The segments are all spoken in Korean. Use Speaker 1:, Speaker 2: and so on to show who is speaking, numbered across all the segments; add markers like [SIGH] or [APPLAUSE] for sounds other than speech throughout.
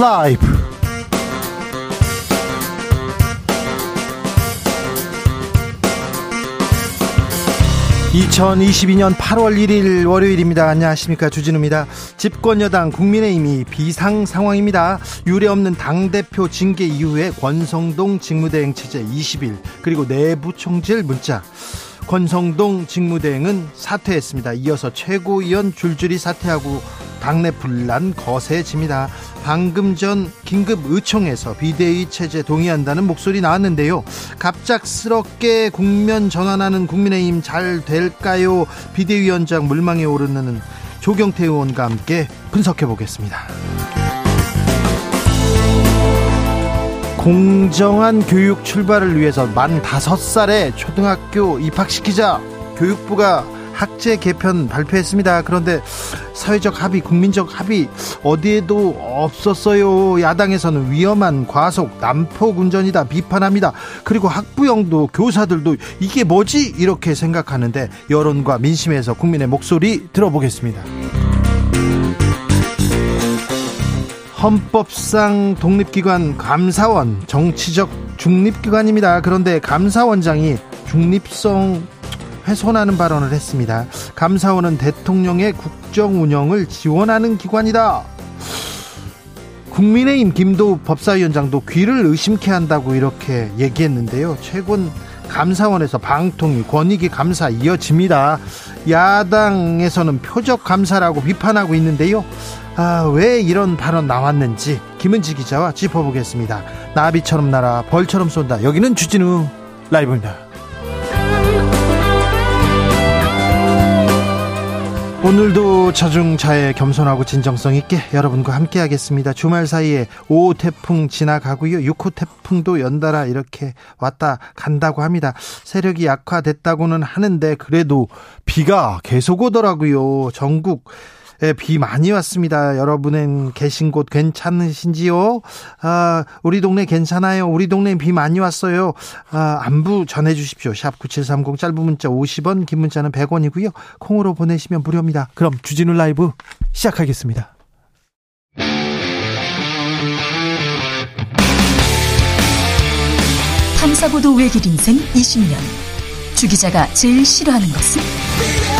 Speaker 1: 라이브. 2022년 8월 1일 월요일입니다. 안녕하십니까. 주진우입니다. 집권여당 국민의힘이 비상 상황입니다. 유례없는 당대표 징계 이후에 권성동 직무대행 체제 20일, 그리고 내부 총질 문자. 권성동 직무대행은 사퇴했습니다. 이어서 최고위원 줄줄이 사퇴하고 당내 분란 거세집니다. 방금 전 긴급 의총에서 비대위 체제 동의한다는 목소리 나왔는데요. 갑작스럽게 국면 전환하는 국민의힘 잘 될까요? 비대위원장 물망에 오르는 조경태 의원과 함께 분석해 보겠습니다. 공정한 교육 출발을 위해서 만 다섯 살에 초등학교 입학시키자 교육부가 학제 개편 발표했습니다. 그런데 사회적 합의, 국민적 합의 어디에도 없었어요. 야당에서는 위험한 과속, 난폭 운전이다 비판합니다. 그리고 학부형도 교사들도 이게 뭐지? 이렇게 생각하는데 여론과 민심에서 국민의 목소리 들어보겠습니다. 헌법상 독립기관 감사원 정치적 중립기관입니다. 그런데 감사원장이 중립성 훼손하는 발언을 했습니다. 감사원은 대통령의 국정 운영을 지원하는 기관이다. 국민의힘 김도우 법사위원장도 귀를 의심케 한다고 이렇게 얘기했는데요. 최근 감사원에서 방통위 권익위 감사 이어집니다. 야당에서는 표적 감사라고 비판하고 있는데요. 아, 왜 이런 발언 나왔는지 김은지 기자와 짚어보겠습니다. 나비처럼 날아 벌처럼 쏜다. 여기는 주진우 라이브입니다. 오늘도 자중차에 겸손하고 진정성 있게 여러분과 함께 하겠습니다. 주말 사이에 5호 태풍 지나가고요. 6호 태풍도 연달아 이렇게 왔다 간다고 합니다. 세력이 약화됐다고는 하는데 그래도 비가 계속 오더라고요. 전국 예, 비 많이 왔습니다. 여러분은 계신 곳 괜찮으신지요? 아, 우리 동네 괜찮아요. 우리 동네 비 많이 왔어요. 아, 안부 전해 주십시오. 샵 9730 짧은 문자 50원, 긴 문자는 100원이고요. 콩으로 보내시면 무료입니다. 그럼 주진우 라이브 시작하겠습니다.
Speaker 2: 탐사보도 외길 인생 20년. 주 기자가 제일 싫어하는 것은?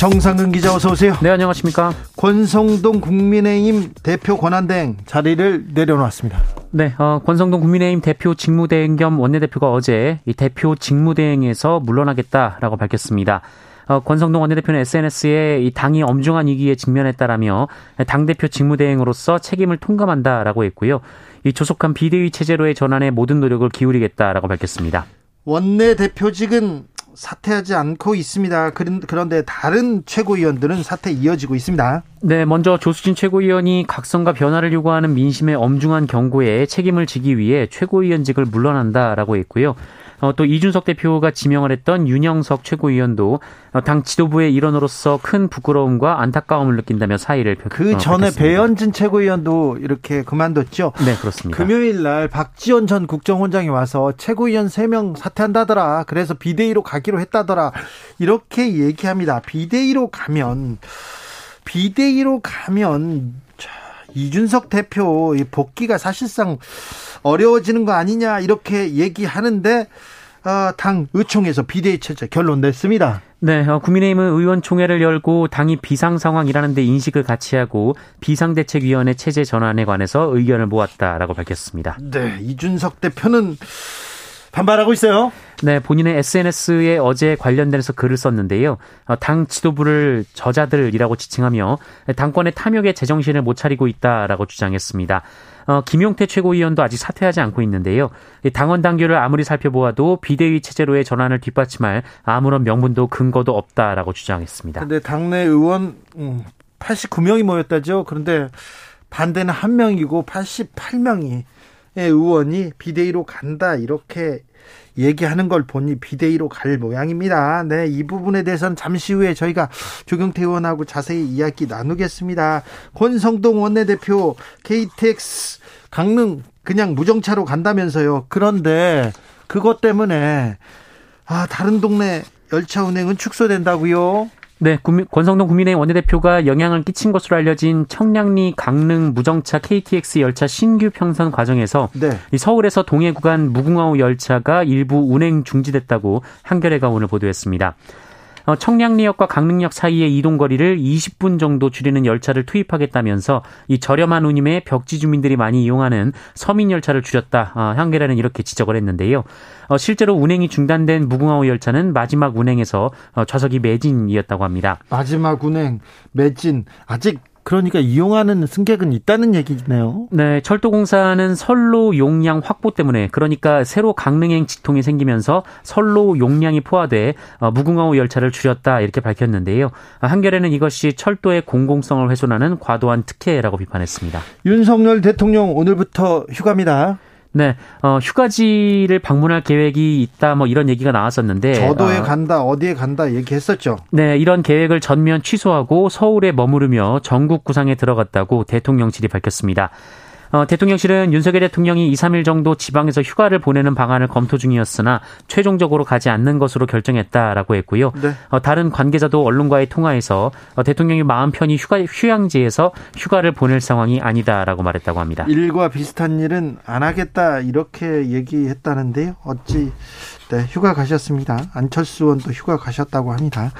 Speaker 1: 정상근 기자 어서 오세요.
Speaker 3: 네, 안녕하십니까.
Speaker 1: 권성동 국민의힘 대표 권한대행 자리를 내려놓았습니다.
Speaker 3: 네, 어, 권성동 국민의힘 대표 직무대행 겸 원내대표가 어제 이 대표 직무대행에서 물러나겠다라고 밝혔습니다. 어, 권성동 원내대표는 SNS에 이 당이 엄중한 위기에 직면했다라며 당대표 직무대행으로서 책임을 통감한다라고 했고요. 이 조속한 비대위 체제로의 전환에 모든 노력을 기울이겠다라고 밝혔습니다.
Speaker 1: 원내대표직은 사퇴하지 않고 있습니다. 그런데 다른 최고위원들은 사퇴 이어지고 있습니다.
Speaker 3: 네, 먼저 조수진 최고위원이 각성과 변화를 요구하는 민심의 엄중한 경고에 책임을 지기 위해 최고위원직을 물러난다라고 했고요. 어, 또 이준석 대표가 지명을 했던 윤영석 최고위원도 어, 당 지도부의 일원으로서 큰 부끄러움과 안타까움을 느낀다며 사의를
Speaker 1: 표, 그 어, 전에 어, 배현진 최고위원도 이렇게 그만뒀죠.
Speaker 3: 네, 그렇습니다.
Speaker 1: 금요일 날 박지원 전 국정원장이 와서 최고위원 3명 사퇴한다더라. 그래서 비대위로 가기로 했다더라. 이렇게 얘기합니다. 비대위로 가면 비대위로 가면 이준석 대표 복귀가 사실상 어려워지는 거 아니냐 이렇게 얘기하는데 어, 당 의총에서 비대위 체제 결론 냈습니다.
Speaker 3: 네, 어, 국민의힘은 의원총회를 열고 당이 비상 상황이라는 데 인식을 같이 하고 비상대책위원회 체제 전환에 관해서 의견을 모았다라고 밝혔습니다.
Speaker 1: 네, 이준석 대표는 반발하고 있어요.
Speaker 3: 네, 본인의 SNS에 어제 관련돼서 글을 썼는데요. 어, 당 지도부를 저자들이라고 지칭하며 당권의 탐욕에 제정신을 못 차리고 있다라고 주장했습니다. 어, 김용태 최고위원도 아직 사퇴하지 않고 있는데요. 당원 당규를 아무리 살펴보아도 비대위 체제로의 전환을 뒷받침할 아무런 명분도 근거도 없다라고 주장했습니다.
Speaker 1: 그런데 당내 의원 89명이 음, 모였다죠. 그런데 반대는 한 명이고 88명이 의원이 비대위로 간다 이렇게 얘기하는 걸 보니 비대위로 갈 모양입니다. 네, 이 부분에 대해서는 잠시 후에 저희가 조경태 의원하고 자세히 이야기 나누겠습니다. 권성동 원내대표 KTX 강릉 그냥 무정차로 간다면서요. 그런데 그것 때문에 아, 다른 동네 열차 운행은 축소된다고요?
Speaker 3: 네, 권성동 국민의힘 원내대표가 영향을 끼친 것으로 알려진 청량리 강릉 무정차 KTX 열차 신규 평선 과정에서 네. 서울에서 동해 구간 무궁화호 열차가 일부 운행 중지됐다고 한겨레가 오늘 보도했습니다. 어, 청량리역과 강릉역 사이의 이동 거리를 20분 정도 줄이는 열차를 투입하겠다면서 이 저렴한 운임에 벽지 주민들이 많이 이용하는 서민 열차를 줄였다. 어, 한겨레는 이렇게 지적을 했는데요. 어, 실제로 운행이 중단된 무궁화호 열차는 마지막 운행에서 좌석이 매진이었다고 합니다.
Speaker 1: 마지막 운행 매진 아직 그러니까 이용하는 승객은 있다는 얘기네요.
Speaker 3: 네, 철도공사는 선로 용량 확보 때문에 그러니까 새로 강릉행 직통이 생기면서 선로 용량이 포화돼 어, 무궁화호 열차를 줄였다 이렇게 밝혔는데요. 한겨레는 이것이 철도의 공공성을 훼손하는 과도한 특혜라고 비판했습니다.
Speaker 1: 윤석열 대통령 오늘부터 휴가입니다.
Speaker 3: 네, 어, 휴가지를 방문할 계획이 있다, 뭐 이런 얘기가 나왔었는데.
Speaker 1: 저도에 어, 간다, 어디에 간다 얘기했었죠.
Speaker 3: 네, 이런 계획을 전면 취소하고 서울에 머무르며 전국 구상에 들어갔다고 대통령실이 밝혔습니다. 어, 대통령실은 윤석열 대통령이 2, 3일 정도 지방에서 휴가를 보내는 방안을 검토 중이었으나 최종적으로 가지 않는 것으로 결정했다라고 했고요. 네. 어, 다른 관계자도 언론과의 통화에서 어, 대통령이 마음 편히 휴가 휴양지에서 휴가를 보낼 상황이 아니다라고 말했다고 합니다.
Speaker 1: 일과 비슷한 일은 안 하겠다 이렇게 얘기했다는데요. 어찌 네, 휴가 가셨습니다. 안철수 의원도 휴가 가셨다고 합니다.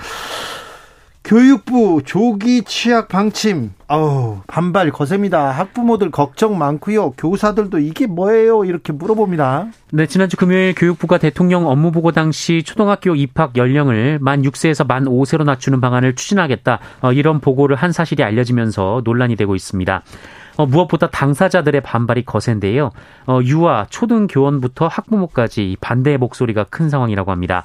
Speaker 1: 교육부 조기 취약 방침 아우 반발 거셉니다. 학부모들 걱정 많고요. 교사들도 이게 뭐예요? 이렇게 물어봅니다.
Speaker 3: 네, 지난주 금요일 교육부가 대통령 업무 보고 당시 초등학교 입학 연령을 만 6세에서 만 5세로 낮추는 방안을 추진하겠다. 어, 이런 보고를 한 사실이 알려지면서 논란이 되고 있습니다. 어, 무엇보다 당사자들의 반발이 거센데요. 어, 유아, 초등 교원부터 학부모까지 반대의 목소리가 큰 상황이라고 합니다.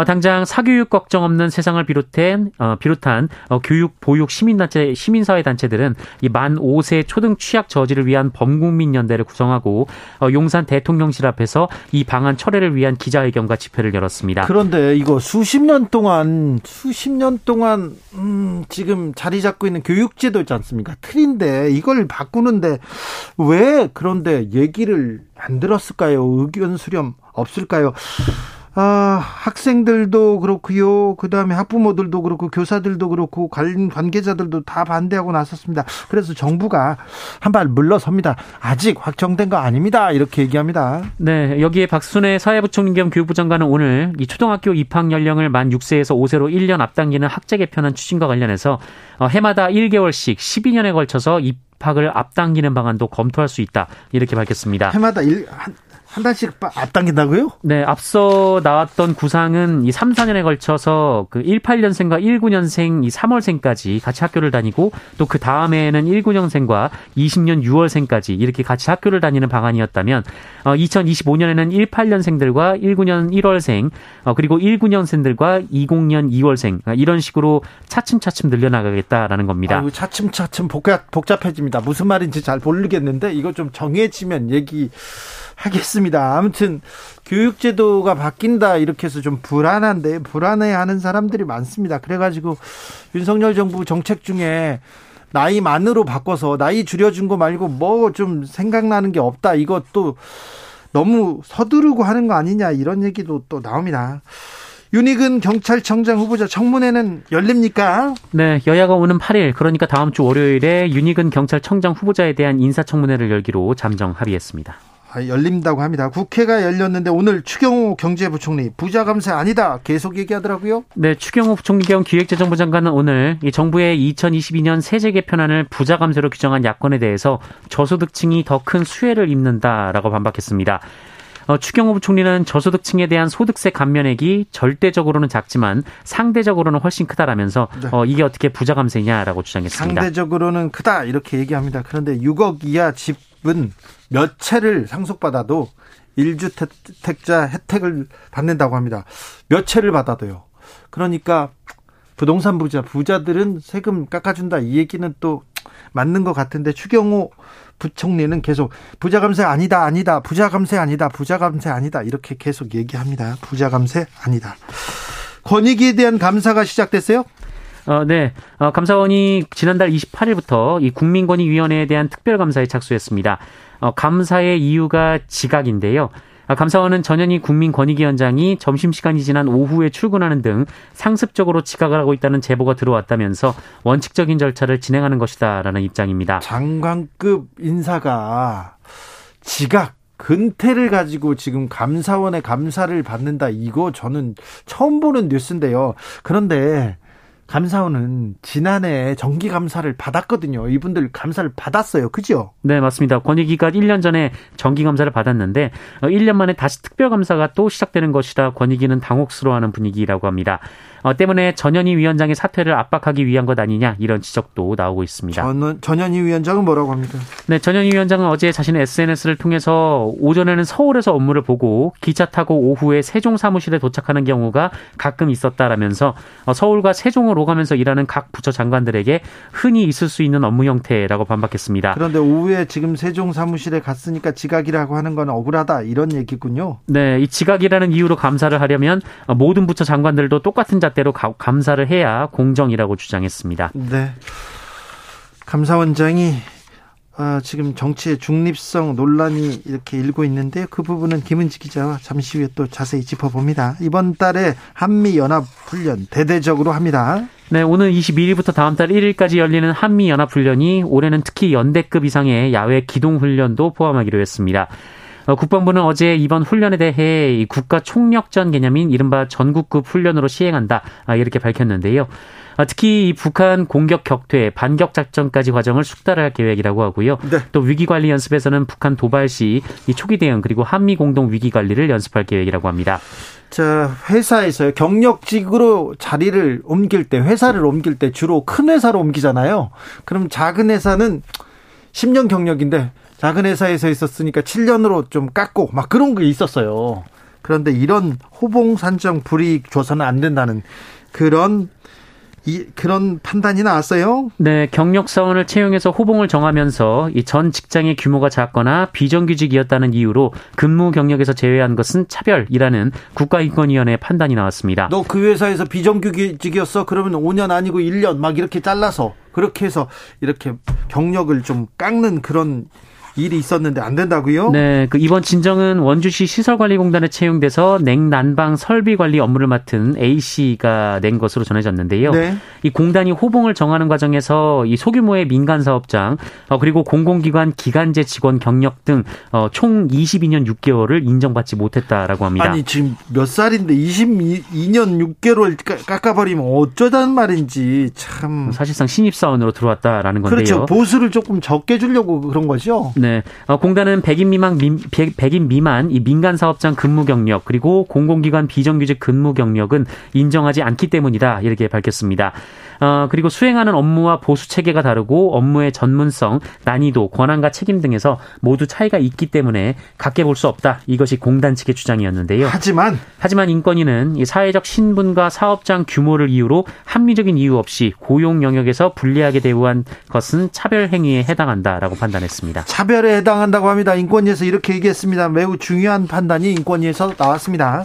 Speaker 3: 어, 당장 사교육 걱정 없는 세상을 비롯한 어, 비롯한 어, 교육 보육 시민단체 시민사회 단체들은 이 만 5세 초등 취약 저지를 위한 범국민 연대를 구성하고 어, 용산 대통령실 앞에서 이 방안 철회를 위한 기자회견과 집회를 열었습니다.
Speaker 1: 그런데 이거 수십 년 동안 수십 년 동안 음, 지금 자리 잡고 있는 교육제도 있지 않습니까? 틀인데 이걸 바꾸는데 왜 그런데 얘기를 안 들었을까요? 의견 수렴 없을까요? 아, 학생들도 그렇고요. 그다음에 학부모들도 그렇고 교사들도 그렇고 관계자들도 다 반대하고 나섰습니다. 그래서 정부가 한 발 물러섭니다. 아직 확정된 거 아닙니다. 이렇게 얘기합니다.
Speaker 3: 네, 여기에 박순애 사회부총리 겸 교육부 장관은 오늘 이 초등학교 입학 연령을 만 6세에서 5세로 1년 앞당기는 학제 개편안 추진과 관련해서 어, 해마다 1개월씩 12년에 걸쳐서 입학을 앞당기는 방안도 검토할 수 있다. 이렇게 밝혔습니다.
Speaker 1: 해마다 1, 한, 한 달씩 앞당긴다고요?
Speaker 3: 네, 앞서 나왔던 구상은 이 3, 4년에 걸쳐서 그 18년생과 19년생 이 3월생까지 같이 학교를 다니고 또 그 다음에는 19년생과 20년 6월생까지 이렇게 같이 학교를 다니는 방안이었다면 어 2025년에는 18년생들과 19년 1월생 어 그리고 19년생들과 20년 2월생 어, 이런 식으로 차츰차츰 늘려나가겠다라는 겁니다.
Speaker 1: 아유, 차츰차츰 복잡, 복잡해집니다. 무슨 말인지 잘 모르겠는데 이거 좀 정해지면 얘기 하겠습니다. 아무튼 교육제도가 바뀐다 이렇게 해서 좀 불안한데 불안해하는 사람들이 많습니다. 그래가지고 윤석열 정부 정책 중에 나이 만으로 바꿔서 나이 줄여준 거 말고 뭐 좀 생각나는 게 없다. 이것도 너무 서두르고 하는 거 아니냐 이런 얘기도 또 나옵니다. 윤희근 경찰청장 후보자 청문회는 열립니까?
Speaker 3: 네, 여야가 오는 8일 그러니까 다음 주 월요일에 윤희근 경찰청장 후보자에 대한 인사청문회를 열기로 잠정 합의했습니다.
Speaker 1: 아, 열린다고 합니다. 국회가 열렸는데 오늘 추경호 경제부총리 부자 감세 아니다 계속 얘기하더라고요.
Speaker 3: 네, 추경호 부총리 겸 기획재정부 장관은 오늘 이 정부의 2022년 세제 개편안을 부자 감세로 규정한 야권에 대해서 저소득층이 더 큰 수혜를 입는다라고 반박했습니다. 어, 추경호 부총리는 저소득층에 대한 소득세 감면액이 절대적으로는 작지만 상대적으로는 훨씬 크다라면서 네. 어, 이게 어떻게 부자 감세냐라고 주장했습니다.
Speaker 1: 상대적으로는 크다 이렇게 얘기합니다. 그런데 6억 이하 집 은 몇 채를 상속받아도 1주택자 혜택을 받는다고 합니다. 몇 채를 받아도요. 그러니까 부동산 부자, 부자들은 세금 깎아준다. 이 얘기는 또 맞는 것 같은데 추경호 부총리는 계속 부자 감세 아니다 아니다 부자 감세 아니다 부자 감세 아니다 이렇게 계속 얘기합니다. 부자 감세 아니다. 권익위에 대한 감사가 시작됐어요?
Speaker 3: 어, 네. 어, 감사원이 지난달 28일부터 이 국민권익위원회에 대한 특별감사에 착수했습니다. 어, 감사의 이유가 지각인데요. 아, 감사원은 전현희 국민권익위원장이 점심시간이 지난 오후에 출근하는 등 상습적으로 지각을 하고 있다는 제보가 들어왔다면서 원칙적인 절차를 진행하는 것이다라는 입장입니다.
Speaker 1: 장관급 인사가 지각 근태를 가지고 지금 감사원의 감사를 받는다. 이거 저는 처음 보는 뉴스인데요. 그런데 감사원은 지난해 정기 감사를 받았거든요. 이분들 감사를 받았어요. 그죠?
Speaker 3: 네, 맞습니다. 권익위가 1년 전에 정기 감사를 받았는데 1년 어, 만에 다시 특별 감사가 또 시작되는 것이라 권익위는 당혹스러워하는 분위기라고 합니다. 어, 때문에 전현희 위원장의 사퇴를 압박하기 위한 것 아니냐 이런 지적도 나오고 있습니다.
Speaker 1: 전, 전현희 위원장은 뭐라고 합니까?
Speaker 3: 네, 전현희 위원장은 어제 자신의 SNS를 통해서 오전에는 서울에서 업무를 보고 기차 타고 오후에 세종 사무실에 도착하는 경우가 가끔 있었다라면서 어, 서울과 세종을 오가면서 일하는 각 부처 장관들에게 흔히 있을 수 있는 업무 형태라고 반박했습니다.
Speaker 1: 그런데 오후에 지금 세종 사무실에 갔으니까 지각이라고 하는 건 억울하다 이런 얘기군요.
Speaker 3: 네, 이 지각이라는 이유로 감사를 하려면 모든 부처 장관들도 똑같은 자 생각대로 감사를 해야 공정이라고 주장했습니다.
Speaker 1: 네. 감사원장이 아, 지금 정치의 중립성 논란이 이렇게 일고 있는데 그 부분은 김은지 기자와 잠시 후에 또 자세히 짚어봅니다. 이번 달에 한미 연합 훈련 대대적으로 합니다.
Speaker 3: 네, 오늘 22일부터 다음 달 1일까지 열리는 한미 연합 훈련이 올해는 특히 연대급 이상의 야외 기동 훈련도 포함하기로 했습니다. 어, 국방부는 어제 이번 훈련에 대해 국가 총력전 개념인 이른바 전국급 훈련으로 시행한다 아, 이렇게 밝혔는데요. 아, 특히 북한 공격 격퇴, 반격 작전까지 과정을 숙달할 계획이라고 하고요. 네. 또 위기 관리 연습에서는 북한 도발 시 초기 대응 그리고 한미 공동 위기 관리를 연습할 계획이라고 합니다.
Speaker 1: 자, 회사에서요. 경력직으로 자리를 옮길 때, 회사를 옮길 때 주로 큰 회사로 옮기잖아요. 그럼 작은 회사는 10년 경력인데 작은 회사에서 있었으니까 7년으로 좀 깎고 막 그런 게 있었어요. 그런데 이런 호봉 산정 불이익 줘서는 안 된다는 그런 이 그런 판단이 나왔어요.
Speaker 3: 네, 경력 사원을 채용해서 호봉을 정하면서 이 전 직장의 규모가 작거나 비정규직이었다는 이유로 근무 경력에서 제외한 것은 차별이라는 국가인권위원회의 판단이 나왔습니다.
Speaker 1: 너 그 회사에서 비정규직이었어? 그러면 5년 아니고 1년 막 이렇게 잘라서 그렇게 해서 이렇게 경력을 좀 깎는 그런 일이 있었는데 안 된다고요?
Speaker 3: 네, 그 이번 진정은 원주시 시설관리공단에 채용돼서 냉난방 설비 관리 업무를 맡은 A 씨가 낸 것으로 전해졌는데요. 네. 이 공단이 호봉을 정하는 과정에서 이 소규모의 민간 사업장 어, 그리고 공공기관 기간제 직원 경력 등총 어, 22년 6개월을 인정받지 못했다라고 합니다.
Speaker 1: 아니 지금 몇 살인데 22년 6개월 깎아버리면 어쩌다는 말인지 참
Speaker 3: 사실상 신입 사원으로 들어왔다라는 건데요.
Speaker 1: 그렇죠. 보수를 조금 적게 주려고 그런 거죠.
Speaker 3: 네. 어, 공단은 100인 미만, 100 인 미만 이 민간 사업장 근무 경력 그리고 공공기관 비정규직 근무 경력은 인정하지 않기 때문이다. 이렇게 밝혔습니다. 어, 그리고 수행하는 업무와 보수 체계가 다르고 업무의 전문성, 난이도, 권한과 책임 등에서 모두 차이가 있기 때문에 같게 볼 수 없다. 이것이 공단 측의 주장이었는데요.
Speaker 1: 하지만
Speaker 3: 하지만 인권위는 이 사회적 신분과 사업장 규모를 이유로 합리적인 이유 없이 고용 영역에서 불리하게 대우한 것은 차별 행위에 해당한다라고 판단했습니다.
Speaker 1: 차별에 해당한다고 합니다. 인권위에서 이렇게 얘기했습니다. 매우 중요한 판단이 인권위에서 나왔습니다.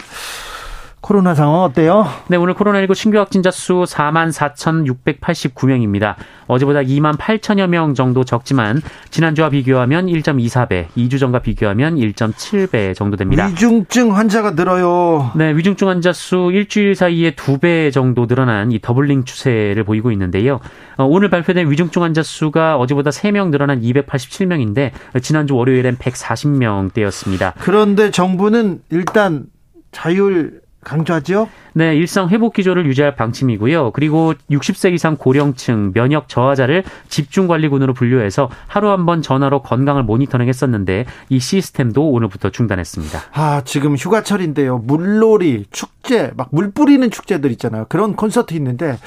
Speaker 1: 코로나 상황 어때요?
Speaker 3: 네, 오늘 코로나19 신규 확진자 수 4만 4,689명입니다. 어제보다 2만 8천여 명 정도 적지만 지난주와 비교하면 1.24배, 2주 전과 비교하면 1.7배 정도 됩니다.
Speaker 1: 위중증 환자가 늘어요.
Speaker 3: 네, 위중증 환자 수 일주일 사이에 2배 정도 늘어난 이 더블링 추세를 보이고 있는데요. 어, 오늘 발표된 위중증 환자 수가 어제보다 3명 늘어난 287명인데 지난주 월요일엔 140명대였습니다.
Speaker 1: 그런데 정부는 일단 자율 강조하죠?
Speaker 3: 네, 일상 회복 기조를 유지할 방침이고요. 그리고 60세 이상 고령층 면역 저하자를 집중 관리군으로 분류해서 하루 한 번 전화로 건강을 모니터링 했었는데 이 시스템도 오늘부터 중단했습니다.
Speaker 1: 아, 지금 휴가철인데요. 물놀이, 축제, 막 물 뿌리는 축제들 있잖아요. 그런 콘서트 있는데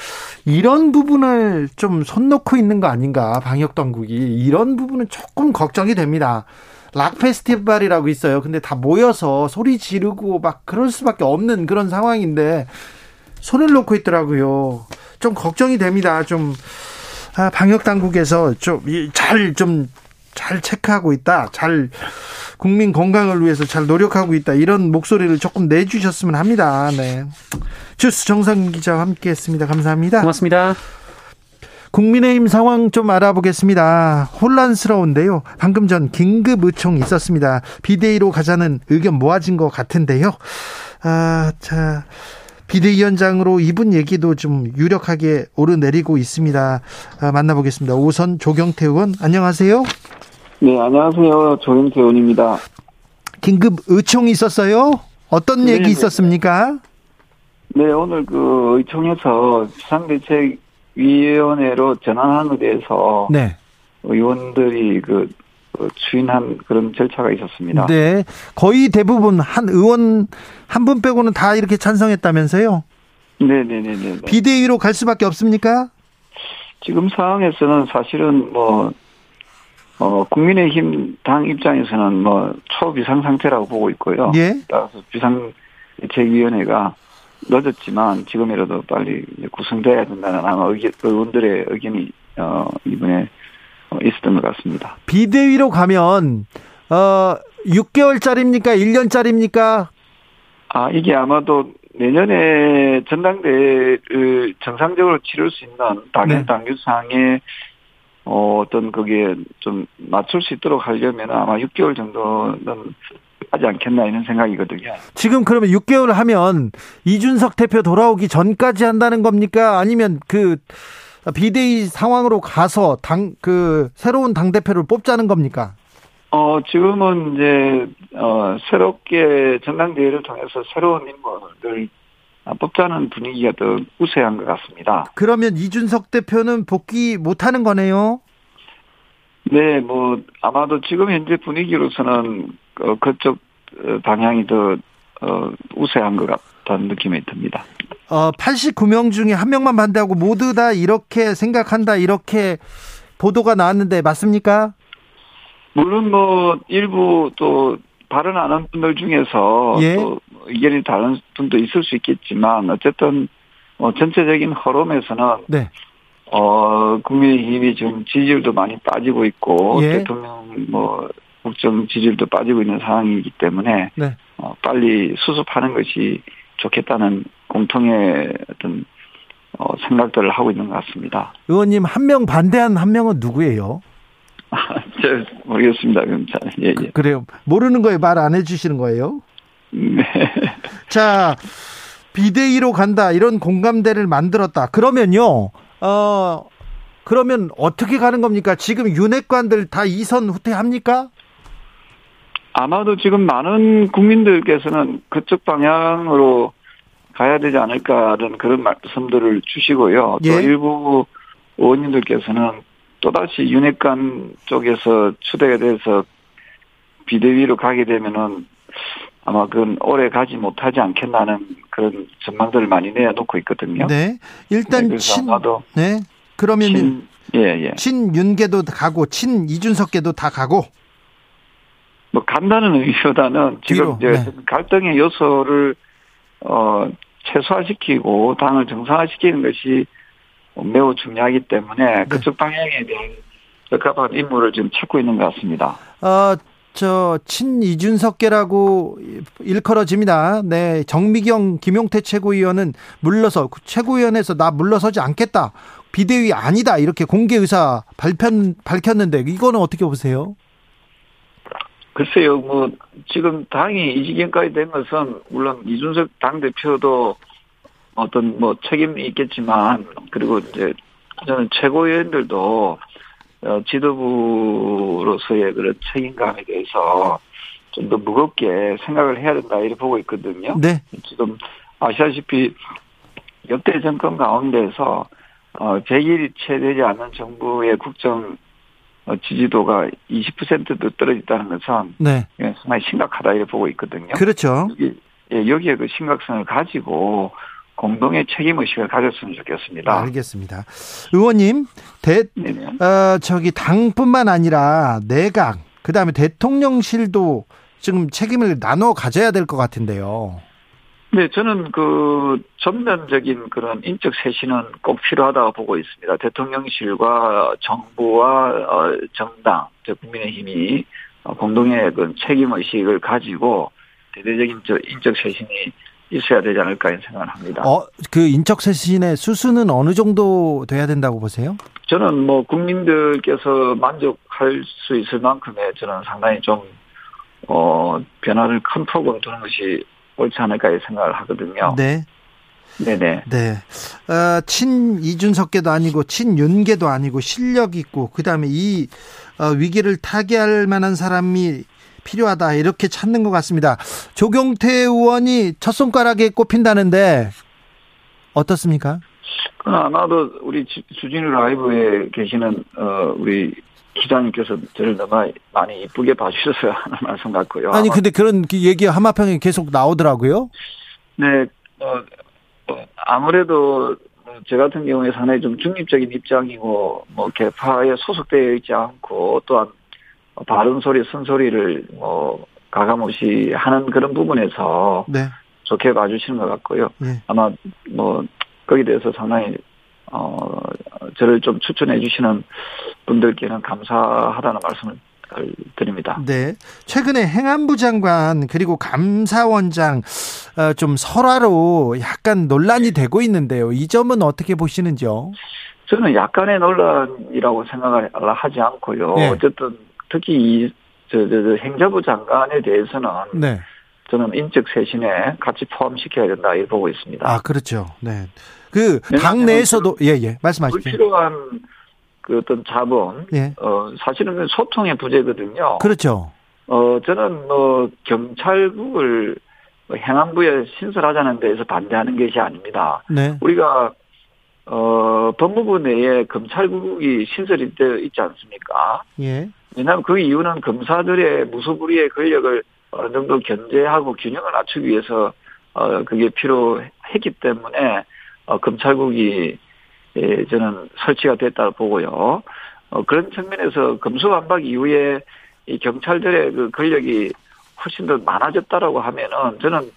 Speaker 1: 이런 부분을 좀 손 놓고 있는 거 아닌가? 방역 당국이 이런 부분은 조금 걱정이 됩니다. 락 페스티벌이라고 있어요. 근데 다 모여서 소리 지르고 막 그럴 수밖에 없는 그런 상황인데 손을 놓고 있더라고요. 좀 걱정이 됩니다. 좀 아, 방역 당국에서 좀잘 좀 잘 체크하고 있다. 잘 국민 건강을 위해서 잘 노력하고 있다. 이런 목소리를 조금 내주셨으면 합니다. 네. 주스 정상 기자와 함께했습니다. 감사합니다.
Speaker 3: 고맙습니다.
Speaker 1: 국민의힘 상황 좀 알아보겠습니다. 혼란스러운데요. 방금 전 긴급 의총 있었습니다. 비대위로 가자는 의견 모아진 것 같은데요. 아, 자. 비대위원장으로 이분 얘기도 좀 유력하게 오르내리고 있습니다. 아, 만나보겠습니다. 우선 조경태 의원, 안녕하세요.
Speaker 4: 네, 안녕하세요. 조경태 의원입니다.
Speaker 1: 긴급 의총이 있었어요? 어떤
Speaker 4: 네,
Speaker 1: 얘기
Speaker 4: 네.
Speaker 1: 있었습니까?
Speaker 4: 네, 오늘 그 의총에서 비상대책 위원회로 전환하는 데 대해서
Speaker 1: 네.
Speaker 4: 의원들이 그, 그 추인한 그런 절차가 있었습니다.
Speaker 1: 네. 거의 대부분 한 의원 한 분 빼고는 다 이렇게 찬성했다면서요?
Speaker 4: 네네네네.
Speaker 1: 비대위로 갈 수밖에 없습니까?
Speaker 4: 지금 상황에서는 사실은 뭐, 어, 국민의힘 당 입장에서는 뭐, 초비상 상태라고 보고 있고요.
Speaker 1: 예.
Speaker 4: 따라서 비상대책위원회가 늦었지만 지금이라도 빨리 구성돼야 된다는 아마 의견, 의원들의 의견이, 어, 이번에 어, 있었던 것 같습니다.
Speaker 1: 비대위로 가면 어 6개월짜리입니까? 1년짜리입니까?
Speaker 4: 아, 이게 아마도 내년에 전당대회를 정상적으로 치를 수 있는 당연
Speaker 1: 네.
Speaker 4: 당규상의 어, 어떤 거기에 좀 맞출 수 있도록 하려면 아마 6개월 정도는 하지 않겠나 이런 생각이거든요.
Speaker 1: 지금 그러면 6개월 하면 이준석 대표 돌아오기 전까지 한다는 겁니까? 아니면 그 비대위 상황으로 가서 당 그 새로운 당 대표를 뽑자는 겁니까?
Speaker 4: 어, 지금은 이제, 어, 새롭게 전당대회를 통해서 새로운 인물을 뽑자는 분위기가 더 우세한 것 같습니다.
Speaker 1: 그러면 이준석 대표는 복귀 못 하는 거네요.
Speaker 4: 네, 뭐, 아마도 지금 현재 분위기로서는, 어, 그쪽 어, 방향이 더, 어, 우세한 것 같다는 느낌이 듭니다.
Speaker 1: 어 89명 중에 한 명만 반대하고 모두 다 이렇게 생각한다 이렇게 보도가 나왔는데 맞습니까?
Speaker 4: 물론 뭐, 일부 또, 발언 안 한 분들 중에서
Speaker 1: 예.
Speaker 4: 또 의견이 다른 분도 있을 수 있겠지만, 어쨌든, 어, 전체적인 흐름에서는,
Speaker 1: 네.
Speaker 4: 어, 국민의힘이 지금 지지율도 많이 빠지고 있고,
Speaker 1: 예.
Speaker 4: 대통령 뭐, 국정 지지율도 빠지고 있는 상황이기 때문에,
Speaker 1: 네.
Speaker 4: 어, 빨리 수습하는 것이 좋겠다는 공통의 어떤, 어, 생각들을 하고 있는 것 같습니다.
Speaker 1: 의원님 한 명 반대한 한 명은 누구예요? [LAUGHS]
Speaker 4: 저, 모르겠습니다. 그럼 자, 예, 예.
Speaker 1: 그 래요. 모르는 거에 말 안 해주시는 거예요?
Speaker 4: 네. [LAUGHS]
Speaker 1: 자, 비대위로 간다 이런 공감대를 만들었다. 그러면요, 어 그러면 어떻게 가는 겁니까? 지금 윤핵관들 다 이선 후퇴합니까?
Speaker 4: 아마도 지금 많은 국민들께서는 그쪽 방향으로 가야 되지 않을까라는 그런 말씀들을 주시고요. 또
Speaker 1: 예.
Speaker 4: 일부 의원님들께서는 또다시 윤핵관 쪽에서 추대가 돼서 비대위로 가게 되면은 아마 그건 오래 가지 못하지 않겠나는 그런 전망들을 많이 내놓고 있거든요.
Speaker 1: 네, 일단
Speaker 4: 네,
Speaker 1: 친, 네, 그러면
Speaker 4: 친, 예, 예.
Speaker 1: 친윤계도 가고 친 이준석계도 다 가고
Speaker 4: 뭐 간다는 의미보다는 지금
Speaker 1: 뒤로,
Speaker 4: 이제
Speaker 1: 네.
Speaker 4: 갈등의 요소를 어 최소화시키고 당을 정상화시키는 것이 매우 중요하기 때문에
Speaker 1: 네.
Speaker 4: 그쪽 방향에 대한 적합한 인물을 지금 찾고 있는 것 같습니다.
Speaker 1: 어, 저, 친 이준석계라고 일컬어집니다. 네. 정미경, 김용태 최고위원은 물러서, 최고위원회에서 나 물러서지 않겠다. 비대위 아니다. 이렇게 공개 의사 발표, 밝혔는데, 이거는 어떻게 보세요?
Speaker 4: 글쎄요, 뭐 지금 당이 이 지경까지 된 것은 물론 이준석 당 대표도 어떤 뭐 책임이 있겠지만 그리고 이제 저는 최고위원들도 어, 지도부로서의 그런 책임감에 대해서 좀 더 무겁게 생각을 해야 된다 이렇게 보고 있거든요.
Speaker 1: 네.
Speaker 4: 지금 아시다시피 역대 정권 가운데서 어 100일이 채 되지 않은 정부의 국정 어, 지지도가 20%도 떨어졌다는 것은
Speaker 1: 네.
Speaker 4: 예, 상당히 심각하다 이렇게 보고 있거든요.
Speaker 1: 그렇죠.
Speaker 4: 여기, 예, 여기 에 그 심각성을 가지고 공동의 책임 의식을 가졌으면 좋겠습니다.
Speaker 1: 알겠습니다. 의원님, 대,
Speaker 4: 네네.
Speaker 1: 어, 저기 당뿐만 아니라 내각, 그 다음에 대통령실도 지금 책임을 나눠 가져야 될 것 같은데요.
Speaker 4: 네, 저는 그 전면적인 그런 인적 쇄신은 꼭 필요하다고 보고 있습니다. 대통령실과 정부와 어, 정당, 국민의힘이 공동의 그 책임 의식을 가지고 대대적인 저 인적 쇄신이 있어야 되지 않을까 생각을 합니다.
Speaker 1: 어, 그 인적 쇄신의 수수는 어느 정도 돼야 된다고 보세요?
Speaker 4: 저는 뭐 국민들께서 만족할 수 있을 만큼의 저는 상당히 좀 어, 변화를 큰 폭으로 두는 것이 옳지 않을까 생각을 하거든요.
Speaker 1: 네.
Speaker 4: 네네.
Speaker 1: 네. 어, 친 이준석계도 아니고 친 윤계도 아니고 실력 있고 그다음에 이 어, 위기를 타개할 만한 사람이 필요하다 이렇게 찾는 것 같습니다. 조경태 의원이 첫 손가락에 꼽힌다는데 어떻습니까?
Speaker 4: 아마도 우리 주진우 라이브에 계시는 어, 우리 기자님께서 저를 너무 많이 이쁘게 봐주셔서 하는 말씀 같고요.
Speaker 1: 아니 근데 그런 얘기 하마평에 계속 나오더라고요.
Speaker 4: 네, 어, 어, 아무래도 제 같은 경우에 상당히 좀 중립적인 입장이고 뭐 개파에 소속되어 있지 않고 또한 바른 소리, 쓴 소리를 뭐 가감없이 하는 그런 부분에서 네. 좋게 봐주시는 것 같고요. 네. 아마 뭐 거기에 대해서 상당히 어 저를 좀 추천해 주시는 분들께는 감사하다는 말씀을 드립니다.
Speaker 1: 네. 최근에 행안부 장관 그리고 감사원장 어, 좀 설화로 약간 논란이 되고 있는데요. 이 점은 어떻게 보시는지요?
Speaker 4: 저는 약간의 논란이라고 생각을 하지 않고요. 네. 어쨌든 특히 이 저, 저, 저 행자부 장관에 대해서는 네. 저는 인적 쇄신에 같이 포함시켜야 된다 이렇게 보고 있습니다.
Speaker 1: 아 그렇죠. 네. 그 당내에서도 예예 예. 말씀하십시오.
Speaker 4: 불필요한 그 어떤 자본, 예. 어 사실은 소통의 부재거든요.
Speaker 1: 그렇죠.
Speaker 4: 어 저는 뭐 경찰국을 행안부에 신설하자는 데에서 반대하는 것이 아닙니다. 네. 우리가 어 법무부 내에 검찰국이 신설이 되어 있지 않습니까? 예. 왜냐하면 그 이유는 검사들의 무소불위의 권력을 어느 정도 견제하고 균형을 맞추기 위해서 어 그게 필요했기 때문에 어 검찰국이 예, 저는 설치가 됐다고 보고요. 어 그런 측면에서 검수완박 이후에 이 경찰들의 그 권력이 훨씬 더 많아졌다라고 하면은 저는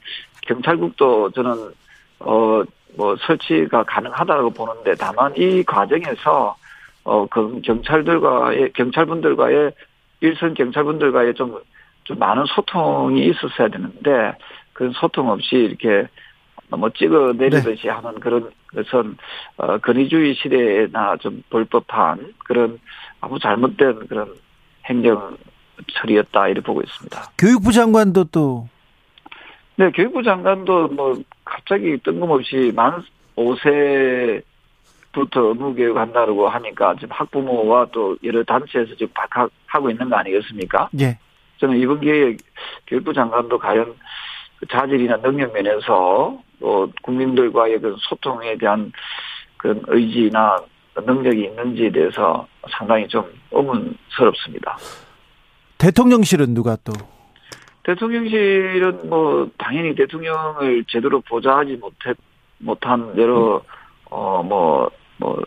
Speaker 4: 경찰국도 저는 어 뭐 설치가 가능하다고 보는데 다만 이 과정에서 어, 그 경찰들과의, 경찰분들과의, 일선 경찰분들과의 좀, 좀 많은 소통이 있었어야 되는데, 그런 소통 없이 이렇게 너무 찍어 내리듯이 네. 하는 그런 것은, 어, 권위주의 시대에나 좀 불법한 그런 아무 잘못된 그런 행정 처리였다, 이렇게 보고 있습니다.
Speaker 1: 교육부 장관도 또.
Speaker 4: 네, 교육부 장관도 뭐, 갑자기 뜬금없이 만 5세 부터 의무 교육 한다고 하니까 지금 학부모와 또 여러 단체에서 지금 박학하고 있는 거 아니겠습니까?
Speaker 1: 예.
Speaker 4: 저는 이번 기회에 교육부 장관도 과연 그 자질이나 능력 면에서 또 국민들과의 그 소통에 대한 그런 의지나 능력이 있는지에 대해서 상당히 좀 의문스럽습니다.
Speaker 1: 대통령실은 누가 또?
Speaker 4: 대통령실은 뭐 당연히 대통령을 제대로 보좌하지 못했 못한 여러 어뭐 뭐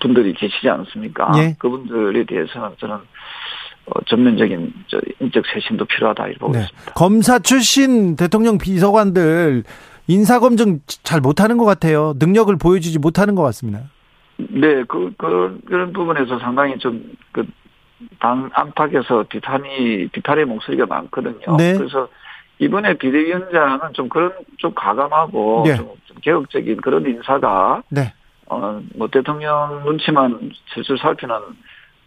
Speaker 4: 분들이 계시지 않습니까? 예. 그분들에 대해서는 저는 어, 전면적인 저 인적 쇄신도 필요하다 이렇게 보고 네. 있습니다.
Speaker 1: 검사 출신 대통령 비서관들 인사 검증 잘 못하는 것 같아요. 능력을 보여주지 못하는 것 같습니다.
Speaker 4: 네, 그, 그 그런 부분에서 상당히 좀 그 당 안팎에서 비판이 비판의 목소리가 많거든요. 네. 그래서 이번에 비대위원장은 좀 그런 좀 과감하고 네. 좀, 좀 개혁적인 그런 인사가 네. 어, 뭐 대통령 눈치만 슬슬 살피는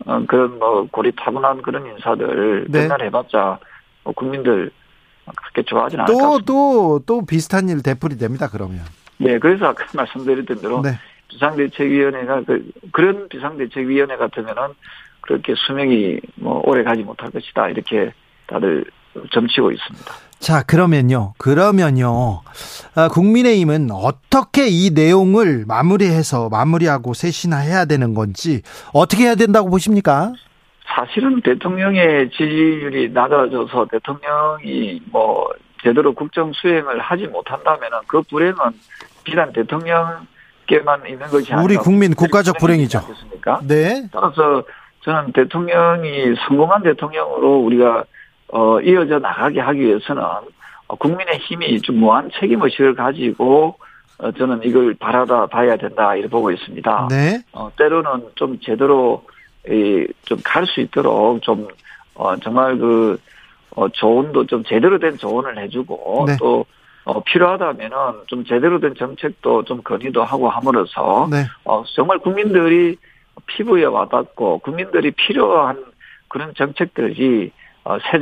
Speaker 4: 어, 그런 뭐 고리 타분한 그런 인사들 네. 맨날 해봤자 뭐 국민들 그렇게 좋아하진 않을 것 같습니다.
Speaker 1: 또, 또 비슷한 일 되풀이 됩니다, 그러면.
Speaker 4: 네, 그래서 아까 [LAUGHS] 말씀드렸던 대로 네. 비상대책위원회가 그, 그런 비상대책위원회 같으면은 그렇게 수명이 뭐 오래 가지 못할 것이다. 이렇게 다들 점치고 있습니다.
Speaker 1: 자, 그러면요. 그러면요. 아, 국민의힘은 어떻게 이 내용을 마무리해서 마무리하고 쇄신해야 되는 건지 어떻게 해야 된다고 보십니까?
Speaker 4: 사실은 대통령의 지지율이 낮아져서 대통령이 뭐 제대로 국정 수행을 하지 못한다면은 그 불행은 비단 대통령께만 있는 것이 아니라
Speaker 1: 우리 국민 국가적 불행이죠.
Speaker 4: 네. 따라서 저는 대통령이 성공한 대통령으로 우리가 어, 이어져 나가게 하기 위해서는 국민의 힘이 좀 무한 책임 의식을 가지고 어, 저는 이걸 바라다 봐야 된다 이렇게 보고 있습니다.
Speaker 1: 네.
Speaker 4: 어, 때로는 좀 제대로 좀 갈 수 있도록 좀 어, 정말 그 어, 조언도 좀 제대로 된 조언을 해주고 네. 또 어, 필요하다면은 좀 제대로 된 정책도 좀 건의도 하고 함으로써 네. 어, 정말 국민들이 피부에 와닿고 국민들이 필요한 그런 정책들이 어, 새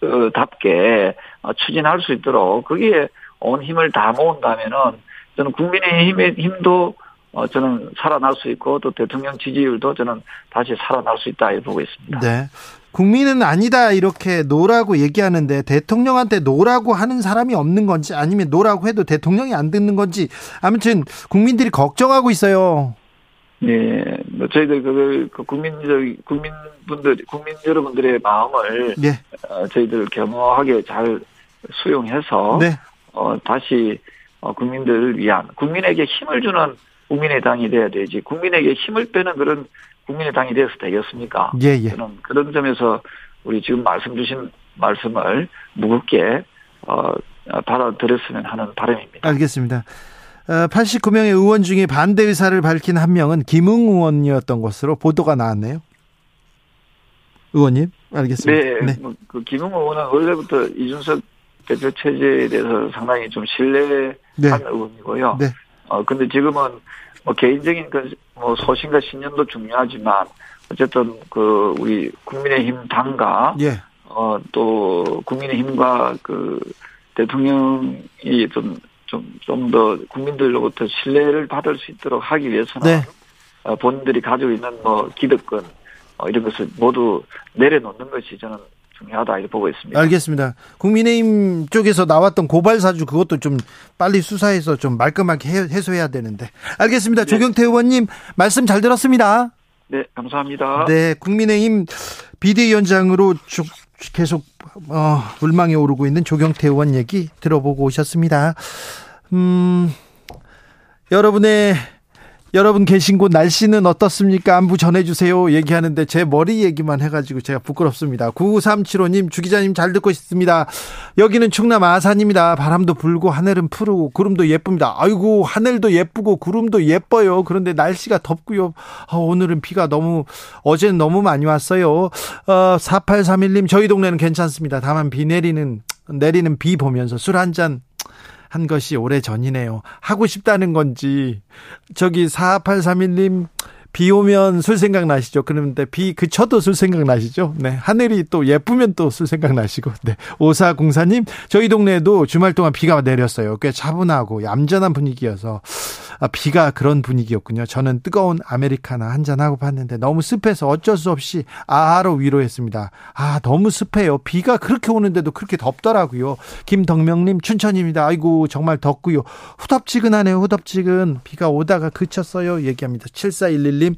Speaker 4: 정부답게 어, 추진할 수 있도록 거기에 온 힘을 다 모은다면은 저는 국민의 힘의 힘도 어, 저는 살아날 수 있고 또 대통령 지지율도 저는 다시 살아날 수 있다 보고 있습니다.
Speaker 1: 네. 국민은 아니다 이렇게 no라고 얘기하는데 대통령한테 no라고 하는 사람이 없는 건지 아니면 no라고 해도 대통령이 안 듣는 건지 아무튼 국민들이 걱정하고 있어요.
Speaker 4: 네, 뭐 저희들 그, 그 국민적 국민분들 국민 여러분들의 마음을 네. 어, 저희들 겸허하게 잘 수용해서 네. 어, 다시 어, 국민들을 위한 국민에게 힘을 주는 국민의 당이 돼야 되지 국민에게 힘을 빼는 그런 국민의 당이 되어서 되겠습니까?
Speaker 1: 예, 예.
Speaker 4: 저는 그런 점에서 우리 지금 말씀 주신 말씀을 무겁게 어, 받아들였으면 하는 바람입니다.
Speaker 1: 알겠습니다. 89명의 어, 의원 중에 반대 의사를 밝힌 한 명은 김웅 의원이었던 것으로 보도가 나왔네요. 의원님, 알겠습니다.
Speaker 4: 네, 네. 뭐, 그 김웅 의원은 원래부터 이준석 대표 체제에 대해서 상당히 좀 신뢰한 네. 의원이고요. 네. 어, 근데 지금은 뭐 개인적인 그 뭐 소신과 신념도 중요하지만 어쨌든 그 우리 국민의힘 당과 예. 어 또 국민의힘과 그 대통령이 좀 좀 좀 더 국민들로부터 신뢰를 받을 수 있도록 하기 위해서는 네. 어, 본인들이 가지고 있는 뭐 기득권 어, 이런 것을 모두 내려놓는 것이 저는 중요하다 이렇게 보고 있습니다.
Speaker 1: 알겠습니다. 국민의힘 쪽에서 나왔던 고발 사주 그것도 좀 빨리 수사해서 좀 말끔하게 해소해야 되는데. 알겠습니다. 네. 조경태 의원님 말씀 잘 들었습니다.
Speaker 4: 네, 감사합니다.
Speaker 1: 네, 국민의힘 비대위원장으로 계속 어, 물망에 오르고 있는 조경태 의원 얘기 들어보고 오셨습니다. 음, 여러분의 여러분 계신 곳 날씨는 어떻습니까? 안부 전해주세요. 얘기하는데 제 머리 얘기만 해가지고 제가 부끄럽습니다. 9375님, 주 기자님 잘 듣고 있습니다. 여기는 충남 아산입니다. 바람도 불고 하늘은 푸르고 구름도 예쁩니다. 아이고, 하늘도 예쁘고 구름도 예뻐요. 그런데 날씨가 덥고요. 아, 오늘은 비가 너무, 어제는 너무 많이 왔어요. 어, 4831님, 저희 동네는 괜찮습니다. 다만 비 내리는, 내리는 비 보면서 술 한 잔 한 것이 오래 전이네요. 하고 싶다는 건지 저기 4831님 비 오면 술 생각 나시죠? 그런데 비 그쳐도 술 생각 나시죠? 네. 하늘이 또 예쁘면 또 술 생각 나시고. 네. 오사공사님, 저희 동네에도 주말 동안 비가 내렸어요. 꽤 차분하고 얌전한 분위기여서 아, 비가 그런 분위기였군요. 저는 뜨거운 아메리카나 한잔 하고 봤는데 너무 습해서 어쩔 수 없이 아하로 위로했습니다. 아, 너무 습해요. 비가 그렇게 오는데도 그렇게 덥더라고요. 김덕명님, 춘천입니다. 아이고, 정말 덥고요. 후덥지근하네요. 후덥지근. 비가 오다가 그쳤어요. 얘기합니다. 7411님,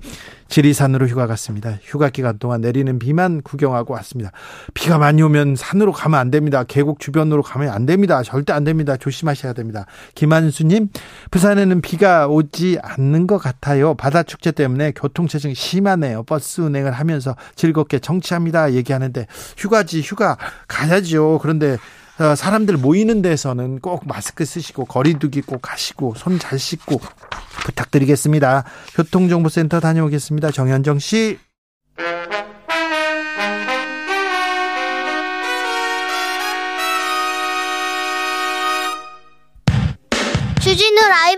Speaker 1: 지리산으로 휴가 갔습니다. 휴가 기간 동안 내리는 비만 구경하고 왔습니다. 비가 많이 오면 산으로 가면 안 됩니다. 계곡 주변으로 가면 안 됩니다. 절대 안 됩니다. 조심하셔야 됩니다. 김한수님, 부산에는 비가 오지 않는 것 같아요. 바다 축제 때문에 교통체증 심하네요. 버스 운행을 하면서 즐겁게 정치합니다. 얘기하는데 휴가지 휴가 가야죠. 그런데 어, 사람들 모이는 데서는 꼭 마스크 쓰시고 거리두기 꼭 하시고 손 잘 씻고 부탁드리겠습니다. 교통정보센터 다녀오겠습니다. 정현정 씨.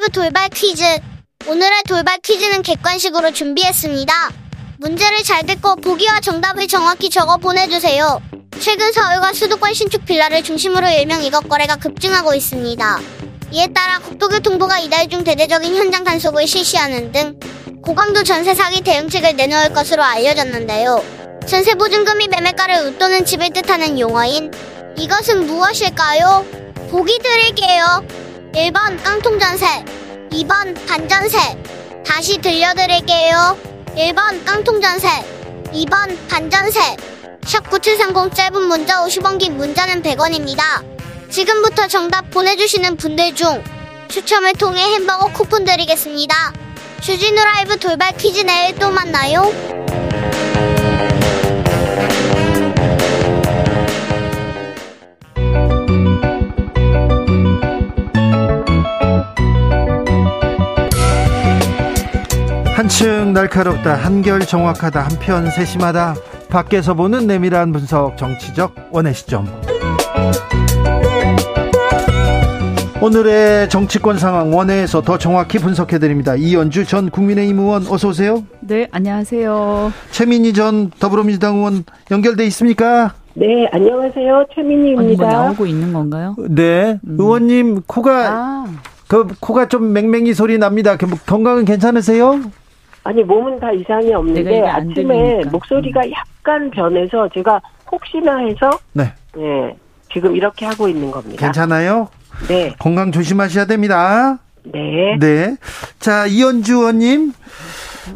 Speaker 5: 라이브 돌발 퀴즈. 오늘의 돌발 퀴즈는 객관식으로 준비했습니다. 문제를 잘 듣고 보기와 정답을 정확히 적어 보내주세요. 최근 서울과 수도권 신축 빌라를 중심으로 일명 이것 거래가 급증하고 있습니다. 이에 따라 국토교통부가 이달 중 대대적인 현장 단속을 실시하는 등 고강도 전세 사기 대응책을 내놓을 것으로 알려졌는데요. 전세 보증금이 매매가를 웃도는 집을 뜻하는 용어인 이것은 무엇일까요? 보기 드릴게요. 1번 깡통전세, 2번 반전세. 다시 들려드릴게요. 1번 깡통전세, 2번 반전세. 샵9730 짧은 문자 50원 긴 문자는 100원입니다. 지금부터 정답 보내주시는 분들 중 추첨을 통해 햄버거 쿠폰 드리겠습니다. 주진우 라이브 돌발 퀴즈 내일 또 만나요.
Speaker 1: 한층 날카롭다 한결 정확하다 한편 세심하다 밖에서 보는 내밀한 분석 정치적 원의 시점 오늘의 정치권 상황 원회에서 더 정확히 분석해 드립니다. 이연주 전 국민의힘 의원 어서 오세요.
Speaker 6: 네, 안녕하세요.
Speaker 1: 최민희 전 더불어민주당 의원 연결돼 있습니까?
Speaker 7: 네, 안녕하세요. 최민희입니다.
Speaker 6: 뭐 나오고 있는 건가요?
Speaker 1: 네, 음. 의원님 코가 아. 그 코가 좀 맹맹이 소리 납니다. 건강은 괜찮으세요?
Speaker 7: 아니 몸은 다 이상이 없는데 아침에 들리니까. 목소리가 음. 약간 변해서 제가 혹시나 해서 네. 네 지금 이렇게 하고 있는 겁니다.
Speaker 1: 괜찮아요?
Speaker 7: 네.
Speaker 1: 건강 조심하셔야 됩니다.
Speaker 7: 네.
Speaker 1: 네. 자, 이현주 의원님,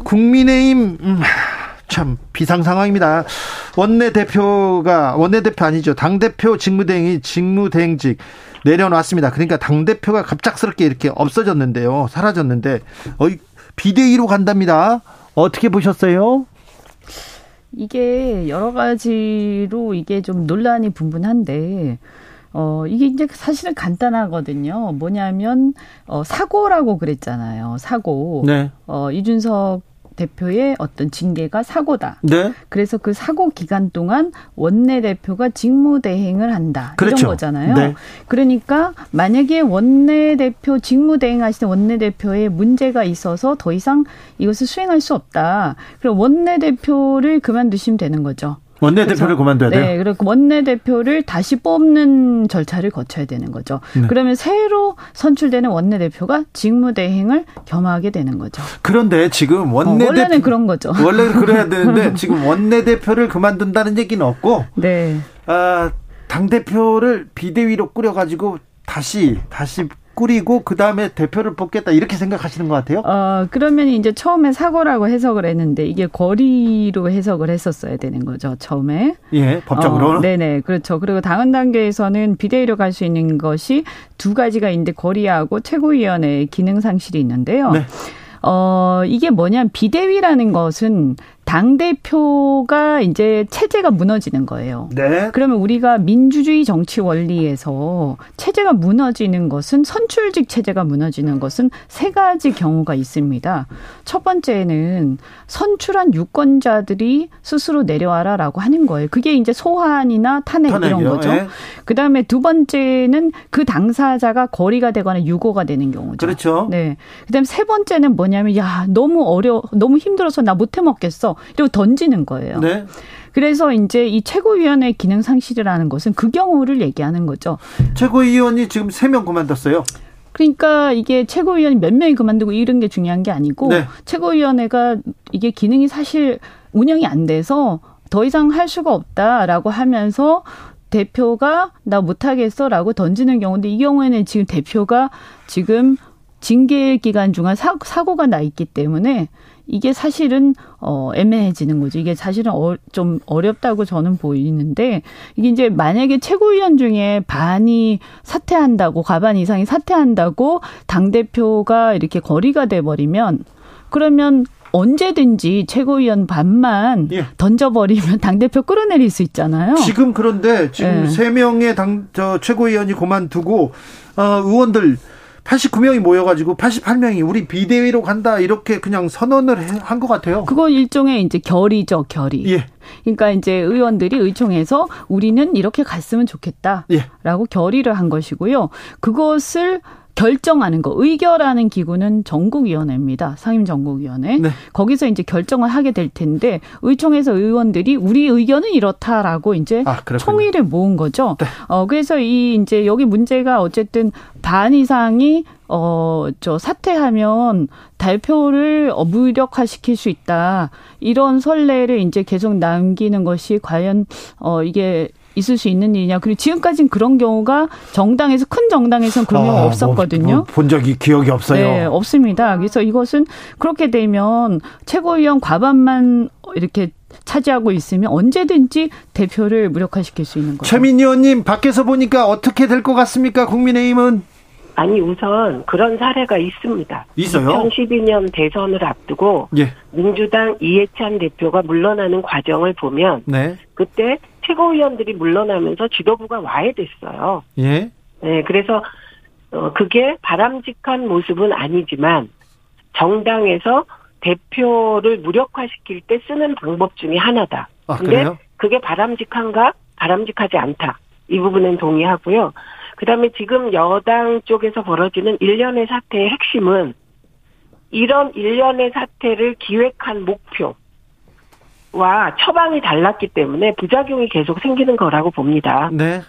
Speaker 1: 국민의힘, 음, 참, 비상 상황입니다. 원내 대표가, 원내 대표 아니죠. 당 대표 직무대행이 직무대행직 내려놨습니다. 그러니까 당 대표가 갑작스럽게 이렇게 없어졌는데요. 사라졌는데, 어, 비대위로 간답니다. 어떻게 보셨어요?
Speaker 6: 이게 여러 가지로 이게 좀 논란이 분분한데, 어, 이게 이제 사실은 간단하거든요. 뭐냐면, 어, 사고라고 그랬잖아요. 사고. 네. 어, 이준석 대표의 어떤 징계가 사고다. 네. 그래서 그 사고 기간 동안 원내 대표가 직무 대행을 한다. 그렇죠. 이런 거잖아요. 네. 그러니까 만약에 원내 대표 직무 대행하시는 원내 대표에 문제가 있어서 더 이상 이것을 수행할 수 없다. 그럼 원내 대표를 그만두시면 되는 거죠.
Speaker 1: 원내 대표를 그만둬야 돼요?
Speaker 6: 네, 그리고 원내 대표를 다시 뽑는 절차를 거쳐야 되는 거죠. 네. 그러면 새로 선출되는 원내 대표가 직무대행을 겸하게 되는 거죠.
Speaker 1: 그런데 지금 원내대표. 어,
Speaker 6: 원래는 그런 거죠.
Speaker 1: 원래는 그래야 [LAUGHS] 되는데 지금 원내 대표를 그만둔다는 얘기는 없고.
Speaker 6: 네.
Speaker 1: 아, 당 대표를 비대위로 꾸려가지고 다시, 다시 꾸리고 그 다음에 대표를 뽑겠다 이렇게 생각하시는 것 같아요?
Speaker 6: 어 그러면 이제 처음에 사고라고 해석을 했는데 이게 거리로 해석을 했었어야 되는 거죠 처음에.
Speaker 1: 예, 법적으로.
Speaker 6: 어, 네네 그렇죠. 그리고 당헌 단계에서는 비대위로 갈 수 있는 것이 두 가지가 있는데 거리하고 최고위원회 기능 상실이 있는데요. 네. 어, 이게 뭐냐면 비대위라는 것은 당 대표가 이제 체제가 무너지는 거예요. 네. 그러면 우리가 민주주의 정치 원리에서 체제가 무너지는 것은 선출직 체제가 무너지는 것은 세 가지 경우가 있습니다. 첫 번째는 선출한 유권자들이 스스로 내려와라라고 하는 거예요. 그게 이제 소환이나 탄핵 탄핵이요. 이런 거죠. 네. 그다음에 두 번째는 그 당사자가 거리가 되거나 유고가 되는 경우죠.
Speaker 1: 그렇죠.
Speaker 6: 네. 그다음에 세 번째는 뭐냐면 야, 너무 어려 너무 힘들어서 나 못해 먹겠어. 이러고 던지는 거예요. 네. 그래서 이제 이 최고위원회 기능 상실이라는 것은 그 경우를 얘기하는 거죠.
Speaker 1: 최고위원이 지금 세 명 그만뒀어요.
Speaker 6: 그러니까 이게 최고위원이 몇 명이 그만두고 이런 게 중요한 게 아니고 네. 최고위원회가 이게 기능이 사실 운영이 안 돼서 더 이상 할 수가 없다라고 하면서 대표가 나 못하겠어라고 던지는 경우인데 이 경우에는 지금 대표가 지금 징계 기간 중에 사고가 나 있기 때문에 이게 사실은 어 애매해지는 거죠. 이게 사실은 어, 좀 어렵다고 저는 보이는데 이게 이제 만약에 최고위원 중에 반이 사퇴한다고 과반 이상이 사퇴한다고 당 대표가 이렇게 거리가 돼 버리면 그러면 언제든지 최고위원 반만 예. 던져버리면 [LAUGHS] 당대표 끌어내릴 수 있잖아요.
Speaker 1: 지금 그런데 지금 세 네. 명의 당, 저, 최고위원이 그만두고, 어, 의원들 89명이 모여가지고 88명이 우리 비대위로 간다 이렇게 그냥 선언을 한 것 같아요.
Speaker 6: 그건 일종의 이제 결의죠, 결의. 예. 그러니까 이제 의원들이 의총에서 우리는 이렇게 갔으면 좋겠다라고 예. 결의를 한 것이고요. 그것을 결정하는 거 의결하는 기구는 전국위원회입니다. 상임전국위원회. 네. 거기서 이제 결정을 하게 될 텐데 의총에서 의원들이 우리 의견은 이렇다라고 이제 아, 총의를 모은 거죠. 네. 어 그래서 이 이제 여기 문제가 어쨌든 반 이상이 어 저 사퇴하면 달표를 무력화시킬 수 있다 이런 선례를 이제 계속 남기는 것이 과연 어 이게 있을 수 있는 일이냐. 그리고 지금까지는 그런 경우가 정당에서 큰 정당에서는 그런 경우가 아, 뭐, 없었거든요. 뭐,
Speaker 1: 본 적이 기억이 없어요.
Speaker 6: 네, 없습니다. 그래서 이것은 그렇게 되면 최고위원 과반만 이렇게 차지하고 있으면 언제든지 대표를 무력화시킬 수 있는 거죠.
Speaker 1: 최민희 의원님 밖에서 보니까 어떻게 될 것 같습니까? 국민의힘은
Speaker 7: 아니 우선 그런 사례가 있습니다.
Speaker 1: 있어요?
Speaker 7: 2012년 대선을 앞두고 예. 민주당 이해찬 대표가 물러나는 과정을 보면 네. 그때 최고위원들이 물러나면서 지도부가 와해됐어요. 예. 네, 그래서 어 그게 바람직한 모습은 아니지만 정당에서 대표를 무력화시킬 때 쓰는 방법 중에 하나다.
Speaker 1: 아, 근데 그래요?
Speaker 7: 그게 바람직한가? 바람직하지 않다. 이 부분은 동의하고요. 그다음에 지금 여당 쪽에서 벌어지는 일련의 사태의 핵심은 이런 일련의 사태를 기획한 목표 와 처방이 달랐기 때문에 부작용이 계속 생기는 거라고 봅니다.
Speaker 1: 네.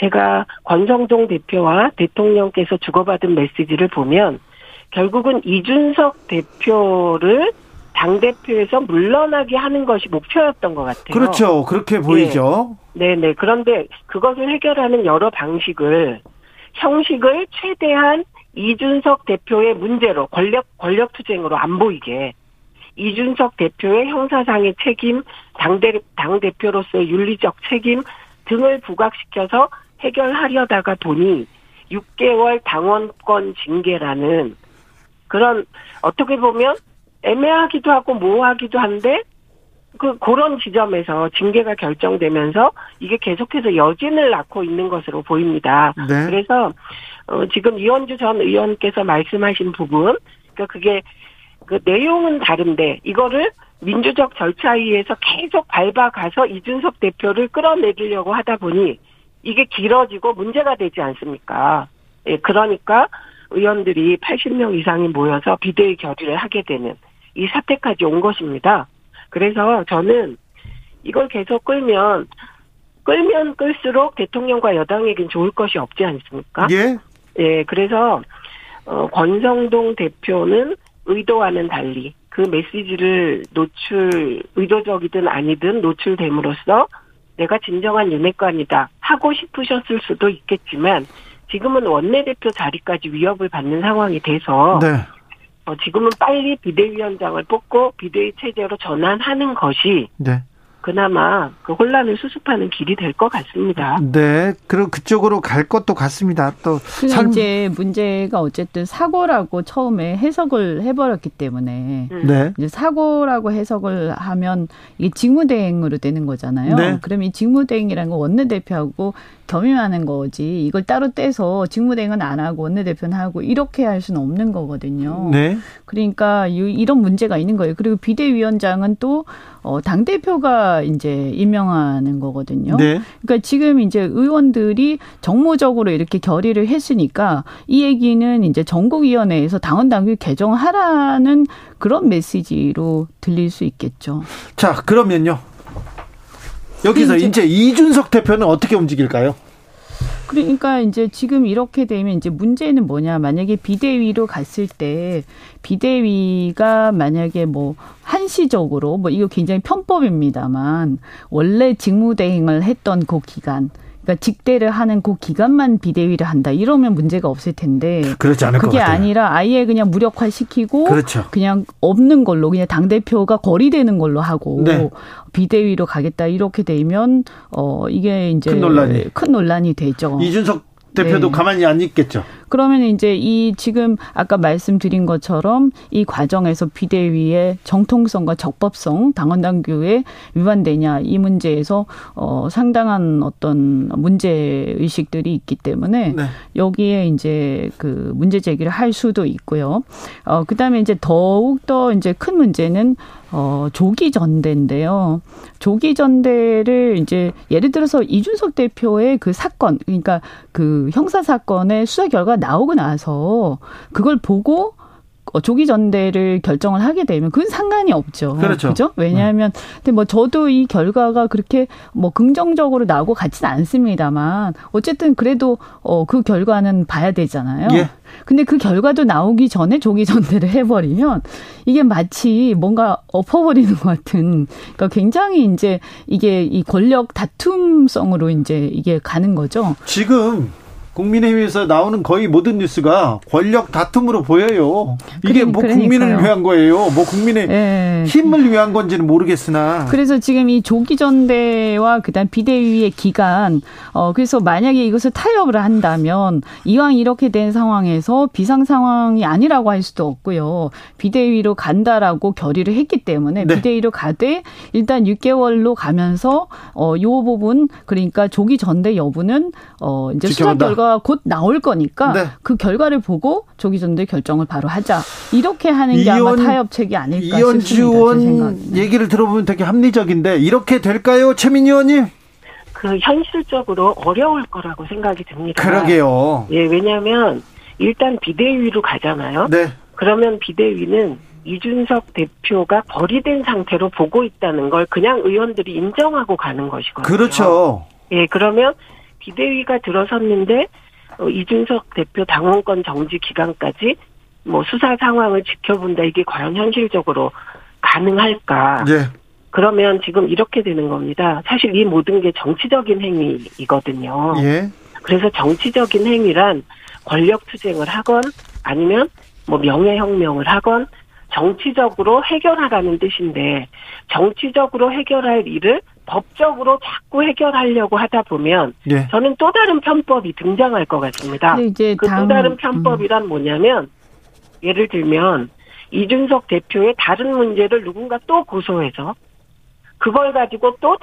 Speaker 7: 제가 권성동 대표와 대통령께서 주고받은 메시지를 보면 결국은 이준석 대표를 당 대표에서 물러나게 하는 것이 목표였던 것 같아요.
Speaker 1: 그렇죠. 그렇게 보이죠.
Speaker 7: 네. 네네. 그런데 그것을 해결하는 여러 방식을, 형식을 최대한 이준석 대표의 문제로, 권력, 권력 투쟁으로 안 보이게, 이준석 대표의 형사상의 책임, 당대, 당대표로서의 윤리적 책임 등을 부각시켜서 해결하려다가 보니 6개월 당원권 징계라는 그런 어떻게 보면 애매하기도 하고 모호하기도 한데 그 그런 지점에서 징계가 결정되면서 이게 계속해서 여진을 낳고 있는 것으로 보입니다. 네. 그래서 어 지금 이원주 전 의원께서 말씀하신 부분 그러니까 그게 그 내용은 다른데 이거를 민주적 절차에 의해서 계속 밟아가서 이준석 대표를 끌어내리려고 하다 보니 이게 길어지고 문제가 되지 않습니까? 예, 그러니까 의원들이 80명 이상이 모여서 비대위 결의를 하게 되는 이 사태까지 온 것입니다. 그래서 저는 이걸 계속 끌면 끌면 끌수록 대통령과 여당에겐 좋을 것이 없지 않습니까?
Speaker 1: 예.
Speaker 7: 예, 그래서 어, 권성동 대표는 의도와는 달리 그 메시지를 노출 의도적이든 아니든 노출됨으로써 내가 진정한 윤핵관이다 하고 싶으셨을 수도 있겠지만 지금은 원내대표 자리까지 위협을 받는 상황이 돼서 네. 어, 지금은 빨리 비대위원장을 뽑고 비대위 체제로 전환하는 것이 네. 그나마 그 혼란을 수습하는 길이 될 것 같습니다.
Speaker 1: 네, 그럼 그쪽으로 갈 것도 같습니다. 또
Speaker 6: 삶... 이제 문제가 어쨌든 사고라고 처음에 해석을 해버렸기 때문에 음. 네. 이제 사고라고 해석을 하면 이게 직무대행으로 되는 거잖아요. 네. 그럼 이 직무대행이라는 건 원내대표하고 겸임하는 거지 이걸 따로 떼서 직무대행은 안 하고 원내대표는 하고 이렇게 할 수는 없는 거거든요. 네. 그러니까 이런 문제가 있는 거예요. 그리고 비대위원장은 또 어, 당 대표가 이제 임명하는 거거든요. 네. 그러니까 지금 이제 의원들이 정무적으로 이렇게 결의를 했으니까 이 얘기는 이제 전국위원회에서 당원 당규 개정하라는 그런 메시지로 들릴 수 있겠죠.
Speaker 1: 자, 그러면요. 여기서 이제, 이제 이준석 대표는 어떻게 움직일까요?
Speaker 6: 그러니까 이제 지금 이렇게 되면 이제 문제는 뭐냐. 만약에 비대위로 갔을 때 비대위가 만약에 뭐 한시적으로 뭐 이거 굉장히 편법입니다만 원래 직무대행을 했던 그 기간 그러니까 직대를 하는 그 기간만 비대위를 한다. 이러면 문제가 없을 텐데.
Speaker 1: 그렇지 않을
Speaker 6: 그게
Speaker 1: 아니라
Speaker 6: 아예 그냥 무력화 시키고 그렇죠. 그냥 없는 걸로 그냥 당 대표가 거리되는 걸로 하고 네. 비대위로 가겠다 이렇게 되면 어 이게 이제
Speaker 1: 큰 논란이
Speaker 6: 큰 논란이 되죠.
Speaker 1: 이준석 대표도 네. 가만히 안 있겠죠.
Speaker 6: 그러면 이제 이 지금 아까 말씀드린 것처럼 이 과정에서 비대위의 정통성과 적법성, 당원 당규에 위반되냐 이 문제에서 어 상당한 어떤 문제 의식들이 있기 때문에 네. 여기에 이제 그 문제 제기를 할 수도 있고요. 어 그다음에 이제 더욱 더 이제 큰 문제는 어, 조기 전대인데요. 조기 전대를 이제 예를 들어서 이준석 대표의 그 사건, 그러니까 그 형사 사건의 수사 결과 나오고 나서 그걸 보고 어, 조기 전대를 결정을 하게 되면 그건 상관이 없죠.
Speaker 1: 그렇죠.
Speaker 6: 그죠? 왜냐하면 근데 뭐 저도 이 결과가 그렇게 뭐 긍정적으로 나오고 같지는 않습니다만 어쨌든 그래도 어그 결과는 봐야 되잖아요. 예. 근데 그 결과도 나오기 전에 조기 전대를 해버리면 이게 마치 뭔가 엎어버리는 것 같은 그러니까 굉장히 이제 이게 이 권력 다툼성으로 이제 이게 가는 거죠.
Speaker 1: 지금 국민의힘에서 나오는 거의 모든 뉴스가 권력 다툼으로 보여요. 이게 뭐 그러니까요. 국민을 위한 거예요. 뭐 국민의 네. 힘을 위한 건지는 모르겠으나.
Speaker 6: 그래서 지금 이 조기 전대와 그다음 비대위의 기간 어 그래서 만약에 이것을 타협을 한다면 이왕 이렇게 된 상황에서 비상 상황이 아니라고 할 수도 없고요. 비대위로 간다라고 결의를 했기 때문에 네. 비대위로 가되 일단 6개월로 가면서 어요 부분 그러니까 조기 전대 여부는 어 이제 지켜본다. 수사 결과 결과가 곧 나올 거니까 네. 그 결과를 보고 조기 전대 결정을 바로 하자. 이렇게 하는 게 이현, 아마 타협책이 아닐까
Speaker 1: 이현주 의원 얘기를 들어보면 되게 합리적인데 이렇게 될까요, 최민희 의원님?
Speaker 7: 그 현실적으로 어려울 거라고 생각이 듭니다.
Speaker 1: 그러게요.
Speaker 7: 예, 왜냐하면 일단 비대위로 가잖아요. 네. 그러면 비대위는 이준석 대표가 거리된 상태로 보고 있다는 걸 그냥 의원들이 인정하고 가는 것이거든요.
Speaker 1: 그렇죠.
Speaker 7: 예, 그러면 비대위가 들어섰는데 어, 이준석 대표 당원권 정지 기간까지 뭐 수사 상황을 지켜본다 이게 과연 현실적으로 가능할까? 예. 그러면 지금 이렇게 되는 겁니다. 사실 이 모든 게 정치적인 행위이거든요. 예. 그래서 정치적인 행위란 권력 투쟁을 하건 아니면 뭐 명예혁명을 하건 정치적으로 해결하라는 뜻인데 정치적으로 해결할 일을 법적으로 자꾸 해결하려고 하다 보면 예. 저는 또 다른 편법이 등장할 것 같습니다. 그 또 다른 편법이란 음. 뭐냐면 예를 들면 이준석 대표의 다른 문제를 누군가 또 고소해서 그걸 가지고 또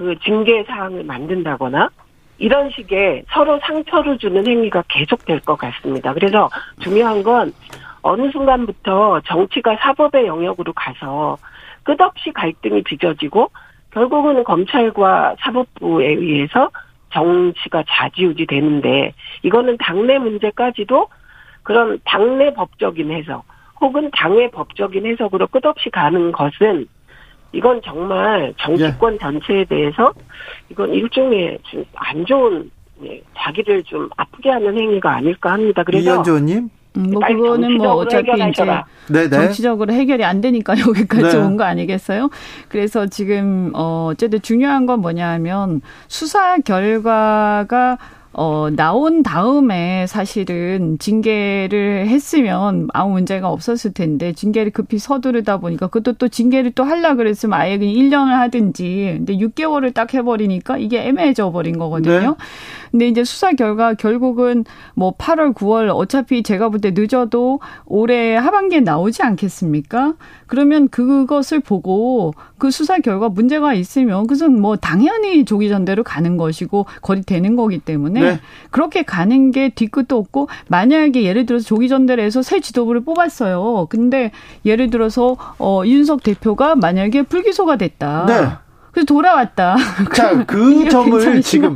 Speaker 7: 그 징계 사항을 만든다거나 이런 식의 서로 상처를 주는 행위가 계속될 것 같습니다. 그래서 중요한 건 어느 순간부터 정치가 사법의 영역으로 가서 끝없이 갈등이 빚어지고 결국은 검찰과 사법부에 의해서 정치가 좌지우지 되는데 이거는 당내 문제까지도 그런 당내 법적인 해석 혹은 당의 법적인 해석으로 끝없이 가는 것은 이건 정말 정치권 예. 전체에 대해서 이건 일종의 좀 안 좋은 예, 자기를 좀 아프게 하는 행위가 아닐까 합니다. 그래서
Speaker 1: 이현주 의원님
Speaker 6: 음, 뭐 그거는 뭐 어차피 이제 네네. 정치적으로 해결이 안 되니까 [LAUGHS] 여기까지 네. 온거 아니겠어요? 그래서 지금 어 어쨌든 중요한 건 뭐냐하면 수사 결과가 어, 나온 다음에 사실은 징계를 했으면 아무 문제가 없었을 텐데 징계를 급히 서두르다 보니까 그것도 또 징계를 또 하려 그랬으면 아예 그냥 1년을 하든지 근데 6개월을 딱 해버리니까 이게 애매해져 버린 거거든요. 네. 근데 이제 수사 결과 결국은 뭐 8월, 9월 어차피 제가 볼 때 늦어도 올해 하반기에 나오지 않겠습니까? 그러면 그것을 보고 그 수사 결과 문제가 있으면 그것은 뭐 당연히 조기 전대로 가는 것이고 거리 되는 거기 때문에 네. 그렇게 가는 게 뒤끝도 없고 만약에 예를 들어서 조기 전대를 해서 새 지도부를 뽑았어요. 근데 예를 들어서 어 윤석 대표가 만약에 불기소가 됐다. 네. 그래서 돌아왔다.
Speaker 1: 자, 그 [LAUGHS] 점을 지금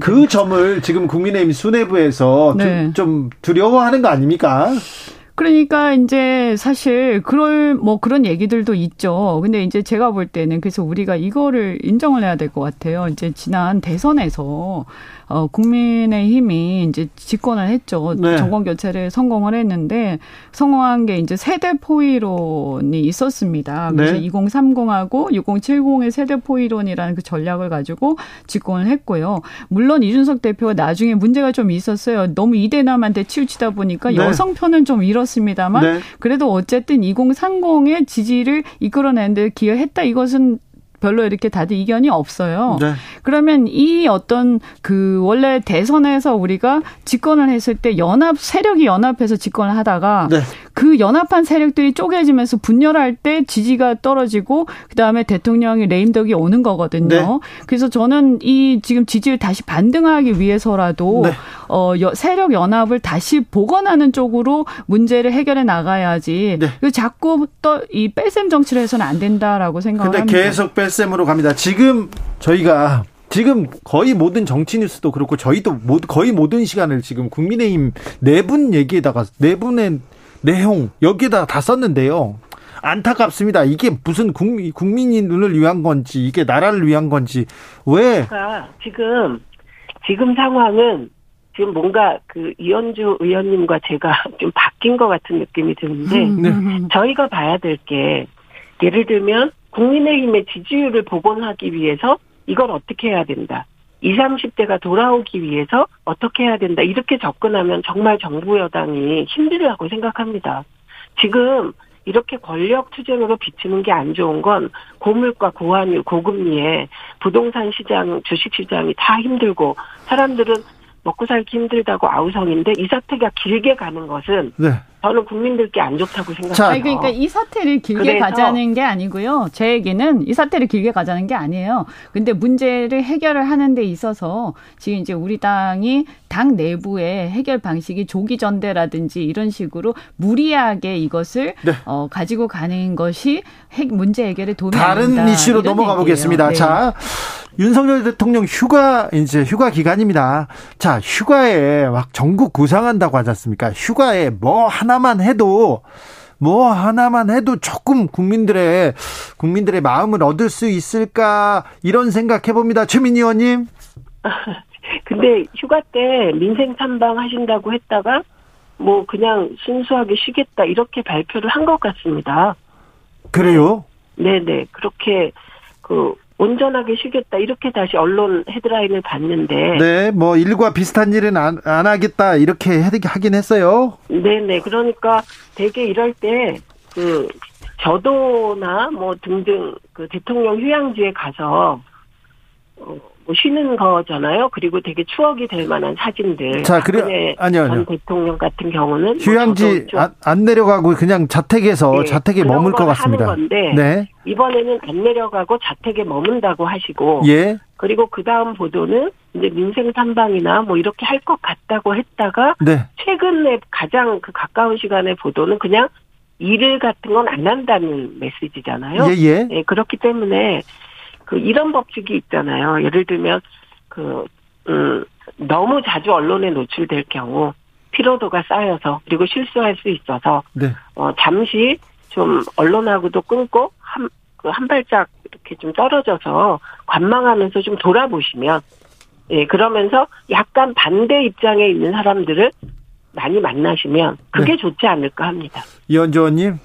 Speaker 1: 그 점을 지금 국민의힘 수뇌부에서 네. 좀, 좀 두려워하는 거 아닙니까?
Speaker 6: 그러니까 이제 사실 그럴 뭐 그런 얘기들도 있죠. 근데 이제 제가 볼 때는 그래서 우리가 이거를 인정을 해야 될 것 같아요. 이제 지난 대선에서 어, 국민의힘이 이제 집권을 했죠. 네. 정권 교체를 성공을 했는데 성공한 게 이제 세대 포위론이 있었습니다. 그래서 네. 2030하고 6070의 세대 포위론이라는 그 전략을 가지고 집권을 했고요. 물론 이준석 대표가 나중에 문제가 좀 있었어요. 너무 이대남한테 치우치다 보니까 네. 여성 편은 좀 잃었습니다만 네. 그래도 어쨌든 2030의 지지를 이끌어내는데 기여했다. 이것은 별로 이렇게 다들 이견이 없어요. 네. 그러면 이 어떤 그 원래 대선에서 우리가 집권을 했을 때 연합 세력이 연합해서 집권을 하다가 네. 그 연합한 세력들이 쪼개지면서 분열할 때 지지가 떨어지고 그다음에 대통령이 레임덕이 오는 거거든요. 네. 그래서 저는 이 지금 지지를 다시 반등하기 위해서라도 네. 어 세력 연합을 다시 복원하는 쪽으로 문제를 해결해 나가야지. 네. 그 자꾸 또 이 뺄셈 정치를 해서는 안 된다라고 생각합니다.
Speaker 1: 근데 계속 뺄셈으로 갑니다. 지금 저희가 지금 거의 모든 정치 뉴스도 그렇고 저희도 거의 모든 시간을 지금 국민의힘 네 분 얘기에다가 네 분의 내용 여기에다 다 썼는데요. 안타깝습니다. 이게 무슨 국민, 국민이 눈을 위한 건지, 이게 나라를 위한 건지, 왜?
Speaker 7: 그러니까 지금, 지금 상황은 지금 뭔가 그 이현주 의원님과 제가 [LAUGHS] 좀 바뀐 것 같은 느낌이 드는데, 음, 네. 저희가 봐야 될 게, 예를 들면 국민의힘의 지지율을 복원하기 위해서 이걸 어떻게 해야 된다. 20, 30대가 돌아오기 위해서 어떻게 해야 된다. 이렇게 접근하면 정말 정부 여당이 힘들다고 생각합니다. 지금 이렇게 권력 투쟁으로 비치는 게 안 좋은 건 고물가, 고환율, 고금리에 부동산 시장, 주식 시장이 다 힘들고 사람들은 먹고 살기 힘들다고 아우성인데 이 사태가 길게 가는 것은 네. 저는 국민들께 안 좋다고 생각해요.
Speaker 6: 아니, 그러니까 이 사태를 길게 가자는 게 아니고요. 제 얘기는 이 사태를 길게 가자는 게 아니에요. 근데 문제를 해결을 하는 데 있어서 지금 이제 우리 당이 당 내부의 해결 방식이 조기 전대라든지 이런 식으로 무리하게 이것을 네. 어, 가지고 가는 것이 핵 문제 해결에 도움이
Speaker 1: 다른
Speaker 6: 된다.
Speaker 1: 이슈로 넘어가. 보겠습니다. 네. 자, 윤석열 대통령 휴가 이제 휴가 기간입니다. 자, 휴가에 막 전국 구상한다고 하지 않습니까? 휴가에 뭐 하나만 해도 뭐 하나만 해도 조금 국민들의 국민들의 마음을 얻을 수 있을까 이런 생각해 봅니다. 최민희 의원님. [LAUGHS]
Speaker 7: 근데 휴가 때 민생 탐방 하신다고 했다가 뭐 그냥 순수하게 쉬겠다 이렇게 발표를 한 것 같습니다.
Speaker 1: 그래요?
Speaker 7: 네네 그렇게 그 온전하게 쉬겠다. 이렇게 다시 언론 헤드라인을 봤는데.
Speaker 1: 네, 뭐 일과 비슷한 일은 안, 안 하겠다. 이렇게 하긴 했어요.
Speaker 7: 네 네. 그러니까 대개 이럴 때그 저도나 뭐 등등 그 대통령 휴양지에 가서 어, 뭐 쉬는 거잖아요. 그리고 되게 추억이 될 만한 사진들. 자, 그래 아니요, 아니요. 대통령 같은 경우는 뭐
Speaker 1: 휴양지 뭐 안, 안, 내려가고 그냥 자택에서 네, 자택에 머물 것 같습니다.
Speaker 7: 하는 건데 네. 이번에는 안 내려가고 자택에 머문다고 하시고 예. 그리고 그 다음 보도는 이제 민생 탐방이나 뭐 이렇게 할 것 같다고 했다가 네. 최근에 가장 그 가까운 시간에 보도는 그냥 일을 같은 건 안 한다는 메시지잖아요. 예, 예. 네, 그렇기 때문에 그 이런 법칙이 있잖아요. 예를 들면 그 음, 너무 자주 언론에 노출될 경우 피로도가 쌓여서 그리고 실수할 수 있어서 네. 어, 잠시 좀 언론하고도 끊고 한, 그한 발짝 이렇게 좀 떨어져서 관망하면서 좀 돌아보시면 예, 그러면서 약간 반대 입장에 있는 사람들을 많이 만나시면 그게 네. 좋지 않을까 합니다.
Speaker 1: 이현주 의원님.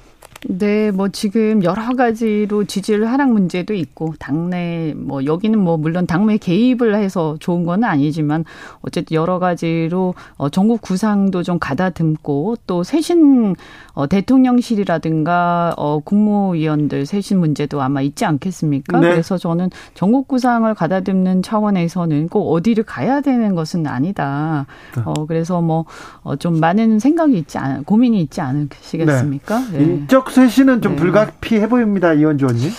Speaker 6: 네, 뭐 지금 여러 가지로 지지율 하락 문제도 있고 당내 뭐 여기는 뭐 물론 당내 개입을 해서 좋은 건 아니지만 어쨌든 여러 가지로 어 전국 구상도 좀 가다듬고 또 쇄신 어 대통령실이라든가 어 국무위원들 쇄신 문제도 아마 있지 않겠습니까? 네. 그래서 저는 전국 구상을 가다듬는 차원에서는 꼭 어디를 가야 되는 것은 아니다. 네. 어 그래서 뭐 좀 많은 생각이 있지 않 고민이 있지 않으시겠습니까?
Speaker 1: 네. 네. 쇄신은 좀 네. 불가피해 보입니다, 이원주 의원님.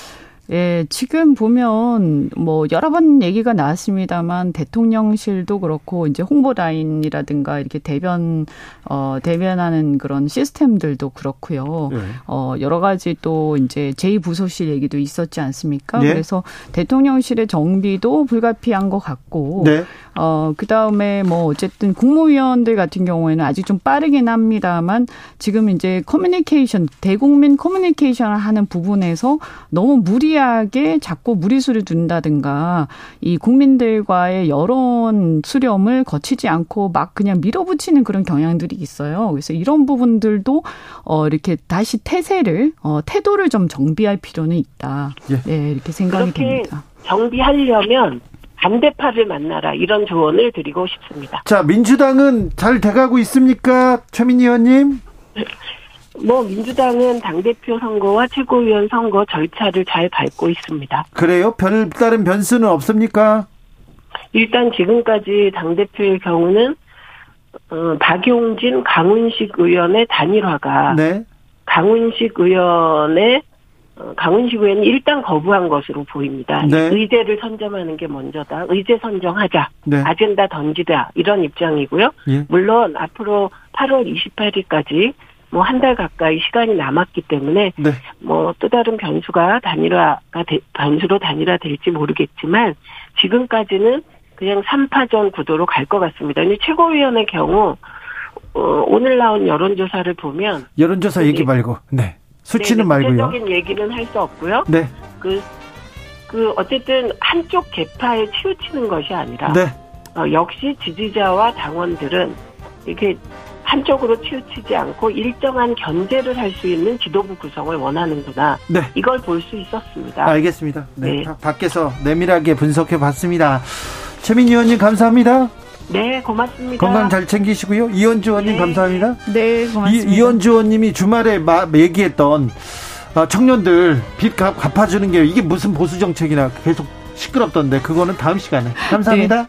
Speaker 6: 예, 지금 보면 뭐 여러 번 얘기가 나왔습니다만 대통령실도 그렇고 이제 홍보 라인이라든가 이렇게 대변 어 대변하는 그런 시스템들도 그렇고요. 네. 어 여러 가지 또 이제 제2 부서실 얘기도 있었지 않습니까? 네. 그래서 대통령실의 정비도 불가피한 것 같고 네. 어, 그 다음에 뭐 어쨌든 국무위원들 같은 경우에는 아직 좀 빠르긴 합니다만 지금 이제 커뮤니케이션, 대국민 커뮤니케이션을 하는 부분에서 너무 무리 하게 자꾸 무리수를 둔다든가 이 국민들과의 여론 수렴을 거치지 않고 막 그냥 밀어붙이는 그런 경향들이 있어요. 그래서 이런 부분들도 어, 이렇게 다시 태세를, 어, 태도를 좀 정비할 필요는 있다. 예. 네, 이렇게 생각이 됩니다.
Speaker 7: 정비하려면 반대파를 만나라 이런 조언을 드리고 싶습니다.
Speaker 1: 자 민주당은 잘 돼가고 있습니까, 최민희 의원님? [LAUGHS]
Speaker 7: 뭐 민주당은 당 대표 선거와 최고위원 선거 절차를 잘 밟고 있습니다.
Speaker 1: 그래요? 별다른 변수는 없습니까?
Speaker 7: 일단 지금까지 당 대표의 경우는 어, 박용진, 강훈식 의원의 단일화가 네. 강훈식 의원의 어, 강훈식 의원이 일단 거부한 것으로 보입니다. 네. 의제를 선점하는 게 먼저다. 의제 선정하자. 네. 아젠다 던지다. 이런 입장이고요. 예. 물론 앞으로 8월 28일까지 뭐 한 달 가까이 시간이 남았기 때문에 네. 뭐또 다른 변수가 단일화가 되, 변수로 단일화 될지 모르겠지만 지금까지는 그냥 3파전 구도로 갈 것 같습니다. 근데 최고위원의 경우 어, 오늘 나온 여론조사를 보면
Speaker 1: 여론조사 얘기 말고 네. 수치는 네, 말고요.
Speaker 7: 구체적인 얘기는 할 수 없고요. 네. 그, 그 어쨌든 한쪽 개파에 치우치는 것이 아니라 네. 어, 역시 지지자와 당원들은 이렇게 한쪽으로 치우치지 않고 일정한 견제를 할 수 있는 지도부 구성을 원하는구나. 네. 이걸 볼 수 있었습니다.
Speaker 1: 알겠습니다. 네. 네. 밖에서 내밀하게 분석해 봤습니다. 최민희 의원님 감사합니다.
Speaker 7: 네, 고맙습니다.
Speaker 1: 건강 잘 챙기시고요. 이현주 의원님 네. 감사합니다.
Speaker 6: 네, 고맙습니다.
Speaker 1: 이, 이현주 의원님이 주말에 마, 얘기했던 어, 청년들 빚 갚, 갚아주는 게 이게 무슨 보수 정책이나 계속 시끄럽던데 그거는 다음 시간에 감사합니다. 네.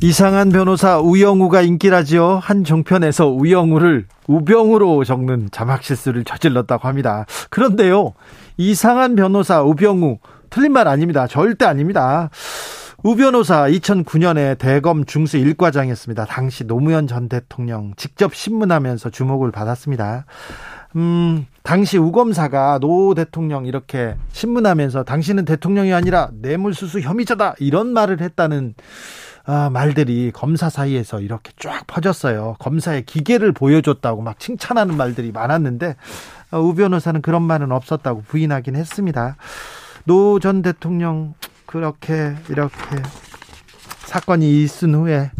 Speaker 1: 이상한 변호사 우영우가 인기라지요. 한 종편에서 우영우를 우병우로 적는 자막 실수를 저질렀다고 합니다. 그런데요. 이상한 변호사 우병우 틀린 말 아닙니다. 절대 아닙니다. 우 변호사 2009년에 대검 중수 1과장이었습니다. 당시 노무현 전 대통령 직접 신문하면서 주목을 받았습니다. 음, 당시 우 검사가 노 대통령 이렇게 신문하면서 당신은 대통령이 아니라 뇌물수수 혐의자다 이런 말을 했다는 아, 말들이 검사 사이에서 이렇게 쫙 퍼졌어요. 검사의 기개를 보여줬다고 막 칭찬하는 말들이 많았는데 어, 우 변호사는 그런 말은 없었다고 부인하긴 했습니다. 노 전 대통령 그렇게 이렇게 사건이 있은 후에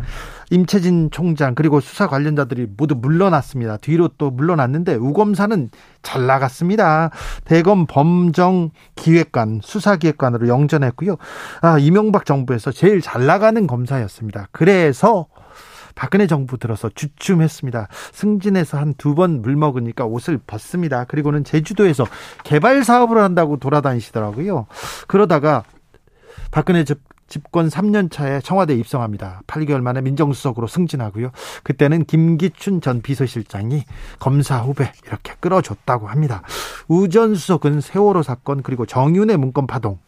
Speaker 1: 임채진 총장 그리고 수사 관련자들이 모두 물러났습니다. 뒤로 또 물러났는데 우검사는 잘 나갔습니다. 대검 범정 기획관 수사기획관으로 영전했고요. 아 이명박 정부에서 제일 잘 나가는 검사였습니다. 그래서 박근혜 정부 들어서 주춤했습니다. 승진해서 한 두 번 물 먹으니까 옷을 벗습니다. 그리고는 제주도에서 개발 사업을 한다고 돌아다니시더라고요. 그러다가 박근혜 집권 3년 차에 청와대 입성합니다. 8개월 만에 민정수석으로 승진하고요. 그때는 김기춘 전 비서실장이 검사 후배 이렇게 끌어줬다고 합니다. 우 전 수석은 세월호 사건 그리고 정윤의 문건 파동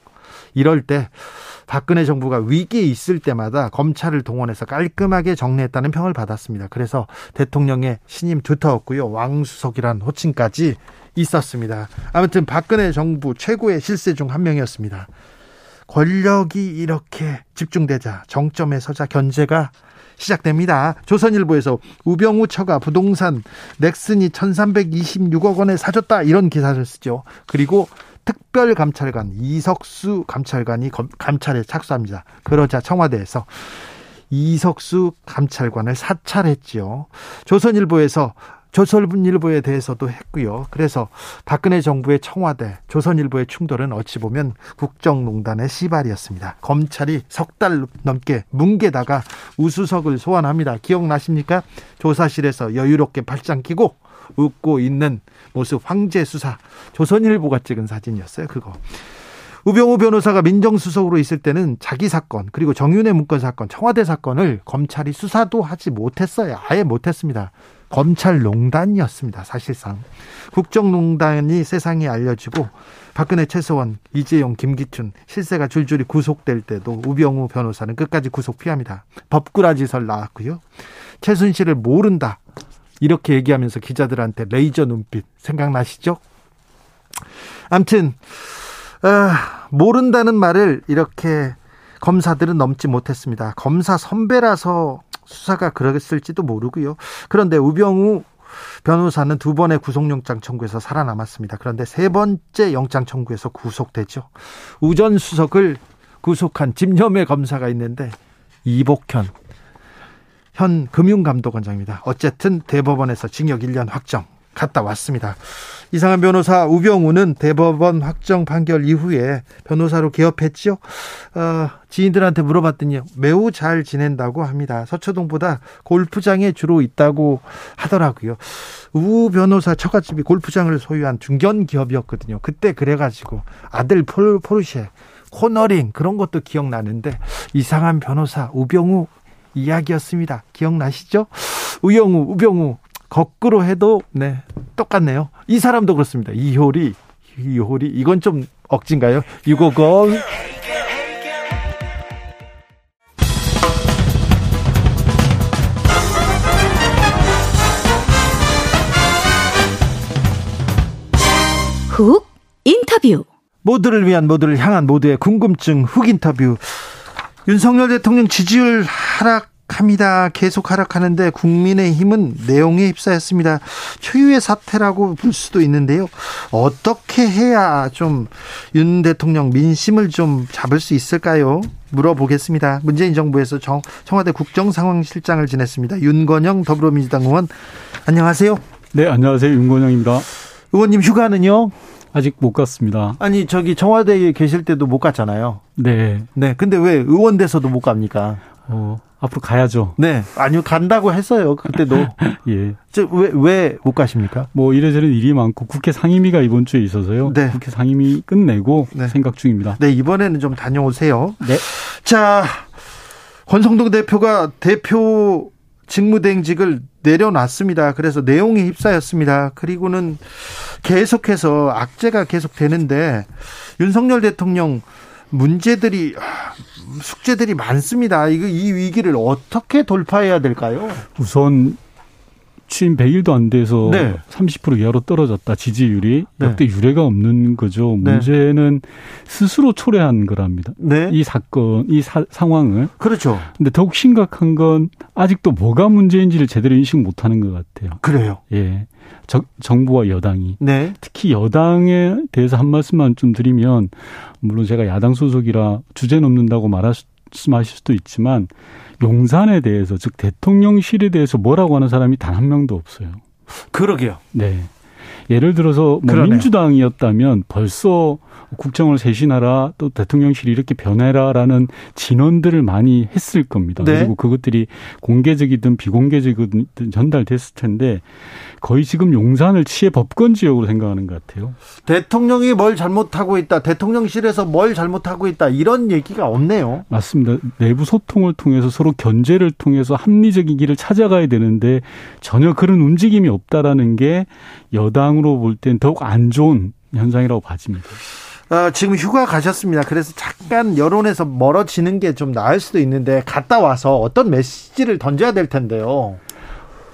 Speaker 1: 이럴 때 박근혜 정부가 위기에 있을 때마다 검찰을 동원해서 깔끔하게 정리했다는 평을 받았습니다. 그래서 대통령의 신임 두터웠고요. 왕수석이란 호칭까지 있었습니다. 아무튼 박근혜 정부 최고의 실세 중 한 명이었습니다. 권력이 이렇게 집중되자 정점에 서자 견제가 시작됩니다. 조선일보에서 우병우 처가 부동산 넥슨이 1326억 원에 사줬다 이런 기사를 쓰죠. 그리고 특별감찰관 이석수 감찰관이 감찰에 착수합니다. 그러자 청와대에서 이석수 감찰관을 사찰했지요. 조선일보에서 조선일보에 대해서도 했고요. 그래서 박근혜 정부의 청와대, 조선일보의 충돌은 어찌 보면 국정농단의 시발이었습니다. 검찰이 석 달 넘게 뭉개다가 우수석을 소환합니다. 기억나십니까? 조사실에서 여유롭게 발장 끼고 웃고 있는 모습 황제 수사. 조선일보가 찍은 사진이었어요. 그거. 우병우 변호사가 민정수석으로 있을 때는 자기 사건 그리고 정윤의 문건 사건 청와대 사건을 검찰이 수사도 하지 못했어요. 아예 못했습니다. 검찰농단이었습니다. 사실상 국정농단이 세상에 알려지고 박근혜 최서원, 이재용, 김기춘 실세가 줄줄이 구속될 때도 우병우 변호사는 끝까지 구속 피합니다. 법꾸라지설 나왔고요. 최순실을 모른다 이렇게 얘기하면서 기자들한테 레이저 눈빛 생각나시죠? 암튼 아, 모른다는 말을 이렇게 검사들은 넘지 못했습니다. 검사 선배라서 수사가 그랬을지도 모르고요. 그런데 우병우 변호사는 두 번의 구속영장 청구에서 살아남았습니다. 그런데 세 번째 영장 청구에서 구속되죠. 우 전 수석을 구속한 집념의 검사가 있는데 이복현 현 금융감독원장입니다. 어쨌든 대법원에서 징역 1년 확정 갔다 왔습니다. 이상한 변호사 우병우는 대법원 확정 판결 이후에 변호사로 개업했죠. 어, 지인들한테 물어봤더니 매우 잘 지낸다고 합니다. 서초동보다 골프장에 주로 있다고 하더라고요. 우 변호사 처갓집이 골프장을 소유한 중견 기업이었거든요. 그때 그래가지고 아들 폴, 포르쉐 코너링 그런 것도 기억나는데 이상한 변호사 우병우 이야기였습니다. 기억나시죠? 우영우, 우병우 거꾸로 해도 네 똑같네요. 이 사람도 그렇습니다. 이효리, 이효리 이건 좀 억진가요? 유고건.
Speaker 2: 훅 인터뷰.
Speaker 1: 모두를 위한 모두를 향한 모두의 궁금증 훅 인터뷰. 윤석열 대통령 지지율 하락 하락 합니다. 계속 하락하는데 국민의힘은 내용에 휩싸였습니다. 초유의 사태라고 볼 수도 있는데요. 어떻게 해야 좀 윤 대통령 민심을 좀 잡을 수 있을까요? 물어보겠습니다. 문재인 정부에서 정, 청와대 국정상황실장을 지냈습니다. 윤건영 더불어민주당 의원 안녕하세요.
Speaker 8: 네, 안녕하세요. 윤건영입니다.
Speaker 1: 의원님 휴가는요?
Speaker 8: 아직 못 갔습니다.
Speaker 1: 아니 저기 청와대에 계실 때도 못 갔잖아요.
Speaker 8: 네.
Speaker 1: 네. 근데 왜 의원 돼서도 못 갑니까?
Speaker 8: 어, 앞으로 가야죠.
Speaker 1: 네. 아니요, 간다고 했어요. 그때도. [LAUGHS]
Speaker 8: 예.
Speaker 1: 왜, 왜 못 가십니까?
Speaker 8: 뭐 이래저래 일이 많고 국회 상임위가 이번 주에 있어서요.
Speaker 1: 네.
Speaker 8: 국회 상임위 끝내고 네. 생각 중입니다.
Speaker 1: 네, 이번에는 좀 다녀오세요.
Speaker 8: 네.
Speaker 1: 자, 권성동 대표가 대표 직무대행직을 내려놨습니다. 그래서 내용이 휩싸였습니다. 그리고는 계속해서 악재가 계속되는데 윤석열 대통령 문제들이 숙제들이 많습니다. 이거 이 위기를 어떻게 돌파해야 될까요?
Speaker 8: 우선 취임 100일도 안 돼서 네. 30% 이하로 떨어졌다. 지지율이 네. 역대 유례가 없는 거죠. 네. 문제는 스스로 초래한 거랍니다.
Speaker 1: 네.
Speaker 8: 이 사건, 이 사, 상황을.
Speaker 1: 그렇죠.
Speaker 8: 근데 더욱 심각한 건 아직도 뭐가 문제인지를 제대로 인식 못 하는 것 같아요.
Speaker 1: 그래요.
Speaker 8: 예. 저, 정부와 여당이.
Speaker 1: 네.
Speaker 8: 특히 여당에 대해서 한 말씀만 좀 드리면 물론 제가 야당 소속이라 주제 넘는다고 말씀하실 수도 있지만 용산에 대해서 즉 대통령실에 대해서 뭐라고 하는 사람이 단 한 명도 없어요.
Speaker 1: 그러게요.
Speaker 8: 네. 예를 들어서 뭐 민주당이었다면 벌써 국정을 쇄신하라 또 대통령실이 이렇게 변해라라는 진언들을 많이 했을 겁니다. 네. 그리고 그것들이 공개적이든 비공개적이든 전달됐을 텐데 거의 지금 용산을 치해 법권 지역으로 생각하는 것 같아요.
Speaker 1: 대통령이 뭘 잘못하고 있다. 대통령실에서 뭘 잘못하고 있다. 이런 얘기가 없네요.
Speaker 8: 맞습니다. 내부 소통을 통해서 서로 견제를 통해서 합리적인 길을 찾아가야 되는데 전혀 그런 움직임이 없다라는 게 여당으로 볼 땐 더욱 안 좋은 현상이라고 봐집니다.
Speaker 1: 어, 지금 휴가 가셨습니다. 그래서 잠깐 여론에서 멀어지는 게 좀 나을 수도 있는데 갔다 와서 어떤 메시지를 던져야 될 텐데요.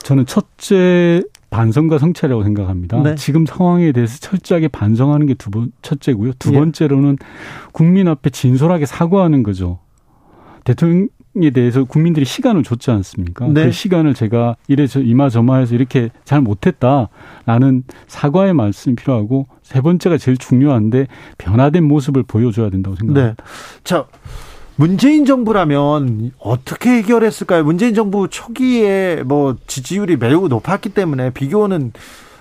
Speaker 8: 저는 첫째 반성과 성찰이라고 생각합니다. 네. 지금 상황에 대해서 철저하게 반성하는 게 두 번, 첫째고요. 두 예. 번째로는 국민 앞에 진솔하게 사과하는 거죠. 대통령 에 대해서 국민들이 시간을 줬지 않습니까? 네. 그 시간을 제가 이래서 이마저마해서 이렇게 잘 못했다라는 사과의 말씀이 필요하고 세 번째가 제일 중요한데 변화된 모습을 보여줘야 된다고 생각합니다. 네.
Speaker 1: 자. 문재인 정부라면 어떻게 해결했을까요? 문재인 정부 초기에 뭐 지지율이 매우 높았기 때문에 비교는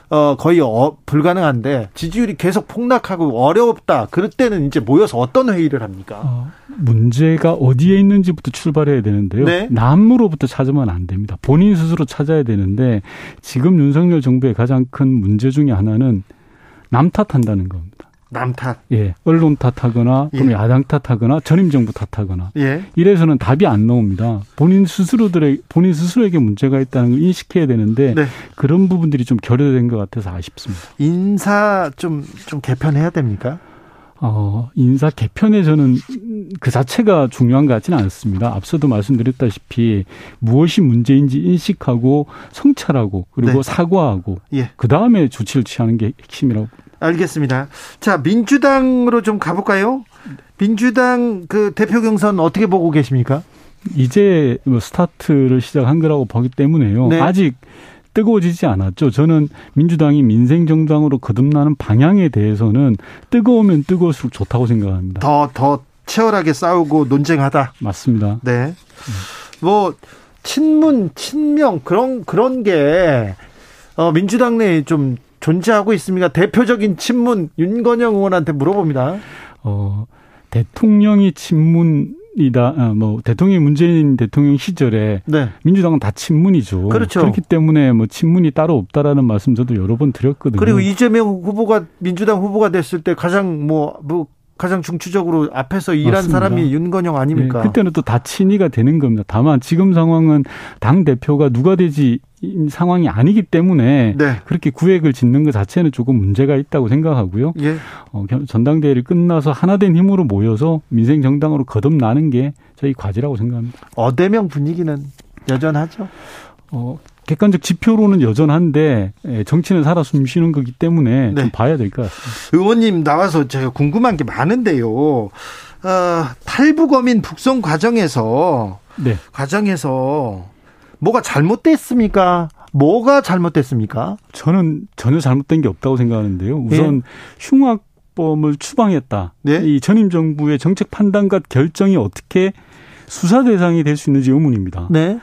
Speaker 1: 어, 거의 어, 불가능한데 지지율이 계속 폭락하고 어렵다. 그럴 때는 이제 모여서 어떤 회의를 합니까? 어,
Speaker 8: 문제가 어디에 있는지부터 출발해야 되는데요. 네? 남으로부터 찾으면 안 됩니다. 본인 스스로 찾아야 되는데 지금 윤석열 정부의 가장 큰 문제 중의 하나는 남 탓한다는 겁니다.
Speaker 1: 남 탓.
Speaker 8: 예. 언론 탓하거나 예. 야당 탓하거나 전임 정부 탓하거나. 예. 이래서는 답이 안 나옵니다. 본인 스스로들의 본인 스스로에게 문제가 있다는 걸 인식해야 되는데 네. 그런 부분들이 좀 결여된 것 같아서 아쉽습니다.
Speaker 1: 인사 좀좀 개편해야 됩니까?
Speaker 8: 어, 인사 개편에 저는 그 자체가 중요한 것 같지는 않습니다. 앞서도 말씀드렸다시피 무엇이 문제인지 인식하고 성찰하고 그리고 네. 사과하고 예. 그 다음에 조치를 취하는 게 핵심이라고
Speaker 1: 알겠습니다. 자, 민주당으로 좀 가볼까요? 민주당 그 대표 경선 어떻게 보고 계십니까?
Speaker 8: 이제 뭐 스타트를 시작한 거라고 보기 때문에요. 네. 아직 뜨거워지지 않았죠. 저는 민주당이 민생 정당으로 거듭나는 방향에 대해서는 뜨거우면 뜨거울수록 좋다고 생각합니다.
Speaker 1: 더, 더 치열하게 싸우고 논쟁하다.
Speaker 8: 맞습니다.
Speaker 1: 네. 뭐, 친문, 친명, 그런, 그런 게, 어, 민주당 내에 좀 존재하고 있습니까? 대표적인 친문 윤건영 의원한테 물어봅니다.
Speaker 8: 어, 대통령이 친문 이다 아, 뭐 대통령 문재인 대통령 시절에 네. 민주당은 다 친문이죠.
Speaker 1: 그렇죠.
Speaker 8: 그렇기 때문에 뭐 친문이 따로 없다라는 말씀 저도 여러 번 드렸거든요.
Speaker 1: 그리고 이재명 후보가 민주당 후보가 됐을 때 가장 뭐, 뭐 가장 중추적으로 앞에서 일한. 사람이 윤건영 아닙니까?
Speaker 8: 네, 그때는 또 다 친이가 되는 겁니다. 다만 지금 상황은 당 대표가 누가 되지 상황이 아니기 때문에 네. 그렇게 구획을 짓는 것 자체는 조금 문제가 있다고 생각하고요. 예. 어, 전당대회를 끝나서 하나된 힘으로 모여서 민생 정당으로 거듭나는 게 저희 과제라고 생각합니다.
Speaker 1: 어대명 분위기는 여전하죠.
Speaker 8: 어, 객관적 지표로는 여전한데 예, 정치는 살아 숨쉬는 거기 때문에 네. 좀 봐야 될 것 같습니다.
Speaker 1: 의원님 나와서 제가 궁금한 게 많은데요. 어, 탈북어민 북송 과정에서 네. 과정에서 뭐가 잘못됐습니까? 뭐가 잘못됐습니까?
Speaker 8: 저는 전혀 잘못된 게 없다고 생각하는데요. 우선 예. 흉악범을 추방했다. 네? 이 전임 정부의 정책 판단과 결정이 어떻게 수사 대상이 될 수 있는지 의문입니다. 네.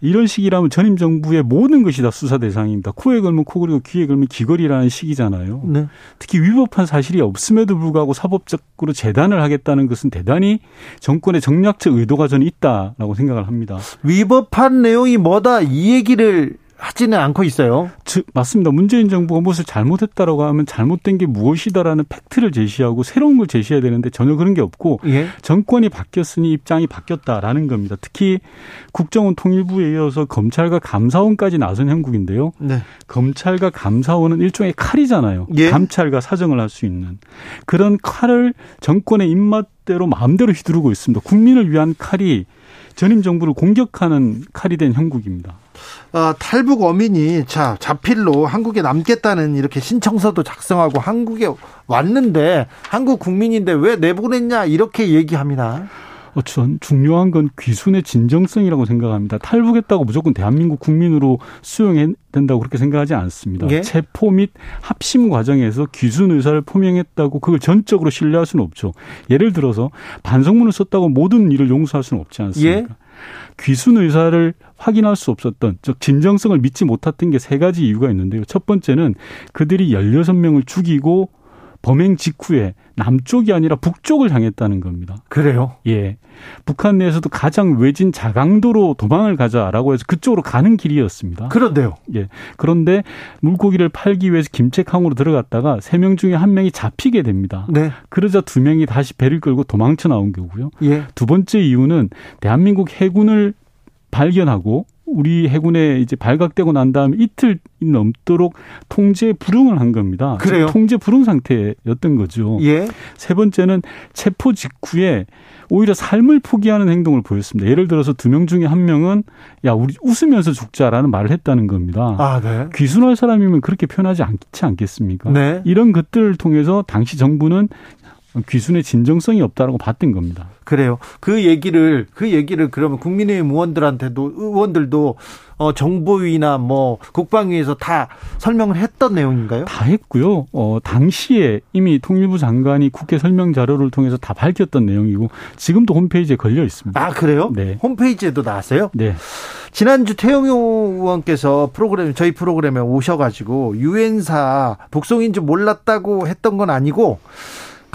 Speaker 8: 이런 시기라면 전임 정부의 모든 것이 다 수사 대상입니다. 코에 걸면 코 그리고 귀에 걸면 귀걸이라는 시기잖아요. 네. 특히 위법한 사실이 없음에도 불구하고 사법적으로 재단을 하겠다는 것은 대단히 정권의 정략적 의도가 저는 있다라고 생각을 합니다.
Speaker 1: 위법한 내용이 뭐다 이 얘기를 하지는 않고 있어요.
Speaker 8: 즉 맞습니다. 문재인 정부가 무엇을 잘못했다라고 하면 잘못된 게 무엇이다라는 팩트를 제시하고 새로운 걸 제시해야 되는데 전혀 그런 게 없고 예. 정권이 바뀌었으니 입장이 바뀌었다라는 겁니다. 특히 국정원 통일부에 이어서 검찰과 감사원까지 나선 형국인데요. 네. 검찰과 감사원은 일종의 칼이잖아요. 예. 감찰과 사정을 할 수 있는 그런 칼을 정권의 입맛대로 마음대로 휘두르고 있습니다. 국민을 위한 칼이 전임 정부를 공격하는 칼이 된 형국입니다.
Speaker 1: 어, 탈북 어민이 자 자필로 한국에 남겠다는 이렇게 신청서도 작성하고 한국에 왔는데 한국 국민인데 왜 내보냈냐 이렇게 얘기합니다.
Speaker 8: 어, 전 중요한 건 귀순의 진정성이라고 생각합니다. 탈북했다고 무조건 대한민국 국민으로 수용해야 된다고 그렇게 생각하지 않습니다. 예? 체포 및 합심 과정에서 귀순 의사를 표명했다고 그걸 전적으로 신뢰할 수는 없죠. 예를 들어서 반성문을 썼다고 모든 일을 용서할 수는 없지 않습니까? 예? 귀순 의사를 확인할 수 없었던 즉 진정성을 믿지 못했던 게 세 가지 이유가 있는데요. 첫 번째는 그들이 16명을 죽이고 범행 직후에 남쪽이 아니라 북쪽을 향했다는 겁니다.
Speaker 1: 그래요?
Speaker 8: 예. 북한 내에서도 가장 외진 자강도로 도망을 가자라고 해서 그쪽으로 가는 길이었습니다.
Speaker 1: 그런데요.
Speaker 8: 예. 그런데 물고기를 팔기 위해서 김책항으로 들어갔다가 세 명 중에 한 명이 잡히게 됩니다. 네. 그러자 두 명이 다시 배를 끌고 도망쳐 나온 거고요. 예. 두 번째 이유는 대한민국 해군을 발견하고 우리 해군에 이제 발각되고 난 다음에 이틀 넘도록 통제 불응을 한 겁니다.
Speaker 1: 그래요?
Speaker 8: 통제 불응 상태였던 거죠.
Speaker 1: 예.
Speaker 8: 세 번째는 체포 직후에 오히려 삶을 포기하는 행동을 보였습니다. 예를 들어서 두 명 중에 한 명은 야 우리 웃으면서 죽자라는 말을 했다는 겁니다.
Speaker 1: 아, 네.
Speaker 8: 귀순할 사람이면 그렇게 표현하지 않지 않겠습니까?
Speaker 1: 네.
Speaker 8: 이런 것들을 통해서 당시 정부는 귀순의 진정성이 없다라고 봤던 겁니다.
Speaker 1: 그래요. 그 얘기를 그 얘기를 그러면 국민의힘 의원들한테도 의원들도 어 정보위나 뭐 국방위에서 다 설명을 했던 내용인가요?
Speaker 8: 다 했고요. 어 당시에 이미 통일부 장관이 국회 설명 자료를 통해서 다 밝혔던 내용이고 지금도 홈페이지에 걸려 있습니다.
Speaker 1: 아 그래요?
Speaker 8: 네.
Speaker 1: 홈페이지에도 나왔어요?
Speaker 8: 네.
Speaker 1: 지난주 태영호 의원께서 프로그램 저희 프로그램에 오셔가지고 유엔사 북송인 줄 몰랐다고 했던 건 아니고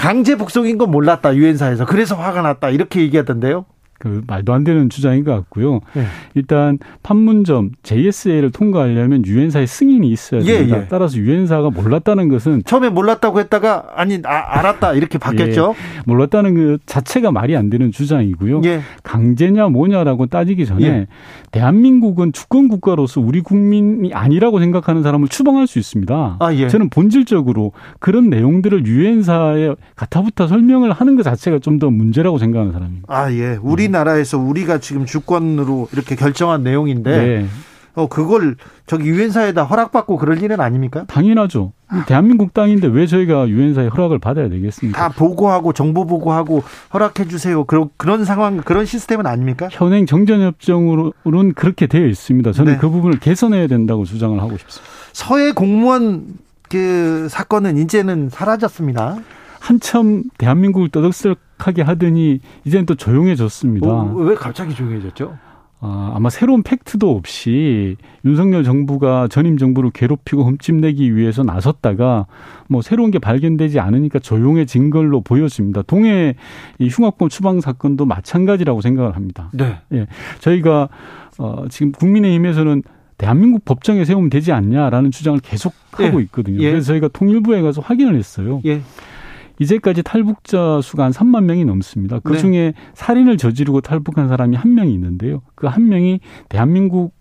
Speaker 1: 강제 북송인 건 몰랐다 유엔사에서 그래서 화가 났다 이렇게 얘기하던데요.
Speaker 8: 그 말도 안 되는 주장인 것 같고요. 네. 일단 판문점 JSA를 통과하려면 유엔사의 승인이 있어야 예, 됩니다. 예, 예. 따라서 유엔사가 몰랐다는 것은
Speaker 1: 처음에 몰랐다고 했다가 아니 아, 알았다 이렇게 [LAUGHS] 바뀌었죠.
Speaker 8: 예, 몰랐다는 그 자체가 말이 안 되는 주장이고요. 예. 강제냐 뭐냐라고 따지기 전에 예. 대한민국은 주권 국가로서 우리 국민이 아니라고 생각하는 사람을 추방할 수 있습니다. 아, 예. 저는 본질적으로 그런 내용들을 유엔사에 가타부타 설명을 하는 것 자체가 좀 더 문제라고 생각하는 사람입니다.
Speaker 1: 아 예, 우리 우리나라에서 우리가 지금 주권으로 이렇게 결정한 내용인데 네. 어 그걸 저기 유엔사에다 허락받고 그럴 일은 아닙니까?
Speaker 8: 당연하죠. 대한민국 땅인데 왜 저희가 유엔사에 허락을 받아야 되겠습니까?
Speaker 1: 다 보고하고 정보 보고하고 허락해 주세요. 그런 그런 상황 그런 시스템은 아닙니까?
Speaker 8: 현행 정전협정으로는 그렇게 되어 있습니다. 저는 네. 그 부분을 개선해야 된다고 주장을 하고 싶습니다.
Speaker 1: 서해 공무원 그 사건은 이제는 사라졌습니다.
Speaker 8: 한참 대한민국을 떠들썩하게 하더니 이제는 또 조용해졌습니다. 어,
Speaker 1: 왜 갑자기 조용해졌죠?
Speaker 8: 아, 아마 새로운 팩트도 없이 윤석열 정부가 전임 정부를 괴롭히고 흠집내기 위해서 나섰다가 뭐 새로운 게 발견되지 않으니까 조용해진 걸로 보여집니다. 동해 이 흉악범 추방 사건도 마찬가지라고 생각을 합니다.
Speaker 1: 네.
Speaker 8: 예. 저희가 어, 지금 국민의힘에서는 대한민국 법정에 세우면 되지 않냐라는 주장을 계속 하고 예. 있거든요. 예. 그래서 저희가 통일부에 가서 확인을 했어요.
Speaker 1: 예.
Speaker 8: 이제까지 탈북자 수가 한 3만 명이 넘습니다. 그 중에 네. 살인을 저지르고 탈북한 사람이 한 명이 있는데요. 그 한 명이 대한민국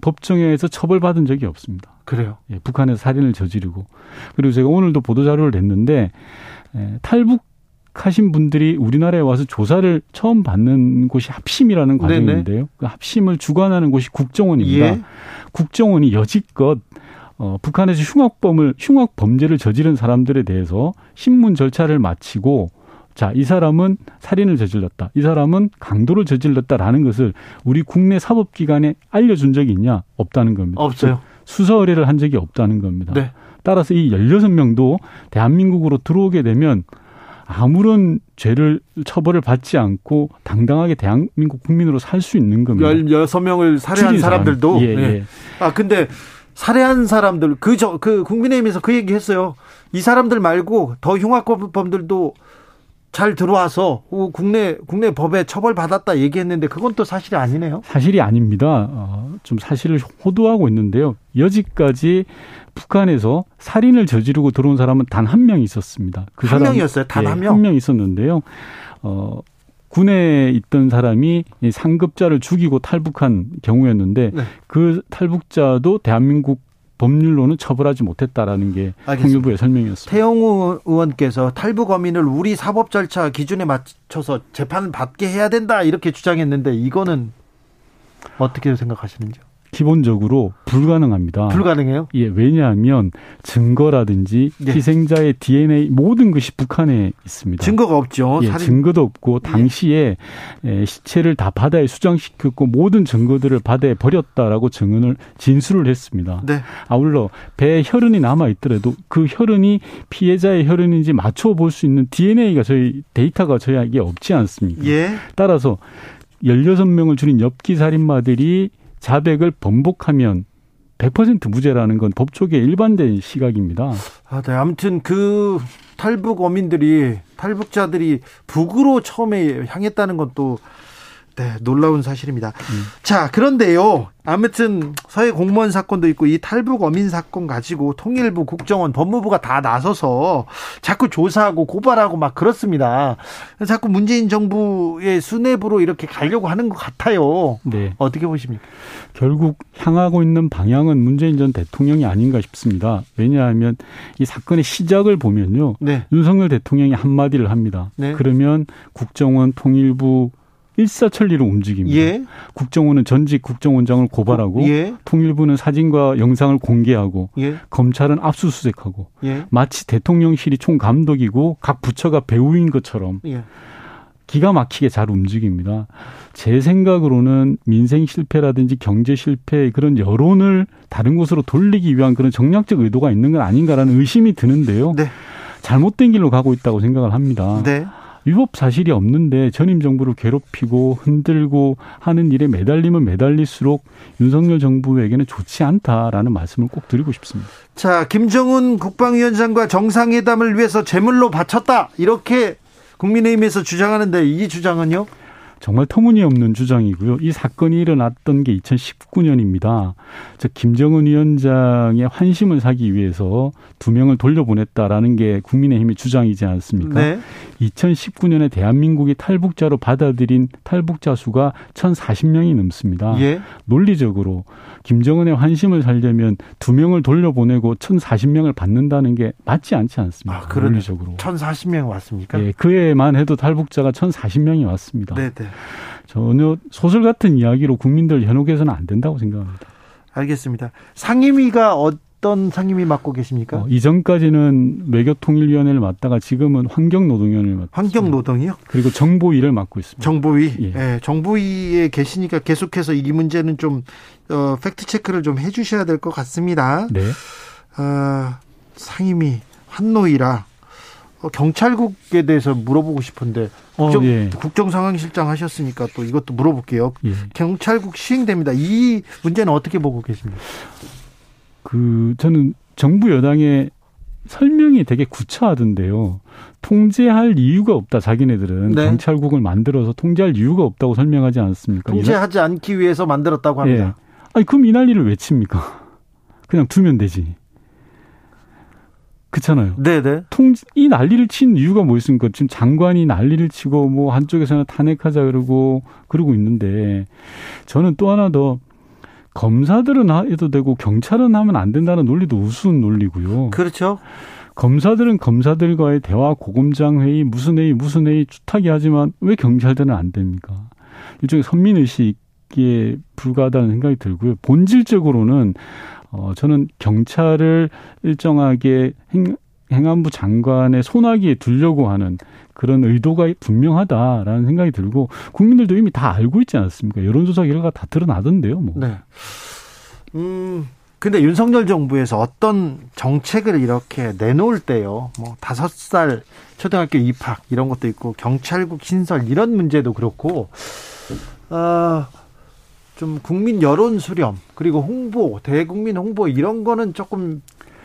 Speaker 8: 법정에서 처벌받은 적이 없습니다.
Speaker 1: 그래요?
Speaker 8: 예, 북한에서 살인을 저지르고 그리고 제가 오늘도 보도 자료를 냈는데 예, 탈북 하신 분들이 우리나라에 와서 조사를 처음 받는 곳이 합심이라는 과정인데요. 네네. 그 합심을 주관하는 곳이 국정원입니다. 예. 국정원이 여지껏 어, 북한에서 흉악범을 흉악 범죄를 저지른 사람들에 대해서 신문 절차를 마치고 자, 이 사람은 살인을 저질렀다. 이 사람은 강도를 저질렀다라는 것을 우리 국내 사법기관에 알려준 적이 있냐? 없다는 겁니다.
Speaker 1: 없어요.
Speaker 8: 수사 의뢰를 한 적이 없다는 겁니다.
Speaker 1: 네.
Speaker 8: 따라서 이 16명도 대한민국으로 들어오게 되면 아무런 죄를 처벌을 받지 않고 당당하게 대한민국 국민으로 살 수 있는 겁니다.
Speaker 1: 16명을 살해한 사람들도
Speaker 8: 예, 예.
Speaker 1: 아 근데 살해한 사람들 그저그 그 국민의힘에서 그 얘기 했어요. 이 사람들 말고 더 흉악범들도 잘 들어와서 국내 국내 법에 처벌 받았다 얘기했는데 그건 또 사실이 아니네요.
Speaker 8: 사실이 아닙니다. 어, 좀 사실을 호도하고 있는데요. 여지까지 북한에서 살인을 저지르고 들어온 사람은 단 한 명 있었습니다.
Speaker 1: 그한 명이었어요. 단한 예, 명.
Speaker 8: 한 명 있었는데요. 어, 군에 있던 사람이 상급자를 죽이고 탈북한 경우였는데 네. 그 탈북자도 대한민국 법률로는 처벌하지 못했다라는 게 통일부의 설명이었습니다.
Speaker 1: 태영우 의원께서 탈북 어민을 우리 사법 절차 기준에 맞춰서 재판을 받게 해야 된다 이렇게 주장했는데 이거는 어떻게 생각하시는지요?
Speaker 8: 기본적으로 불가능합니다.
Speaker 1: 불가능해요?
Speaker 8: 예, 왜냐하면 증거라든지 예. 희생자의 DNA 모든 것이 북한에 있습니다.
Speaker 1: 증거가 없죠.
Speaker 8: 예, 증거도 없고 예. 당시에 예. 시체를 다 바다에 수장시켰고 모든 증거들을 바다에 버렸다라고 증언을 진술을 했습니다.
Speaker 1: 네.
Speaker 8: 아울러 배에 혈흔이 남아 있더라도 그 혈흔이 피해자의 혈흔인지 맞춰 볼 수 있는 DNA가 저희 데이터가 저희에게 없지 않습니까?
Speaker 1: 예.
Speaker 8: 따라서 16명을 줄인 엽기 살인마들이 자백을 번복하면 100% 무죄라는 건 법조계의 일반된 시각입니다.
Speaker 1: 아, 네. 아무튼 그 탈북 어민들이 탈북자들이 북으로 처음에 향했다는 것도 네, 놀라운 사실입니다. 음. 자, 그런데요. 아무튼 서해 공무원 사건도 있고 이 탈북 어민 사건 가지고 통일부, 국정원, 법무부가 다 나서서 자꾸 조사하고 고발하고 막 그렇습니다. 자꾸 문재인 정부의 수뇌부로 이렇게 가려고 하는 것 같아요.
Speaker 8: 네.
Speaker 1: 어떻게 보십니까?
Speaker 8: 결국 향하고 있는 방향은 문재인 전 대통령이 아닌가 싶습니다. 왜냐하면 이 사건의 시작을 보면요.
Speaker 1: 네.
Speaker 8: 윤석열 대통령이 한마디를 합니다.
Speaker 1: 네.
Speaker 8: 그러면 국정원, 통일부, 일사천리로 움직입니다.
Speaker 1: 예.
Speaker 8: 국정원은 전직 국정원장을 고발하고
Speaker 1: 예.
Speaker 8: 통일부는 사진과 영상을 공개하고
Speaker 1: 예.
Speaker 8: 검찰은 압수수색하고
Speaker 1: 예.
Speaker 8: 마치 대통령실이 총감독이고 각 부처가 배우인 것처럼
Speaker 1: 예.
Speaker 8: 기가 막히게 잘 움직입니다. 제 생각으로는 민생 실패라든지 경제 실패 그런 여론을 다른 곳으로 돌리기 위한 그런 정략적 의도가 있는 건 아닌가라는 의심이 드는데요.
Speaker 1: 네.
Speaker 8: 잘못된 길로 가고 있다고 생각을 합니다.
Speaker 1: 네.
Speaker 8: 위법 사실이 없는데 전임 정부를 괴롭히고 흔들고 하는 일에 매달리면 매달릴수록 윤석열 정부에게는 좋지 않다라는 말씀을 꼭 드리고 싶습니다.
Speaker 1: 자, 김정은 국방위원장과 정상회담을 위해서 제물로 바쳤다. 이렇게 국민의힘에서 주장하는데 이 주장은요?
Speaker 8: 정말 터무니없는 주장이고요. 이 사건이 일어났던 게 2019년입니다. 즉 김정은 위원장의 환심을 사기 위해서 두 명을 돌려보냈다라는 게 국민의힘의 주장이지 않습니까?
Speaker 1: 네.
Speaker 8: 2019년에 대한민국이 탈북자로 받아들인 탈북자 수가 1,040명이 넘습니다.
Speaker 1: 예.
Speaker 8: 논리적으로 김정은의 환심을 살려면 두 명을 돌려보내고 1,040명을 받는다는 게 맞지 않지 않습니까?
Speaker 1: 아, 논리적으로. 1,040명 왔습니까?
Speaker 8: 예, 그해만 해도 탈북자가 1,040명이 왔습니다.
Speaker 1: 네, 네.
Speaker 8: 전혀 소설 같은 이야기로 국민들 현혹해서는 안 된다고 생각합니다.
Speaker 1: 알겠습니다. 상임위가 어떤 상임위 맡고 계십니까?
Speaker 8: 어, 이전까지는 외교통일위원회를 맡다가 지금은 환경노동위원회를 맡고
Speaker 1: 환경노동이요?
Speaker 8: 그리고 정보위를 맡고 있습니다.
Speaker 1: 정보위.
Speaker 8: 예.
Speaker 1: 네, 정보위에 계시니까 계속해서 이 문제는 좀 어, 팩트 체크를 좀 해주셔야 될 것 같습니다.
Speaker 8: 네.
Speaker 1: 어, 상임위 환노위라 어, 경찰국에 대해서 물어보고 싶은데 국정, 어, 예. 국정상황실장 하셨으니까 또 이것도 물어볼게요.
Speaker 8: 예.
Speaker 1: 경찰국 시행됩니다. 이 문제는 어떻게 보고 계십니까?
Speaker 8: 그 저는 정부 여당의 설명이 되게 구차하던데요. 통제할 이유가 없다. 자기네들은 네. 경찰국을 만들어서 통제할 이유가 없다고 설명하지 않습니까?
Speaker 1: 통제하지 않기 위해서 만들었다고 합니다. 예.
Speaker 8: 아니 그럼 이 난리를 왜 칩니까? 그냥 두면 되지. 그렇잖아요.
Speaker 1: 네네.
Speaker 8: 통, 이 난리를 친 이유가 뭐였습니까? 지금 장관이 난리를 치고 뭐 한쪽에서는 탄핵하자 그러고 그러고 있는데 저는 또 하나 더 검사들은 해도 되고 경찰은 하면 안 된다는 논리도 우스운 논리고요.
Speaker 1: 그렇죠.
Speaker 8: 검사들은 검사들과의 대화 고검장 회의 무슨 회의 무슨 회의 주탁이 하지만 왜 경찰들은 안 됩니까? 일종의 선민 의식에 불과하다는 생각이 들고요. 본질적으로는 어, 저는 경찰을 일정하게 행, 행안부 장관의 손아귀에 두려고 하는 그런 의도가 분명하다라는 생각이 들고 국민들도 이미 다 알고 있지 않습니까? 여론조사 결과가 다 드러나던데요, 뭐. 네.
Speaker 1: 음, 근데 윤석열 정부에서 어떤 정책을 이렇게 내놓을 때요, 뭐, 다섯 살 초등학교 입학 이런 것도 있고, 경찰국 신설 이런 문제도 그렇고, 어, 좀 국민 여론 수렴, 그리고 홍보, 대국민 홍보 이런 거는 조금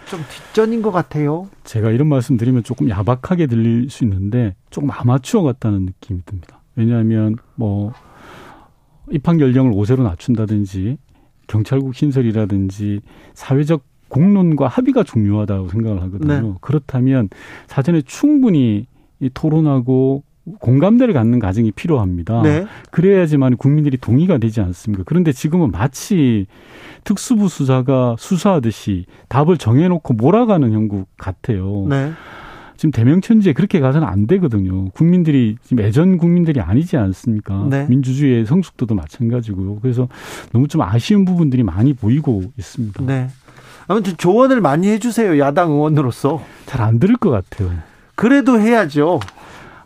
Speaker 1: 좀 뒷전인 것 같아요.
Speaker 8: 제가 이런 말씀 드리면 조금 야박하게 들릴 수 있는데 조금 아마추어 같다는 느낌이 듭니다. 왜냐하면 뭐 입학 연령을 5세로 낮춘다든지 경찰국 신설이라든지 사회적 공론과 합의가 중요하다고 생각을 하거든요. 네. 그렇다면 사전에 충분히 토론하고 공감대를 갖는 과정이 필요합니다. 네. 그래야지만 국민들이 동의가 되지 않습니까? 그런데 지금은 마치 특수부 수사가 수사하듯이 답을 정해놓고 몰아가는 형국 같아요. 네. 지금 대명천지에 그렇게 가서는 안 되거든요. 국민들이 지금 예전 국민들이 아니지 않습니까? 네. 민주주의의 성숙도도 마찬가지고요. 그래서 너무 좀 아쉬운 부분들이 많이 보이고 있습니다. 네.
Speaker 1: 아무튼 조언을 많이 해주세요. 야당 의원으로서.
Speaker 8: 잘 안 들을 것 같아요.
Speaker 1: 그래도 해야죠.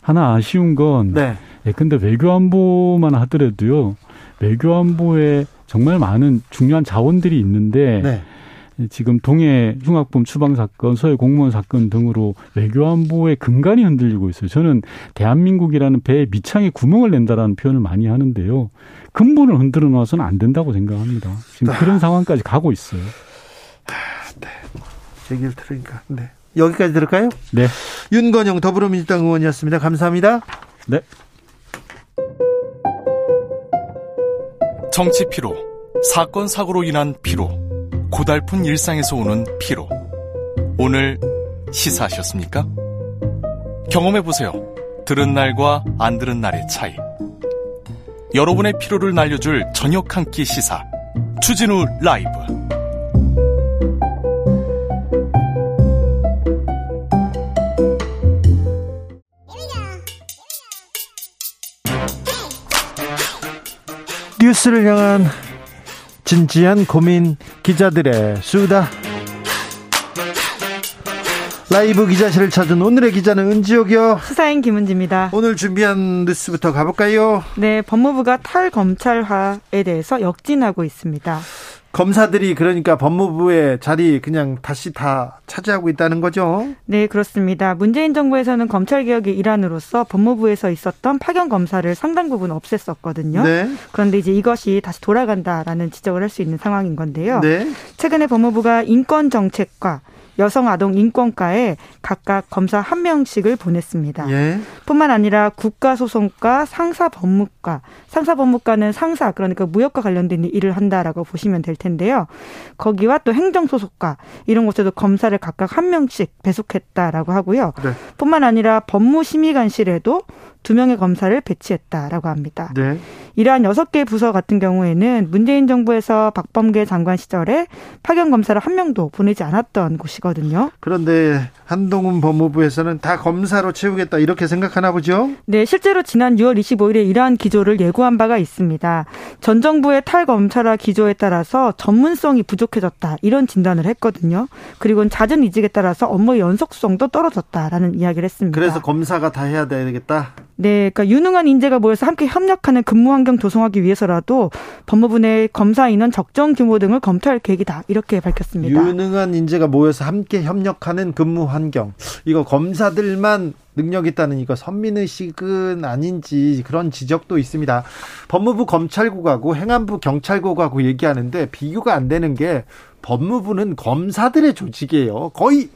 Speaker 8: 하나 아쉬운 건 네. 예, 근데 외교안보만 하더라도요. 외교안보에 정말 많은 중요한 자원들이 있는데 네. 지금 동해 흉악범 추방 사건, 서해 공무원 사건 등으로 외교안보의 근간이 흔들리고 있어요. 저는 대한민국이라는 배에 미창에 구멍을 낸다라는 표현을 많이 하는데요. 근본을 흔들어 놔서는 안 된다고 생각합니다. 지금 아. 그런 상황까지 가고 있어요.
Speaker 1: 아, 네. 얘기를 들으니까. 네. 여기까지 들을까요?
Speaker 8: 네.
Speaker 1: 윤건영 더불어민주당 의원이었습니다. 감사합니다.
Speaker 8: 네.
Speaker 9: 정치 피로, 사건 사고로 인한 피로, 고달픈 일상에서 오는 피로. 오늘 시사하셨습니까? 경험해 보세요. 들은 날과 안 들은 날의 차이. 여러분의 피로를 날려줄 저녁 한 끼 시사. 추진우 라이브.
Speaker 1: 뉴스를 향한 진지한 고민 기자들의 수다 라이브 기자실을 찾은 오늘의 기자는 은지옥이요.
Speaker 10: 수사인 김은지입니다.
Speaker 1: 오늘 준비한 뉴스부터 가볼까요?
Speaker 10: 네, 법무부가 탈검찰화에 대해서 역진하고 있습니다.
Speaker 1: 검사들이 그러니까 법무부의 자리 그냥 다시 다 차지하고 있다는 거죠?
Speaker 10: 네, 그렇습니다. 문재인 정부에서는 검찰 개혁의 일환으로서 법무부에서 있었던 파견 검사를 상당 부분 없앴었거든요. 네. 그런데 이제 이것이 다시 돌아간다라는 지적을 할 수 있는 상황인 건데요. 네. 최근에 법무부가 인권 정책과 여성 아동 인권과에 각각 검사 한 명씩을 보냈습니다. 예. 뿐만 아니라 국가소송과 상사법무과, 상사법무과는 상사 그러니까 무역과 관련된 일을 한다라고 보시면 될 텐데요. 거기와 또 행정소속과 이런 곳에도 검사를 각각 한 명씩 배속했다라고 하고요. 네. 뿐만 아니라 법무심의관실에도 두 명의 검사를 배치했다라고 합니다. 네. 이러한 여섯 개 부서 같은 경우에는 문재인 정부에서 박범계 장관 시절에 파견 검사를 한 명도 보내지 않았던 곳이거든요.
Speaker 1: 그런데 한동훈 법무부에서는 다 검사로 채우겠다 이렇게 생각하나 보죠?
Speaker 10: 네, 실제로 지난 6월 25일에 이러한 기조를 예고한 바가 있습니다. 전 정부의 탈검찰화 기조에 따라서 전문성이 부족해졌다 이런 진단을 했거든요. 그리고 잦은 이직에 따라서 업무 연속성도 떨어졌다라는 이야기를 했습니다.
Speaker 1: 그래서 검사가 다 해야 되겠다.
Speaker 10: 네, 그러니까 유능한 인재가 모여서 함께 협력하는 근무 환경 조성하기 위해서라도 법무부 내 검사 인원 적정 규모 등을 검토할 계획이다 이렇게 밝혔습니다.
Speaker 1: 유능한 인재가 모여서 함께 협력하는 근무 환경 이거 검사들만 능력 있다는 이거 선민의식은 아닌지 그런 지적도 있습니다. 법무부 검찰국하고 행안부 경찰국하고 얘기하는데 비교가 안 되는 게 법무부는 검사들의 조직이에요. 거의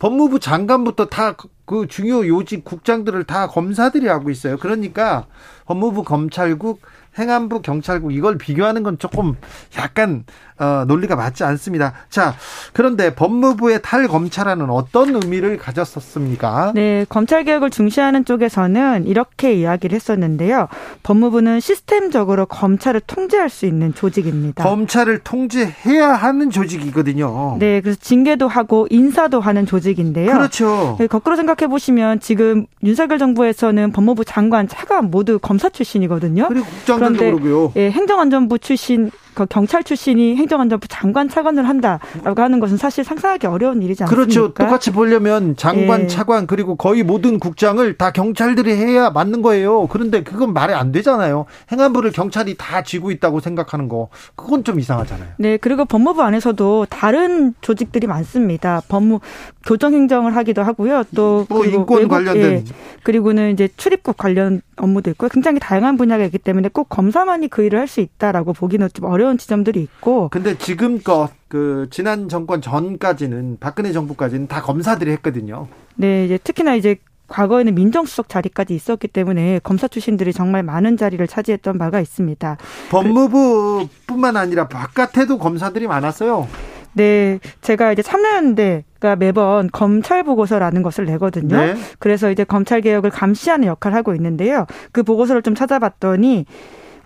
Speaker 1: 법무부 장관부터 다 그 중요 요직 국장들을 다 검사들이 하고 있어요. 그러니까 법무부 검찰국 행안부 경찰국 이걸 비교하는 건 조금 약간 어, 논리가 맞지 않습니다. 자, 그런데 법무부의 탈검찰화는 어떤 의미를 가졌었습니까?
Speaker 10: 네, 검찰 개혁을 중시하는 쪽에서는 이렇게 이야기를 했었는데요. 법무부는 시스템적으로 검찰을 통제할 수 있는 조직입니다.
Speaker 1: 검찰을 통제해야 하는 조직이거든요.
Speaker 10: 네, 그래서 징계도 하고 인사도 하는 조직인데요.
Speaker 1: 그렇죠.
Speaker 10: 네, 거꾸로 생각해 보시면 지금 윤석열 정부에서는 법무부 장관 차관 모두 검사 출신이거든요.
Speaker 1: 그리고 국장들도 그런데
Speaker 10: 그러고요. 예, 행정안전부 출신 그 경찰 출신이 행정안전부 장관 차관을 한다라고 하는 것은 사실 상상하기 어려운 일이지 않습니까?
Speaker 1: 그렇죠. 똑같이 보려면 장관, 예. 차관 그리고 거의 모든 국장을 다 경찰들이 해야 맞는 거예요. 그런데 그건 말이 안 되잖아요. 행안부를 경찰이 다 쥐고 있다고 생각하는 거 그건 좀 이상하잖아요.
Speaker 10: 네, 그리고 법무부 안에서도 다른 조직들이 많습니다. 법무 교정 행정을 하기도 하고요. 또 뭐
Speaker 1: 인권 외국, 관련된 예,
Speaker 10: 그리고는 이제 출입국 관련 업무도 있고 굉장히 다양한 분야가 있기 때문에 꼭 검사만이 그 일을 할 수 있다라고 보기는 좀 어려운 지점들이 있고.
Speaker 1: 근데 지금껏 그 지난 정권 전까지는 박근혜 정부까지는 다 검사들이 했거든요.
Speaker 10: 네, 이제 특히나 이제 과거에는 민정수석 자리까지 있었기 때문에 검사 출신들이 정말 많은 자리를 차지했던 바가 있습니다.
Speaker 1: 법무부뿐만 아니라 바깥에도 검사들이 많았어요.
Speaker 10: 네, 제가 이제 참여연대가 매번 검찰 보고서라는 것을 내거든요. 네. 그래서 이제 검찰 개혁을 감시하는 역할을 하고 있는데요. 그 보고서를 좀 찾아봤더니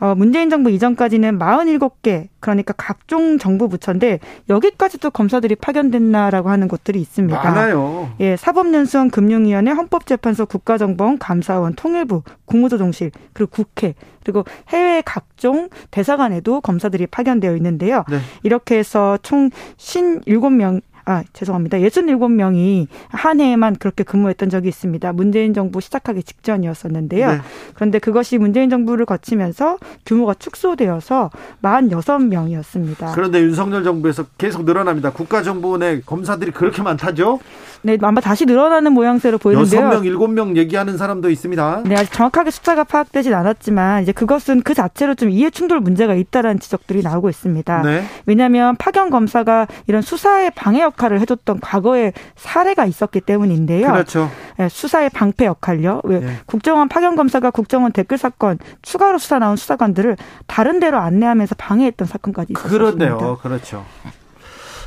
Speaker 10: 어, 문재인 정부 이전까지는 47개, 그러니까 각종 정부 부처인데 여기까지도 검사들이 파견됐나라고 하는 곳들이 있습니다.
Speaker 1: 많아요.
Speaker 10: 예, 사법연수원 금융위원회, 헌법재판소, 국가정보원, 감사원, 통일부, 국무조정실, 그리고 국회, 그리고 해외 각종 대사관에도 검사들이 파견되어 있는데요. 네. 이렇게 해서 총 57명 아, 죄송합니다. 67명이 한 해에만 그렇게 근무했던 적이 있습니다. 문재인 정부 시작하기 직전이었었는데요. 네. 그런데 그것이 문재인 정부를 거치면서 규모가 축소되어서 46명이었습니다.
Speaker 1: 그런데 윤석열 정부에서 계속 늘어납니다. 국가정보원에 검사들이 그렇게 많다죠?
Speaker 10: 네, 아마 다시 늘어나는 모양새로 보이는데요.
Speaker 1: 6명, 7명 얘기하는 사람도 있습니다.
Speaker 10: 네, 아직 정확하게 숫자가 파악되진 않았지만 이제 그것은 그 자체로 좀 이해 충돌 문제가 있다라는 지적들이 나오고 있습니다. 네. 왜냐하면 파견 검사가 이런 수사의 방해 역할을 해줬던 과거의 사례가 있었기 때문인데요.
Speaker 1: 그렇죠.
Speaker 10: 네, 수사의 방패 역할요. 왜 네. 국정원 파견 검사가 국정원 댓글 사건 추가로 수사 나온 수사관들을 다른 데로 안내하면서 방해했던 사건까지 있었습니다.
Speaker 1: 그런데요, 그렇죠.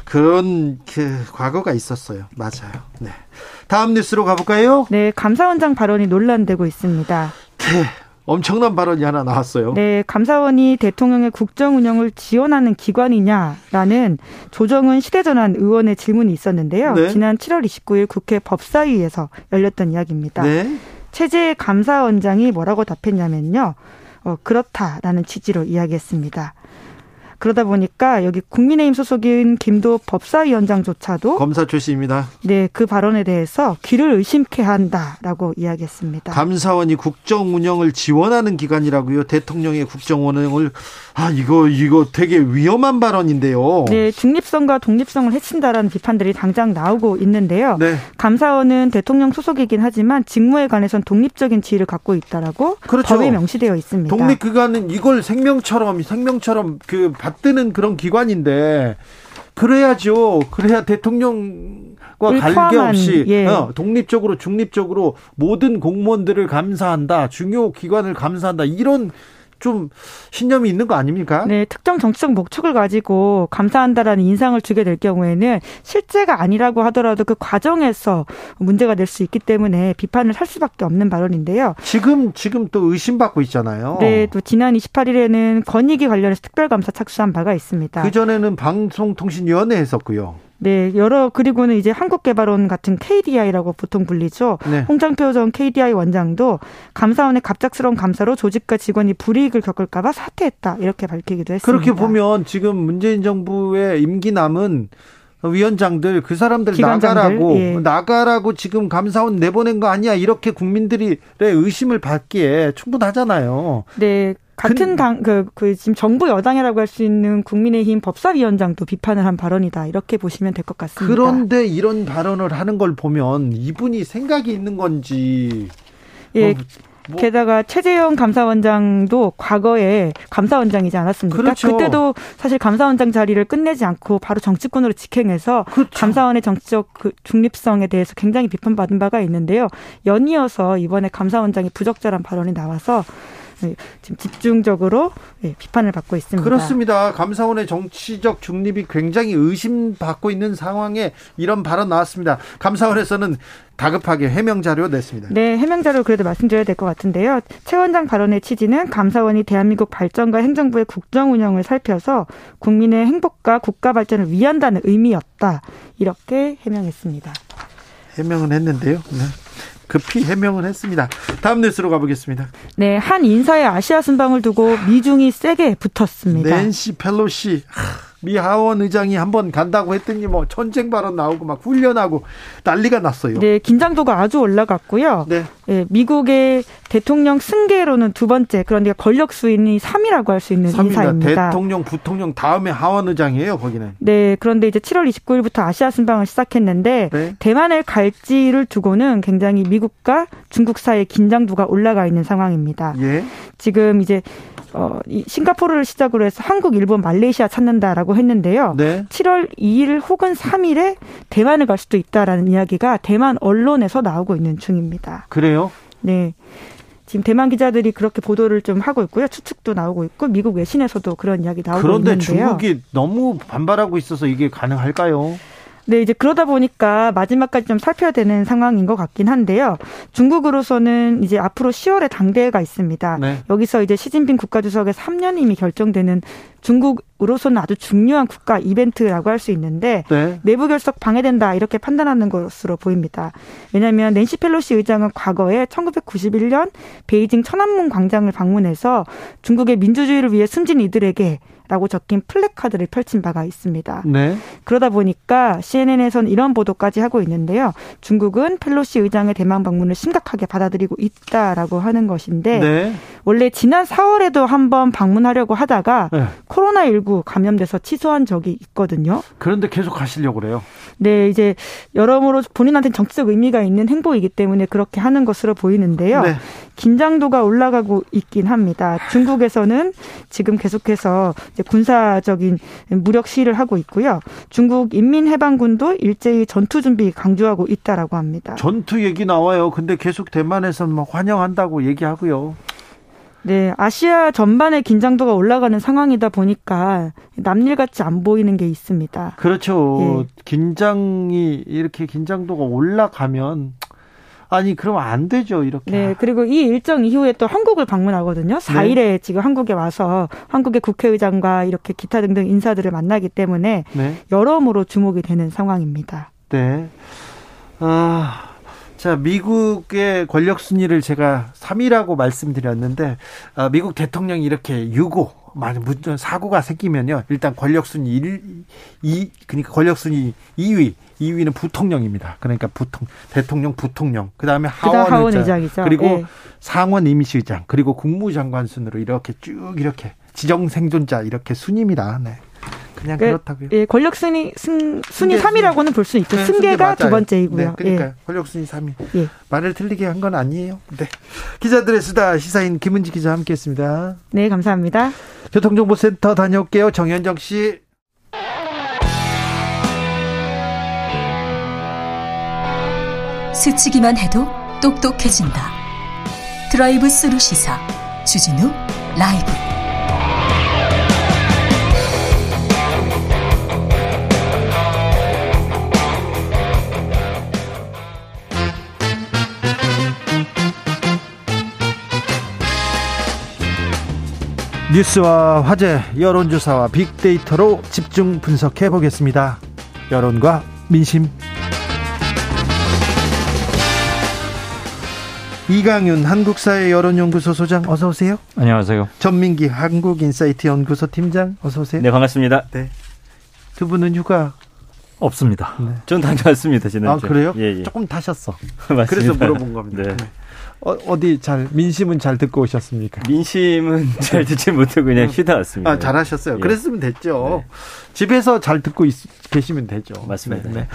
Speaker 1: 그런 그 과거가 있었어요. 맞아요. 네. 다음 뉴스로 가볼까요?
Speaker 10: 네, 감사원장 발언이 논란되고 있습니다.
Speaker 1: 네. 엄청난 발언이 하나 나왔어요.
Speaker 10: 네, 감사원이 대통령의 국정 운영을 지원하는 기관이냐라는 조정은 시대전환 의원의 질문이 있었는데요. 네. 지난 7월 29일 국회 법사위에서 열렸던 이야기입니다. 네. 최재 감사원장이 뭐라고 답했냐면요. 어, 그렇다라는 취지로 이야기했습니다. 그러다 보니까 여기 국민의힘 소속인 김도 법사위원장조차도
Speaker 1: 검사 출신입니다.
Speaker 10: 네, 그 발언에 대해서 귀를 의심케 한다라고 이야기했습니다.
Speaker 1: 감사원이 국정 운영을 지원하는 기관이라고요. 대통령의 국정 운영을 아 이거 이거 되게 위험한 발언인데요.
Speaker 10: 네, 중립성과 독립성을 해친다라는 비판들이 당장 나오고 있는데요. 네. 감사원은 대통령 소속이긴 하지만 직무에 관해선 독립적인 지위를 갖고 있다라고 그렇죠. 법에 명시되어 있습니다.
Speaker 1: 독립 기관은 이걸 생명처럼 생명처럼 그 받드는 그런 기관인데 그래야죠. 그래야 대통령과 관계없이 예. 어, 독립적으로 중립적으로 모든 공무원들을 감사한다. 중요 기관을 감사한다. 이런 좀 신념이 있는 거 아닙니까?
Speaker 10: 네, 특정 정치적 목적을 가지고 감사한다라는 인상을 주게 될 경우에는 실제가 아니라고 하더라도 그 과정에서 문제가 될 수 있기 때문에 비판을 할 수밖에 없는 발언인데요.
Speaker 1: 지금 지금 또 의심받고 있잖아요.
Speaker 10: 네, 또 지난 28일에는 권익위 관련해서 특별감사 착수한 바가 있습니다.
Speaker 1: 그 전에는 방송통신위원회 했었고요.
Speaker 10: 네, 여러 그리고는 이제 한국개발원 같은 KDI라고 보통 불리죠. 네. 홍장표 전 KDI 원장도 감사원의 갑작스러운 감사로 조직과 직원이 불이익을 겪을까봐 사퇴했다 이렇게 밝히기도 했습니다.
Speaker 1: 그렇게 보면 지금 문재인 정부의 임기 남은 위원장들 그 사람들 기관장들, 나가라고 예. 나가라고 지금 감사원 내보낸 거 아니야 이렇게 국민들의 의심을 받기에 충분하잖아요.
Speaker 10: 네. 같은 당, 그, 그, 지금 정부 여당이라고 할 수 있는 국민의힘 법사위원장도 비판을 한 발언이다. 이렇게 보시면 될 것 같습니다.
Speaker 1: 그런데 이런 발언을 하는 걸 보면 이분이 생각이 있는 건지.
Speaker 10: 예. 뭐, 뭐. 게다가 최재형 감사원장도 과거에 감사원장이지 않았습니까? 그렇죠. 그때도 사실 감사원장 자리를 끝내지 않고 바로 정치권으로 직행해서 그렇죠. 감사원의 정치적 그 중립성에 대해서 굉장히 비판받은 바가 있는데요. 연이어서 이번에 감사원장이 부적절한 발언이 나와서 네, 지금 집중적으로 네, 비판을 받고 있습니다.
Speaker 1: 그렇습니다. 감사원의 정치적 중립이 굉장히 의심받고 있는 상황에 이런 발언 나왔습니다. 감사원에서는 다급하게 해명 자료 냈습니다.
Speaker 10: 네, 해명 자료 그래도 말씀드려야 될 것 같은데요. 최 원장 발언의 취지는 감사원이 대한민국 발전과 행정부의 국정 운영을 살펴서 국민의 행복과 국가 발전을 위한다는 의미였다. 이렇게 해명했습니다.
Speaker 1: 해명은 했는데요. 네. 급히 해명을 했습니다. 다음 뉴스로 가보겠습니다.
Speaker 10: 네, 한 인사의 아시아 순방을 두고 미중이 세게 붙었습니다.
Speaker 1: 낸시 펠로시. 미 하원 의장이 한번 간다고 했더니 뭐 전쟁 발언 나오고 막 훈련하고 난리가 났어요.
Speaker 10: 네, 긴장도가 아주 올라갔고요. 네. 네 미국의 대통령 승계로는 두 번째 그런데 권력 수인이 3위라고 할 수 있는 3위다. 인사입니다.
Speaker 1: 대통령, 부통령 다음에 하원 의장이에요, 거기는.
Speaker 10: 네, 그런데 이제 7월 29일부터 아시아 순방을 시작했는데 네. 대만을 갈지를 두고는 굉장히 미국과 중국 사이의 긴장도가 올라가 있는 상황입니다. 예. 지금 이제 어, 이 싱가포르를 시작으로 해서 한국, 일본, 말레이시아 찾는다라고 했는데요. 네. 7월 2일 혹은 3일에 대만을 갈 수도 있다라는 이야기가 대만 언론에서 나오고 있는 중입니다.
Speaker 1: 그래요?
Speaker 10: 네. 지금 대만 기자들이 그렇게 보도를 좀 하고 있고요. 추측도 나오고 있고 미국 외신에서도 그런 이야기 나오고
Speaker 1: 그런데
Speaker 10: 있는데요.
Speaker 1: 그런데 중국이 너무 반발하고 있어서 이게 가능할까요?
Speaker 10: 네, 이제 그러다 보니까 마지막까지 좀 살펴야 되는 상황인 것 같긴 한데요. 중국으로서는 이제 앞으로 10월에 당대회가 있습니다. 네. 여기서 이제 시진핑 국가주석의 3년임이 결정되는 중국 으로서는 아주 중요한 국가 이벤트라고 할 수 있는데 네. 내부 결석 방해된다 이렇게 판단하는 것으로 보입니다. 왜냐하면 낸시 펠로시 의장은 과거에 1991년 베이징 천안문 광장을 방문해서 중국의 민주주의를 위해 숨진 이들에게 라고 적힌 플래카드를 펼친 바가 있습니다. 네. 그러다 보니까 CNN에서는 이런 보도까지 하고 있는데요. 중국은 펠로시 의장의 대만 방문을 심각하게 받아들이고 있다라고 하는 것인데 네. 원래 지난 4월에도 한번 방문하려고 하다가 네. 코로나19 감염돼서 취소한 적이 있거든요.
Speaker 1: 그런데 계속 가시려고 그래요.
Speaker 10: 네, 이제 여러모로 본인한테 정치적 의미가 있는 행보이기 때문에 그렇게 하는 것으로 보이는데요. 네. 긴장도가 올라가고 있긴 합니다. 중국에서는 지금 계속해서 군사적인 무력 시위를 하고 있고요. 중국 인민해방군도 일제히 전투 준비 강조하고 있다라고 합니다.
Speaker 1: 전투 얘기 나와요. 근데 계속 대만에서는 막 환영한다고 얘기하고요.
Speaker 10: 네, 아시아 전반의 긴장도가 올라가는 상황이다 보니까 남일 같이 안 보이는 게 있습니다.
Speaker 1: 그렇죠. 예. 긴장이 이렇게 긴장도가 올라가면 아니 그러면 안 되죠 이렇게.
Speaker 10: 네 그리고 이 일정 이후에 또 한국을 방문하거든요. 4일에 네. 지금 한국에 와서 한국의 국회의장과 이렇게 기타 등등 인사들을 만나기 때문에 네. 여러모로 주목이 되는 상황입니다.
Speaker 1: 네. 아. 자, 미국의 권력 순위를 제가 3위라고 말씀드렸는데, 아, 미국 대통령이 이렇게 유고, 많은 문전 사고가 생기면요. 일단 권력 순위 1, 2, 그러니까 권력 순위 2위, 2위는 부통령입니다. 그러니까 부통 대통령 부통령. 그다음에 하원, 하원 의장, 의장이죠. 그리고 네. 상원 임시의장, 그리고 국무장관 순으로 이렇게 쭉 이렇게 지정 생존자 이렇게 순입니다. 네. 그냥 네, 그렇다고요.
Speaker 10: 예, 권력 순위 순, 순위 3위라고는 볼 수 있죠. 네, 승계가 두 번째이고요. 네,
Speaker 1: 그러니까 예. 권력 순위 3위. 예. 말을 틀리게 한 건 아니에요. 네. 기자들의 수다 시사인 김은지 기자 함께했습니다.
Speaker 10: 네, 감사합니다.
Speaker 1: 교통정보센터 다녀올게요. 정현정 씨.
Speaker 2: 스치기만 해도 똑똑해진다. 드라이브 스루 시사 주진우 라이브.
Speaker 1: 뉴스와 화제, 여론조사와 빅데이터로 집중 분석해 보겠습니다. 여론과 민심. 이강윤 한국사회 여론연구소 소장 어서 오세요.
Speaker 11: 안녕하세요.
Speaker 1: 전민기 한국인사이트 연구소 팀장 어서 오세요.
Speaker 11: 네 반갑습니다. 네.
Speaker 1: 두 분은 휴가
Speaker 11: 없습니다. 네. 전 다녀왔습니다 지난주.
Speaker 1: 아 그래요? 예, 예. 조금 타셨어. [LAUGHS] 맞습니다. 그래서 물어본 겁니다. 네. 네. 어, 디잘 민심은 잘 듣고 오셨습니까?
Speaker 11: 민심은 [LAUGHS] 잘 듣지 못하고 그냥 쉬다 왔습니다.
Speaker 1: 아 잘하셨어요. 예. 그랬으면 됐죠. 네. 집에서 잘 듣고 있, 계시면 되죠.
Speaker 11: 맞습니다. 네.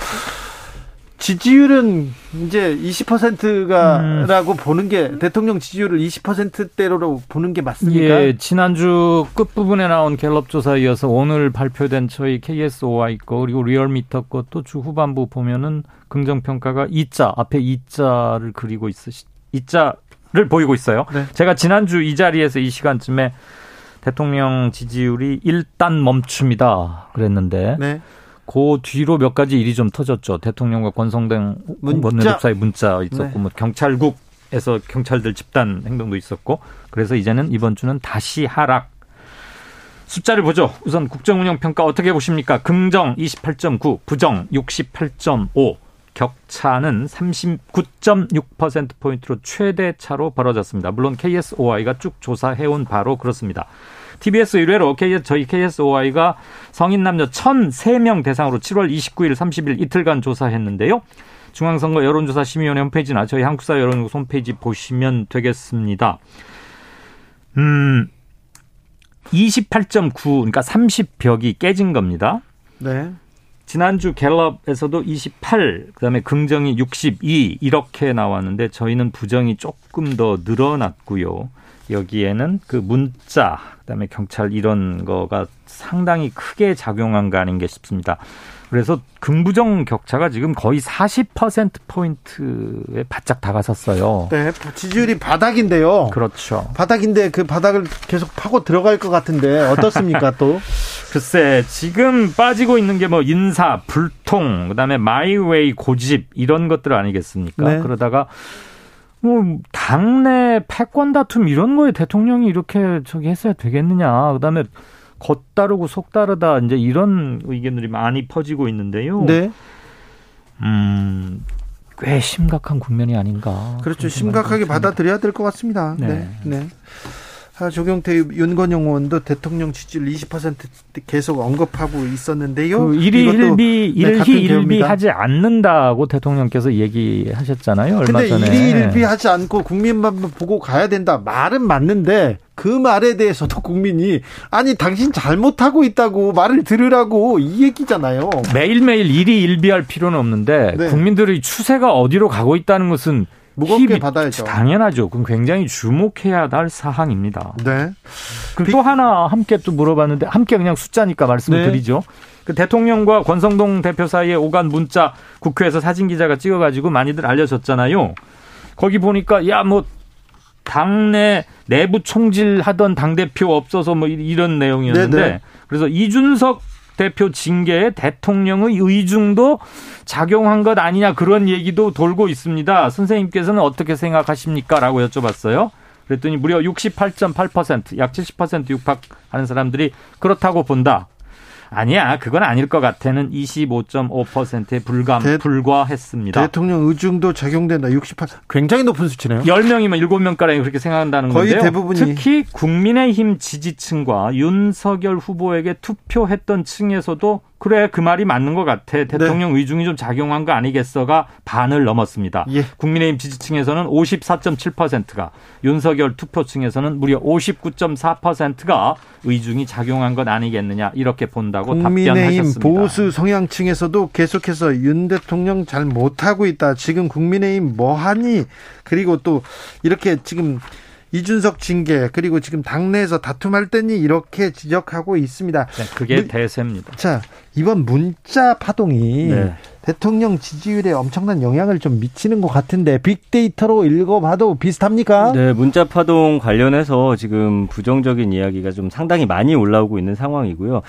Speaker 11: 네.
Speaker 1: 지지율은 이제 20%가라고 음. 보는 게 대통령 지지율을 20%대로 보는 게 맞습니까?
Speaker 11: 예, 지난주 끝부분에 나온 갤럽 조사에 이어서 오늘 발표된 저희 KSOI 거 그리고 리얼미터 것도 주 후반부 보면은 긍정 평가가 2자 앞에 2자를 그리고 있으시 2자를 보이고 있어요. 네. 제가 지난주 이 자리에서 이 시간쯤에 대통령 지지율이 일단 멈춥니다. 그랬는데 네. 그 뒤로 몇 가지 일이 좀 터졌죠. 대통령과 권성동 원내대표 사이 문자 있었고, 네. 뭐 경찰국에서 경찰들 집단 행동도 있었고, 그래서 이제는 이번 주는 다시 하락. 숫자를 보죠. 우선 국정운영 평가 어떻게 보십니까? 긍정 28.9, 부정 68.5. 격차는 39.6%포인트로 최대 차로 벌어졌습니다. 물론 KSOI가 쭉 조사해온 바로 그렇습니다. TBS 의뢰로 KS, 저희 KSOI가 성인 남녀 1,003명 대상으로 7월 29일, 30일 이틀간 조사했는데요. 중앙선거 여론조사 심의위원회 홈페이지나 저희 한국사 여론조사 홈페이지 보시면 되겠습니다. 음, 28.9, 그러니까 30벽이 깨진 겁니다. 네. 지난주 갤럽에서도 28, 그다음에 긍정이 62 이렇게 나왔는데 저희는 부정이 조금 더 늘어났고요. 여기에는 그 문자, 그다음에 경찰 이런 거가 상당히 크게 작용한 거 아닌가 싶습니다. 그래서 긍부정 격차가 지금 거의 40%포인트에 바짝 다가섰어요.
Speaker 1: 네, 지지율이 바닥인데요.
Speaker 11: 그렇죠.
Speaker 1: 바닥인데 그 바닥을 계속 파고 들어갈 것 같은데 어떻습니까 또? [LAUGHS]
Speaker 11: 글쎄, 지금 빠지고 있는 게 뭐 인사, 불통, 그다음에 마이웨이 고집 이런 것들 아니겠습니까? 네. 그러다가 뭐 당내 패권 다툼 이런 거에 대통령이 이렇게 저기 했어야 되겠느냐. 그다음에 겉다르고 속다르다 이제 이런 의견들이 많이 퍼지고 있는데요. 네. 음. 꽤 심각한 국면이 아닌가.
Speaker 1: 그렇죠. 심각하게 받아들여야 될 것 같습니다. 네. 네. 네. 아, 조경태 윤건영 의원도 대통령 지지율 20% 계속 언급하고 있었는데요. 그
Speaker 11: 일희일비 일희일비 네, 하지 않는다고 대통령께서 얘기하셨잖아요. 얼마
Speaker 1: 근데 전에. 일희일비 하지 않고 국민만 보고 가야 된다. 말은 맞는데 그 말에 대해서도 국민이 아니 당신 잘못하고 있다고 말을 들으라고 이 얘기잖아요.
Speaker 11: 매일매일 일희일비할 필요는 없는데 네. 국민들의 추세가 어디로 가고 있다는 것은
Speaker 1: 무겁게 받아야죠.
Speaker 11: 당연하죠. 그럼 굉장히 주목해야 할 사항입니다. 네. 그또 하나 함께 또 물어봤는데 함께 그냥 숫자니까 말씀을 네. 드리죠. 그 대통령과 권성동 대표 사이에 오간 문자 국회에서 사진 기자가 찍어가지고 많이들 알려졌잖아요. 거기 보니까 야 뭐 당내 내부 총질하던 당 대표 없어서 뭐 이런 내용이었는데 네네. 네. 그래서 이준석 대표 징계에 대통령의 의중도 작용한 것 아니냐 그런 얘기도 돌고 있습니다. 선생님께서는 어떻게 생각하십니까? 라고 여쭤봤어요. 그랬더니 무려 68.8%, 약 70% 육박하는 사람들이 그렇다고 본다. 아니야, 그건 아닐 것 같아는 25.5%에 불과, 대, 불과했습니다.
Speaker 1: 대통령 의중도 적용된다. 68. 굉장히 높은 수치네요.
Speaker 11: 10명이면 7명 가량이 그렇게 생각한다는 거의 건데요. 대부분이. 특히 국민의힘 지지층과 윤석열 후보에게 투표했던 층에서도 그래 그 말이 맞는 것 같아 대통령 네. 의중이 좀 작용한 거 아니겠어가 반을 넘었습니다. 예. 국민의힘 지지층에서는 54.7%가 윤석열 투표층에서는 무려 59.4%가 의중이 작용한 것 아니겠느냐 이렇게 본다고 답변하셨습니다.
Speaker 1: 보수 성향층에서도 계속해서 윤 대통령 잘 못하고 있다. 지금 국민의힘 뭐하니? 그리고 또 이렇게 지금 이준석 징계 그리고 지금 당내에서 다툼할 때니 이렇게 지적하고 있습니다.
Speaker 11: 네, 그게 문, 대세입니다.
Speaker 1: 자 이번 문자 파동이 네. 대통령 지지율에 엄청난 영향을 좀 미치는 것 같은데 빅데이터로 읽어봐도 비슷합니까?
Speaker 12: 네, 문자 파동 관련해서 지금 부정적인 이야기가 좀 상당히 많이 올라오고 있는 상황이고요.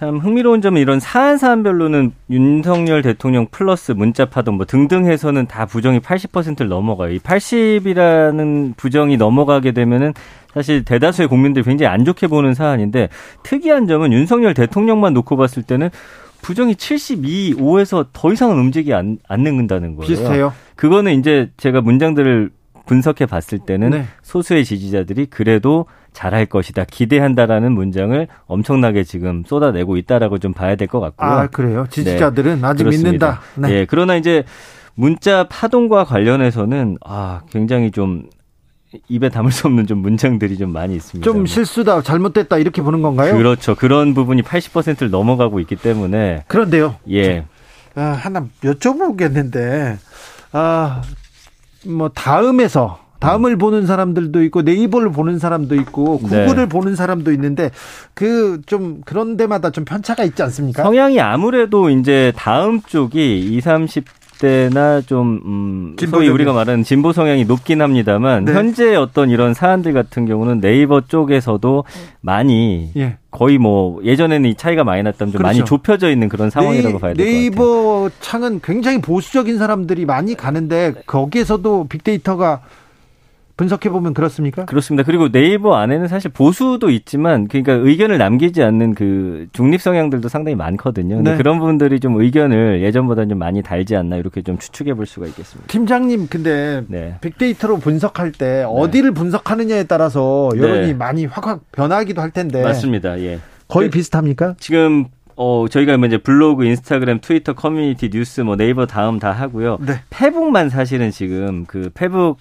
Speaker 12: 참 흥미로운 점은 이런 사안 사안별로는 윤석열 대통령 플러스 문자 파동 뭐 등등 해서는 다 부정이 80%를 넘어가요. 이 80이라는 부정이 넘어가게 되면은 사실 대다수의 국민들이 굉장히 안 좋게 보는 사안인데 특이한 점은 윤석열 대통령만 놓고 봤을 때는 부정이 72, 5에서 더 이상은 움직이지 않, 않는다는 거예요.
Speaker 1: 비슷해요.
Speaker 12: 그거는 이제 제가 문장들을 분석해 봤을 때는 네. 소수의 지지자들이 그래도 잘할 것이다. 기대한다라는 문장을 엄청나게 지금 쏟아내고 있다라고 좀 봐야 될 것 같고요.
Speaker 1: 아, 그래요? 지지자들은 네. 아직 그렇습니다. 믿는다.
Speaker 12: 네. 예, 그러나 이제 문자 파동과 관련해서는 아, 굉장히 좀 입에 담을 수 없는 좀 문장들이 좀 많이 있습니다.
Speaker 1: 좀 실수다, 잘못됐다 이렇게 보는 건가요?
Speaker 12: 그렇죠. 그런 부분이 80%를 넘어가고 있기 때문에
Speaker 1: 그런데요.
Speaker 12: 예.
Speaker 1: 아, 하나 여쭤보겠는데 아, 뭐 다음에서 다음을 보는 사람들도 있고 네이버를 보는 사람도 있고 구글을 네. 보는 사람도 있는데 그 좀 그런 데마다 좀 편차가 있지 않습니까?
Speaker 12: 성향이 아무래도 이제 다음 쪽이 20, 30 때나 좀 음, 소위 우리가 말하는 진보 성향이 높긴 합니다만 네. 현재 어떤 이런 사안들 같은 경우는 네이버 쪽에서도 많이 예. 거의 뭐 예전에는 이 차이가 많이 났다면 좀 그렇죠. 많이 좁혀져 있는 그런 상황이라고 네이, 봐야 될 것 같아요.
Speaker 1: 네이버 창은 굉장히 보수적인 사람들이 많이 가는데 거기에서도 빅데이터가 분석해 보면 그렇습니까?
Speaker 12: 그렇습니다. 그리고 네이버 안에는 사실 보수도 있지만 그러니까 의견을 남기지 않는 그 중립 성향들도 상당히 많거든요. 근데 네. 그런 분들이 좀 의견을 예전보다 좀 많이 달지 않나 이렇게 좀 추측해 볼 수가 있겠습니다.
Speaker 1: 팀장님 근데 네. 빅데이터로 분석할 때 네. 어디를 분석하느냐에 따라서 여론이 네. 많이 확확 변하기도 할 텐데
Speaker 12: 맞습니다. 예.
Speaker 1: 거의 그, 비슷합니까?
Speaker 12: 지금 어, 저희가 뭐 이제 블로그, 인스타그램, 트위터, 커뮤니티, 뉴스, 뭐 네이버 다음 다 하고요. 네. 페북만 사실은 지금 그 페북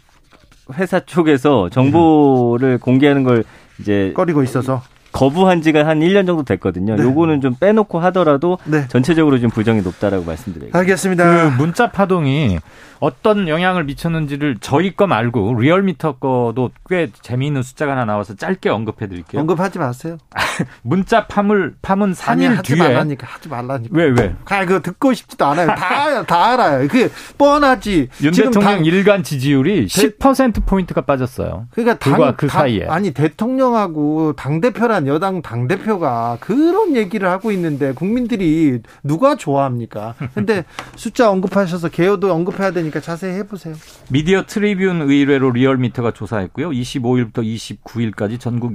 Speaker 12: 회사 쪽에서 정보를 음. 공개하는 걸 이제
Speaker 1: 꺼리고 있어서
Speaker 12: 거부한 지가 한 1년 정도 됐거든요. 네. 요거는 좀 빼놓고 하더라도 네. 전체적으로 좀 부정이 높다라고 말씀드려요.
Speaker 1: 알겠습니다.
Speaker 11: 그 문자 파동이 어떤 영향을 미쳤는지를 저희 거 말고 리얼미터 거도 꽤 재미있는 숫자가 하나 나와서 짧게 언급해 드릴게요.
Speaker 1: 언급하지 마세요. [LAUGHS]
Speaker 11: 문자 파물 파문 3일 아니,
Speaker 1: 하지
Speaker 11: 뒤에
Speaker 1: 말라니까 하지 말라니까.
Speaker 11: 왜 왜?
Speaker 1: 아, 그거 듣고 싶지도 않아요. 다, 다 알아요. 그게 뻔하지.
Speaker 11: 윤 대통령 당, 일간 지지율이 10% 포인트가 빠졌어요.
Speaker 1: 그러니까 당, 그 당, 사이에 아니 대통령하고 당 대표란 여당 당 대표가 그런 얘기를 하고 있는데 국민들이 누가 좋아합니까? 근데 [LAUGHS] 숫자 언급하셔서 개요도 언급해야 되니까. 자세히 해보세요.
Speaker 11: 미디어 트리뷴 의뢰로 리얼미터가 조사했고요. 25일부터 29일까지 전국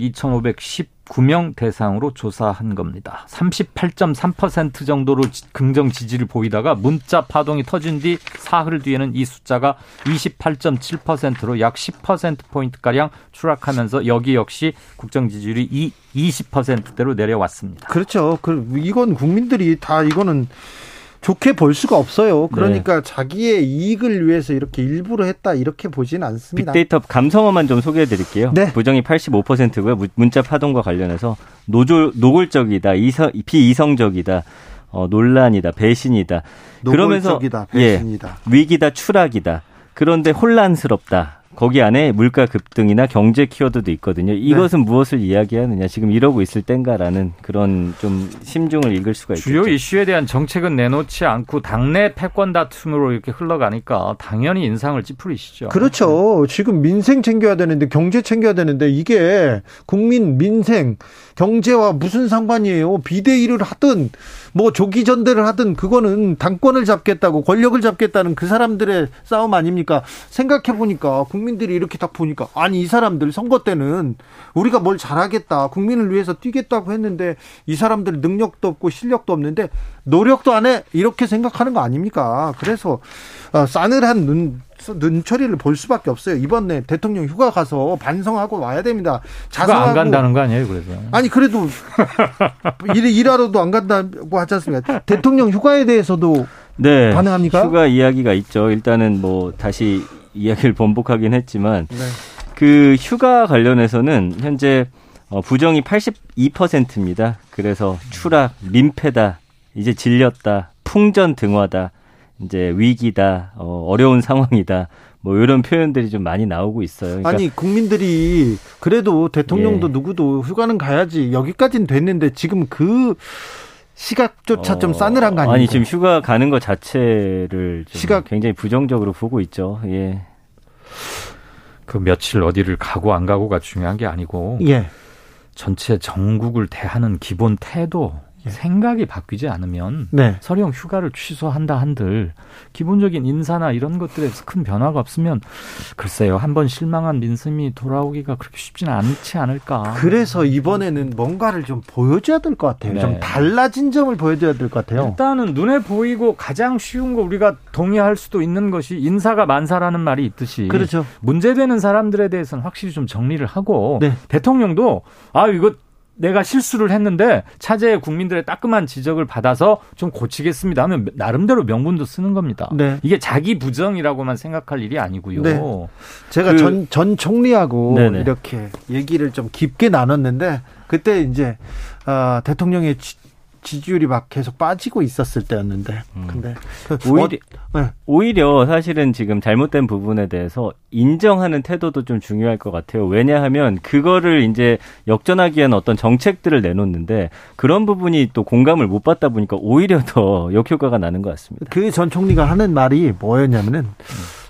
Speaker 11: 2,519명 대상으로 조사한 겁니다. 38.3% 정도로 긍정 지지를 보이다가 문자 파동이 터진 뒤 사흘 뒤에는 이 숫자가 28.7%로 약 10%포인트가량 추락하면서 여기 역시 국정 지지율이 이 20%대로 내려왔습니다.
Speaker 1: 그렇죠. 그 이건 국민들이 다 이거는 좋게 볼 수가 없어요. 그러니까 네. 자기의 이익을 위해서 이렇게 일부러 했다 이렇게 보진 않습니다.
Speaker 12: 빅데이터 감성어만 좀 소개해 드릴게요. 네. 부정이 85%고요. 문자 파동과 관련해서 노졸, 노골적이다, 이성, 비이성적이다, 어, 논란이다, 배신이다.
Speaker 1: 노골적이다, 배신이다.
Speaker 12: 예, 위기다, 추락이다. 그런데 혼란스럽다. 거기 안에 물가 급등이나 경제 키워드도 있거든요. 이것은 네. 무엇을 이야기하느냐, 지금 이러고 있을 땐가라는 그런 좀 심중을 읽을 수가 있죠.
Speaker 11: 주요 이슈에 대한 정책은 내놓지 않고 당내 패권 다툼으로 이렇게 흘러가니까 당연히 인상을 찌푸리시죠.
Speaker 1: 그렇죠. 지금 민생 챙겨야 되는데 경제 챙겨야 되는데 이게 국민 민생 경제와 무슨 상관이에요? 비대위를 하든 뭐 조기 전대를 하든 그거는 당권을 잡겠다고 권력을 잡겠다는 그 사람들의 싸움 아닙니까? 생각해 보니까 국민들이 이렇게 딱 보니까 아니 이 사람들 선거 때는 우리가 뭘 잘하겠다 국민을 위해서 뛰겠다고 했는데 이 사람들 능력도 없고 실력도 없는데 노력도 안 해 이렇게 생각하는 거 아닙니까? 그래서 어, 싸늘한 눈 눈처리를 볼 수밖에 없어요. 이번에 대통령 휴가 가서 반성하고 와야 됩니다.
Speaker 11: 자성하고 안 간다는 거 아니에요, 그래서?
Speaker 1: 아니 그래도 [LAUGHS] 일, 일하러도 안 간다고 하지 않습니까? 대통령 휴가에 대해서도 네, 가능합니까?
Speaker 12: 휴가 이야기가 있죠. 일단은 뭐 다시 이야기를 번복하긴 했지만 네. 그 휴가 관련해서는 현재 어, 부정이 82%입니다. 그래서 추락, 민폐다, 이제 질렸다, 풍전 등화다. 이제 위기다, 어, 어려운 상황이다. 뭐 이런 표현들이 좀 많이 나오고 있어요.
Speaker 1: 그러니까 아니 국민들이 그래도 대통령도 예. 누구도 휴가는 가야지 여기까지는 됐는데 지금 그 시각조차 어, 좀 싸늘한 거 아닙니까?
Speaker 12: 아니 지금 휴가 가는 것 자체를 시각 굉장히 부정적으로 보고 있죠. 예.
Speaker 11: 그 며칠 어디를 가고 안 가고가 중요한 게 아니고 예. 전체 전국을 대하는 기본 태도 예. 생각이 바뀌지 않으면 네. 서령 휴가를 취소한다 한들 기본적인 인사나 이런 것들에서 큰 변화가 없으면 글쎄요 한 번 실망한 민심이 돌아오기가 그렇게 쉽지는 않지 않을까.
Speaker 1: 그래서 이번에는 뭔가를 좀 보여줘야 될 것 같아요. 네. 좀 달라진 점을 보여줘야 될 것 같아요.
Speaker 11: 일단은 눈에 보이고 가장 쉬운 거 우리가 동의할 수도 있는 것이 인사가 만사라는 말이 있듯이
Speaker 1: 그렇죠.
Speaker 11: 문제되는 사람들에 대해서는 확실히 좀 정리를 하고 네. 대통령도 아 이거 내가 실수를 했는데 차제에 국민들의 따끔한 지적을 받아서 좀 고치겠습니다 하면 나름대로 명분도 쓰는 겁니다. 네. 이게 자기 부정이라고만 생각할 일이 아니고요. 네.
Speaker 1: 제가 그, 전, 전 총리하고 네네. 이렇게 얘기를 좀 깊게 나눴는데 그때 이제 어, 대통령의 지지율이 막 계속 빠지고 있었을 때였는데 음. 근데
Speaker 12: 그 오히려 어, 네. 오히려 사실은 지금 잘못된 부분에 대해서 인정하는 태도도 좀 중요할 것 같아요. 왜냐하면 그거를 이제 역전하기 위한 어떤 정책들을 내놓는데 그런 부분이 또 공감을 못 받다 보니까 오히려 더 [LAUGHS] 역효과가 나는 것 같습니다.
Speaker 1: 그 전 총리가 하는 말이 뭐였냐면은 음.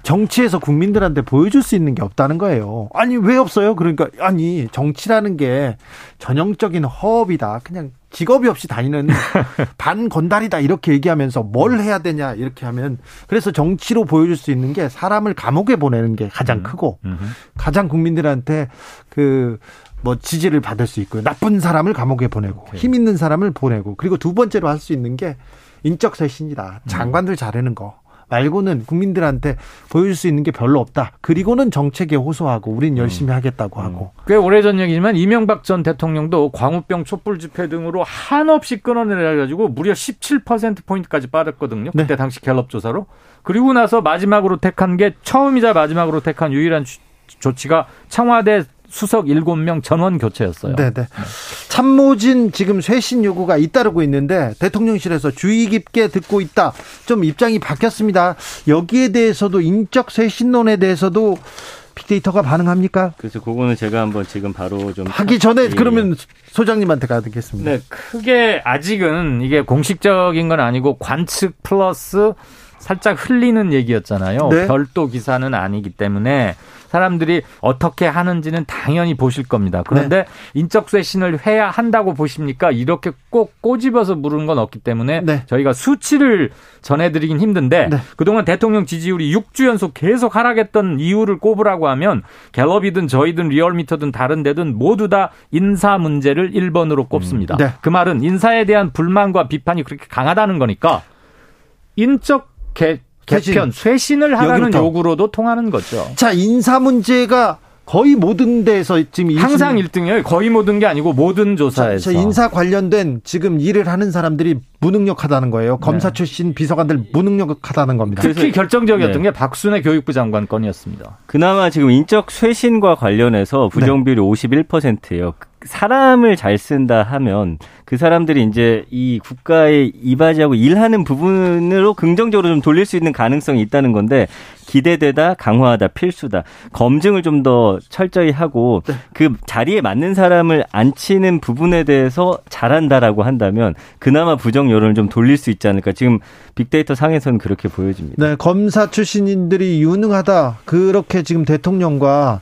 Speaker 1: 정치에서 국민들한테 보여줄 수 있는 게 없다는 거예요. 아니 왜 없어요? 그러니까 아니 정치라는 게 전형적인 허업이다. 그냥 직업이 없이 다니는 [LAUGHS] 반건달이다 이렇게 얘기하면서 뭘 해야 되냐 이렇게 하면 그래서 정치로 보여줄 수 있는 게 사람을 감옥에 보내는 게 가장 음. 크고 가장 국민들한테 그 뭐 지지를 받을 수 있고요. 나쁜 사람을 감옥에 보내고 힘 있는 사람을 보내고 그리고 두 번째로 할 수 있는 게 인적 쇄신이다. 음. 장관들 자르는 거. 말고는 국민들한테 보여줄 수 있는 게 별로 없다. 그리고는 정책에 호소하고 우린 열심히 음. 하겠다고 하고.
Speaker 11: 음. 꽤 오래전 얘기지만 이명박 전 대통령도 광우병 촛불 집회 등으로 한없이 끊어내려 가지고 무려 17% 포인트까지 빠졌거든요. 네. 그때 당시 갤럽 조사로. 그리고 나서 마지막으로 택한 게 처음이자 마지막으로 택한 유일한 조치가 청와대 수석 7명 전원 교체였어요.
Speaker 1: 네네. 네. 참모진 지금 쇄신 요구가 잇따르고 있는데 대통령실에서 주의 깊게 듣고 있다. 좀 입장이 바뀌었습니다. 여기에 대해서도 인적 쇄신론에 대해서도 빅데이터가 반응합니까?
Speaker 12: 그래서 그거는 제가 한번 지금 바로 좀
Speaker 1: 하기 전에 예. 그러면 소장님한테 가야 되겠습니다.
Speaker 11: 네, 크게 아직은 이게 공식적인 건 아니고 관측 플러스 살짝 흘리는 얘기였잖아요. 네. 별도 기사는 아니기 때문에 사람들이 어떻게 하는지는 당연히 보실 겁니다. 그런데 네. 인적 쇄신을 해야 한다고 보십니까? 이렇게 꼭 꼬집어서 물은 건 없기 때문에 네. 저희가 수치를 전해드리긴 힘든데 네. 그동안 대통령 지지율이 6주 연속 계속 하락했던 이유를 꼽으라고 하면 갤럽이든 저희든 리얼미터든 다른 데든 모두 다 인사 문제를 1번으로 꼽습니다. 음. 네. 그 말은 인사에 대한 불만과 비판이 그렇게 강하다는 거니까 인적 개, 개편, 쇄신을 하라는 여기부터. 요구로도 통하는 거죠.
Speaker 1: 자, 인사 문제가 거의 모든 데서 지금
Speaker 11: 항상 1등이에요. 거의 모든 게 아니고 모든 조사에서.
Speaker 1: 자, 인사 관련된 지금 일을 하는 사람들이 무능력하다는 거예요. 검사 네. 출신 비서관들 무능력하다는 겁니다.
Speaker 11: 특히 결정적이었던 네. 게 박순애 교육부 장관 건이었습니다.
Speaker 12: 그나마 지금 인적 쇄신과 관련해서 부정비율이 네. 51%예요. 사람을 잘 쓴다 하면 그 사람들이 이제 이 국가에 이바지하고 일하는 부분으로 긍정적으로 좀 돌릴 수 있는 가능성이 있다는 건데 기대되다 강화하다 필수다 검증을 좀 더 철저히 하고 네. 그 자리에 맞는 사람을 앉히는 부분에 대해서 잘한다라고 한다면 그나마 부정 여론을 좀 돌릴 수 있지 않을까 지금 빅데이터 상에서는 그렇게 보여집니다.
Speaker 1: 네 검사 출신인들이 유능하다 그렇게 지금 대통령과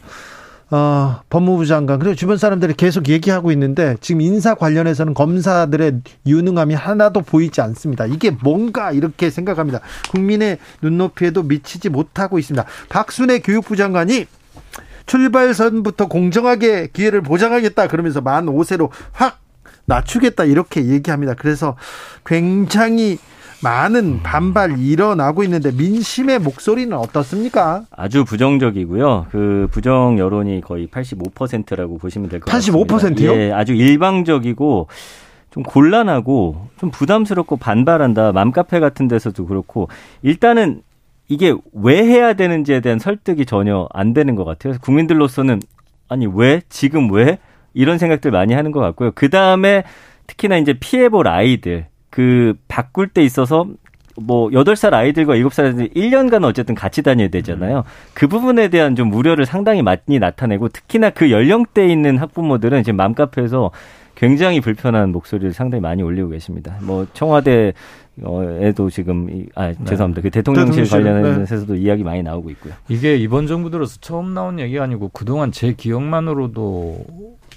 Speaker 1: 어, 법무부 장관 그리고 주변 사람들이 계속 얘기하고 있는데 지금 인사 관련해서는 검사들의 유능함이 하나도 보이지 않습니다. 이게 뭔가 이렇게 생각합니다. 국민의 눈높이에도 미치지 못하고 있습니다. 박순애 교육부 장관이 출발선부터 공정하게 기회를 보장하겠다 그러면서 만 5세로 확 낮추겠다 이렇게 얘기합니다. 그래서 굉장히 많은 반발이 일어나고 있는데 민심의 목소리는 어떻습니까?
Speaker 12: 아주 부정적이고요. 그 부정 여론이 거의 85%라고 보시면 될 것 같습니다.
Speaker 1: 85%요? 예,
Speaker 12: 아주 일방적이고 좀 곤란하고 좀 부담스럽고 반발한다. 맘카페 같은 데서도 그렇고 일단은 이게 왜 해야 되는지에 대한 설득이 전혀 안 되는 것 같아요. 국민들로서는 아니 왜 지금 왜 이런 생각들 많이 하는 것 같고요. 그 다음에 특히나 이제 피해볼 아이들 그 바꿀 때 있어서 뭐 8살 아이들과 7살 아이들 1년간 어쨌든 같이 다녀야 되잖아요. 그 부분에 대한 좀 우려를 상당히 많이 나타내고 특히나 그 연령대에 있는 학부모들은 지금 맘카페에서 굉장히 불편한 목소리를 상당히 많이 올리고 계십니다. 뭐 청와대 에도 지금 아 네. 죄송합니다. 그 대통령실, 관련해서도 네. 이야기 많이 나오고 있고요.
Speaker 11: 이게 이번 정부 들어서 처음 나온 얘기 아니고 그동안 제 기억만으로도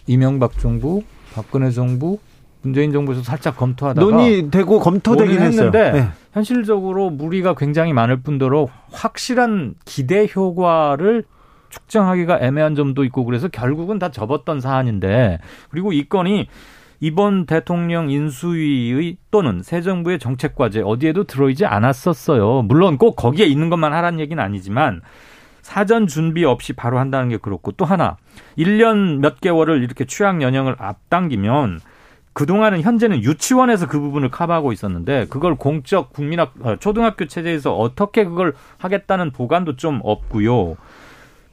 Speaker 11: 이명박 정부, 박근혜 정부, 문재인 정부에서 살짝 검토하다가
Speaker 1: 논의되고 검토되긴 했는데 네.
Speaker 11: 현실적으로 무리가 굉장히 많을 뿐더러 확실한 기대 효과를 측정하기가 애매한 점도 있고 그래서 결국은 다 접었던 사안인데 그리고 이 건이 이번 대통령 인수위의 또는 새 정부의 정책 과제 어디에도 들어있지 않았었어요. 물론 꼭 거기에 있는 것만 하라는 얘기는 아니지만 사전 준비 없이 바로 한다는 게 그렇고 또 하나 1년 몇 개월을 이렇게 취약 연령을 앞당기면 그동안은 현재는 유치원에서 그 부분을 커버하고 있었는데 그걸 공적 국민학 어, 초등학교 체제에서 어떻게 그걸 하겠다는 보관도 좀 없고요.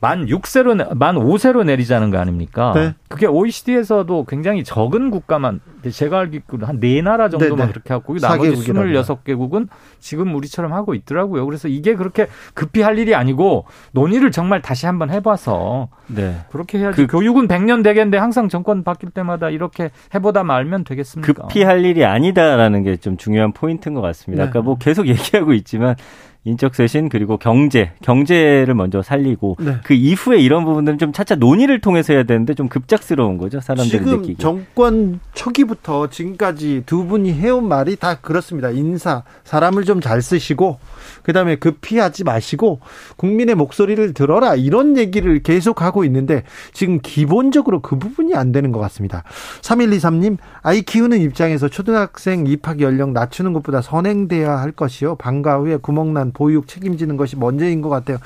Speaker 11: 만 6세로 만 5세로 내리자는 거 아닙니까? 네. 그게 OECD에서도 굉장히 적은 국가만 제가 알기로 한네 나라 정도만 네네. 그렇게 하고 나머지 26개국은 지금 우리처럼 하고 있더라고요. 그래서 이게 그렇게 급히 할 일이 아니고 논의를 정말 다시 한번 해봐서 네. 그렇게 해야지. 그 교육은 100년 되겠는데 항상 정권 바뀔 때마다 이렇게 해보다 말면 되겠습니까?
Speaker 12: 급히 할 일이 아니다라는 게 좀 중요한 포인트인 것 같습니다. 네. 아까 뭐 계속 [LAUGHS] 얘기하고 있지만 인적 쇄신 그리고 경제 경제를 먼저 살리고 네. 그 이후에 이런 부분들은 좀 차차 논의를 통해서 해야 되는데 좀 급작스러운 거죠 사람들이
Speaker 1: 지금
Speaker 12: 느끼기.
Speaker 1: 정권 초기부터 지금까지 두 분이 해온 말이 다 그렇습니다 인사 사람을 좀 잘 쓰시고 그다음에 급히하지 마시고 국민의 목소리를 들어라 이런 얘기를 계속 하고 있는데 지금 기본적으로 그 부분이 안 되는 것 같습니다. 3123님 아이 키우는 입장에서 초등학생 입학 연령 낮추는 것보다 선행돼야 할 것이요. 방과 후에 구멍난 보육 책임지는 것이 먼저인 것 같아요.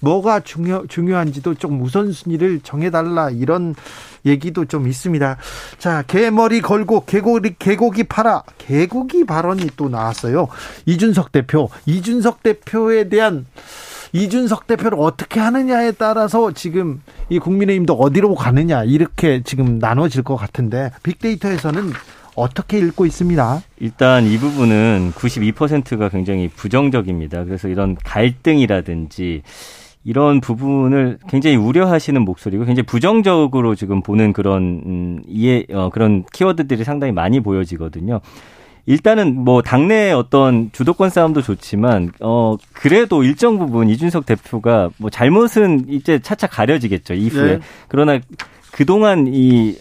Speaker 1: 뭐가 중요, 중요한지도 좀 우선순위를 정해달라 이런 얘기도 좀 있습니다. 자, 개머리 걸고 개고기, 개고기 팔아. 개고기 발언이 또 나왔어요. 이준석 대표. 이준석 대표에 대한 이준석 대표를 어떻게 하느냐에 따라서 지금 이 국민의힘도 어디로 가느냐 이렇게 지금 나눠질 것 같은데 빅데이터에서는 어떻게 읽고 있습니다.
Speaker 12: 일단 이 부분은 92%가 굉장히 부정적입니다. 그래서 이런 갈등이라든지 이런 부분을 굉장히 우려하시는 목소리고 굉장히 부정적으로 지금 보는 그런 음, 이해 어, 그런 키워드들이 상당히 많이 보여지거든요. 일단은 뭐 당내 어떤 주도권 싸움도 좋지만 어 그래도 일정 부분 이준석 대표가 뭐 잘못은 이제 차차 가려지겠죠 이후에 네. 그러나 그동안 이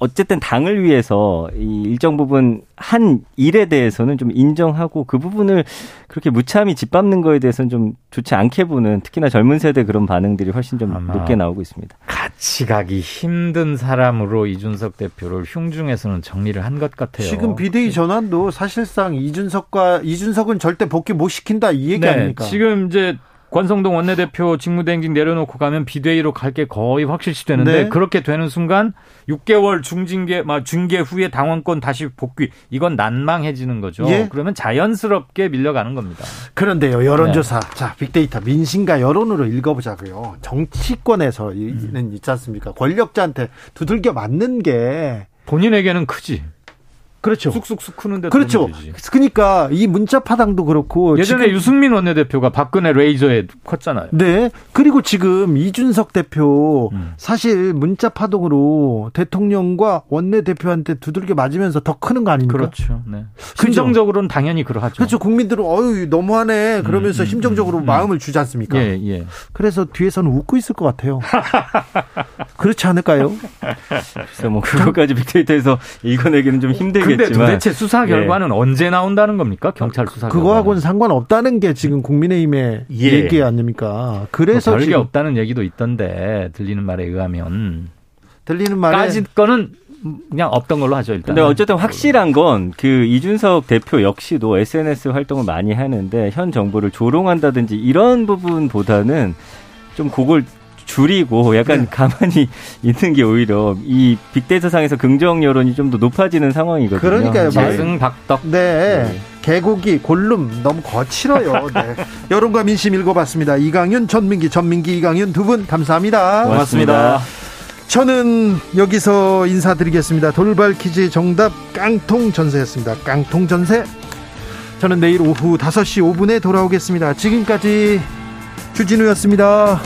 Speaker 12: 어쨌든 당을 위해서 이 일정 부분 한 일에 대해서는 좀 인정하고 그 부분을 그렇게 무참히 짓밟는 거에 대해서는 좀 좋지 않게 보는 특히나 젊은 세대 그런 반응들이 훨씬 좀 높게 나오고 있습니다.
Speaker 11: 같이 가기 힘든 사람으로 이준석 대표를 흉중에서는 정리를 한 것 같아요.
Speaker 1: 지금 비대위 전환도 사실상 이준석과 이준석은 절대 복귀 못 시킨다 이 얘기 네, 아닙니까?
Speaker 11: 지금 이제 권성동 원내대표 직무대행직 내려놓고 가면 비대위로 갈 게 거의 확실시 되는데 네. 그렇게 되는 순간 6개월 중징계, 막 중계 후에 당원권 다시 복귀 이건 난망해지는 거죠. 예? 그러면 자연스럽게 밀려가는 겁니다.
Speaker 1: 그런데요, 여론조사. 네. 자, 빅데이터 민심과 여론으로 읽어보자고요. 정치권에서는 음. 있지 않습니까? 권력자한테 두들겨 맞는 게
Speaker 11: 본인에게는 크지.
Speaker 1: 그렇죠.
Speaker 11: 쑥쑥쑥 크는데
Speaker 1: 그렇죠. 그러니까 이 문자 파당도 그렇고
Speaker 11: 예전에 지금... 유승민 원내대표가 박근혜 레이저에 컸잖아요.
Speaker 1: 네. 그리고 지금 이준석 대표 음. 사실 문자 파동으로 대통령과 원내대표한테 두들겨 맞으면서 더 크는 거 아닙니까?
Speaker 11: 그렇죠. 네. 심정적으로는 당연히 그러하죠.
Speaker 1: 그렇죠. 국민들은 어유 너무하네 그러면서 음, 음, 심정적으로 음, 음. 마음을 주지 않습니까? 예, 예. 그래서 뒤에서는 웃고 있을 것 같아요. [LAUGHS] 그렇지 않을까요?
Speaker 12: 그래서 뭐 그거까지 빅데이터에서 읽어내기는 좀 힘들 게
Speaker 11: 근데 도대체 수사 예. 결과는 예. 언제 나온다는 겁니까? 경찰 수사
Speaker 1: 그거하고는 상관없다는 게 지금 국민의힘의 예. 얘기 아닙니까?
Speaker 11: 그래서 뭐 별게 없다는 얘기도 있던데 들리는 말에 의하면
Speaker 1: 들리는 말에
Speaker 11: 까짓 거는 그냥 없던 걸로 하죠 일단.
Speaker 12: 근데 어쨌든 확실한 건 그 이준석 대표 역시도 SNS 활동을 많이 하는데 현 정부를 조롱한다든지 이런 부분보다는 좀 그걸 줄이고 약간 네. 가만히 [LAUGHS] 있는 게 오히려 이 빅데이터 상에서 긍정 여론이 좀 더 높아지는 상황이거든요.
Speaker 1: 그러니까요.
Speaker 11: 재승 박덕.
Speaker 1: 네. 네. 개고기 골룸 너무 거칠어요. [LAUGHS] 네. 여론과 민심 읽어봤습니다. 이강윤, 전민기, 전민기, 이강윤 두 분 감사합니다.
Speaker 12: 고맙습니다.
Speaker 1: 저는 여기서 인사드리겠습니다. 돌발 퀴즈 정답 깡통 전세였습니다. 깡통 전세. 저는 내일 오후 5시 5분에 돌아오겠습니다. 지금까지 주진우였습니다.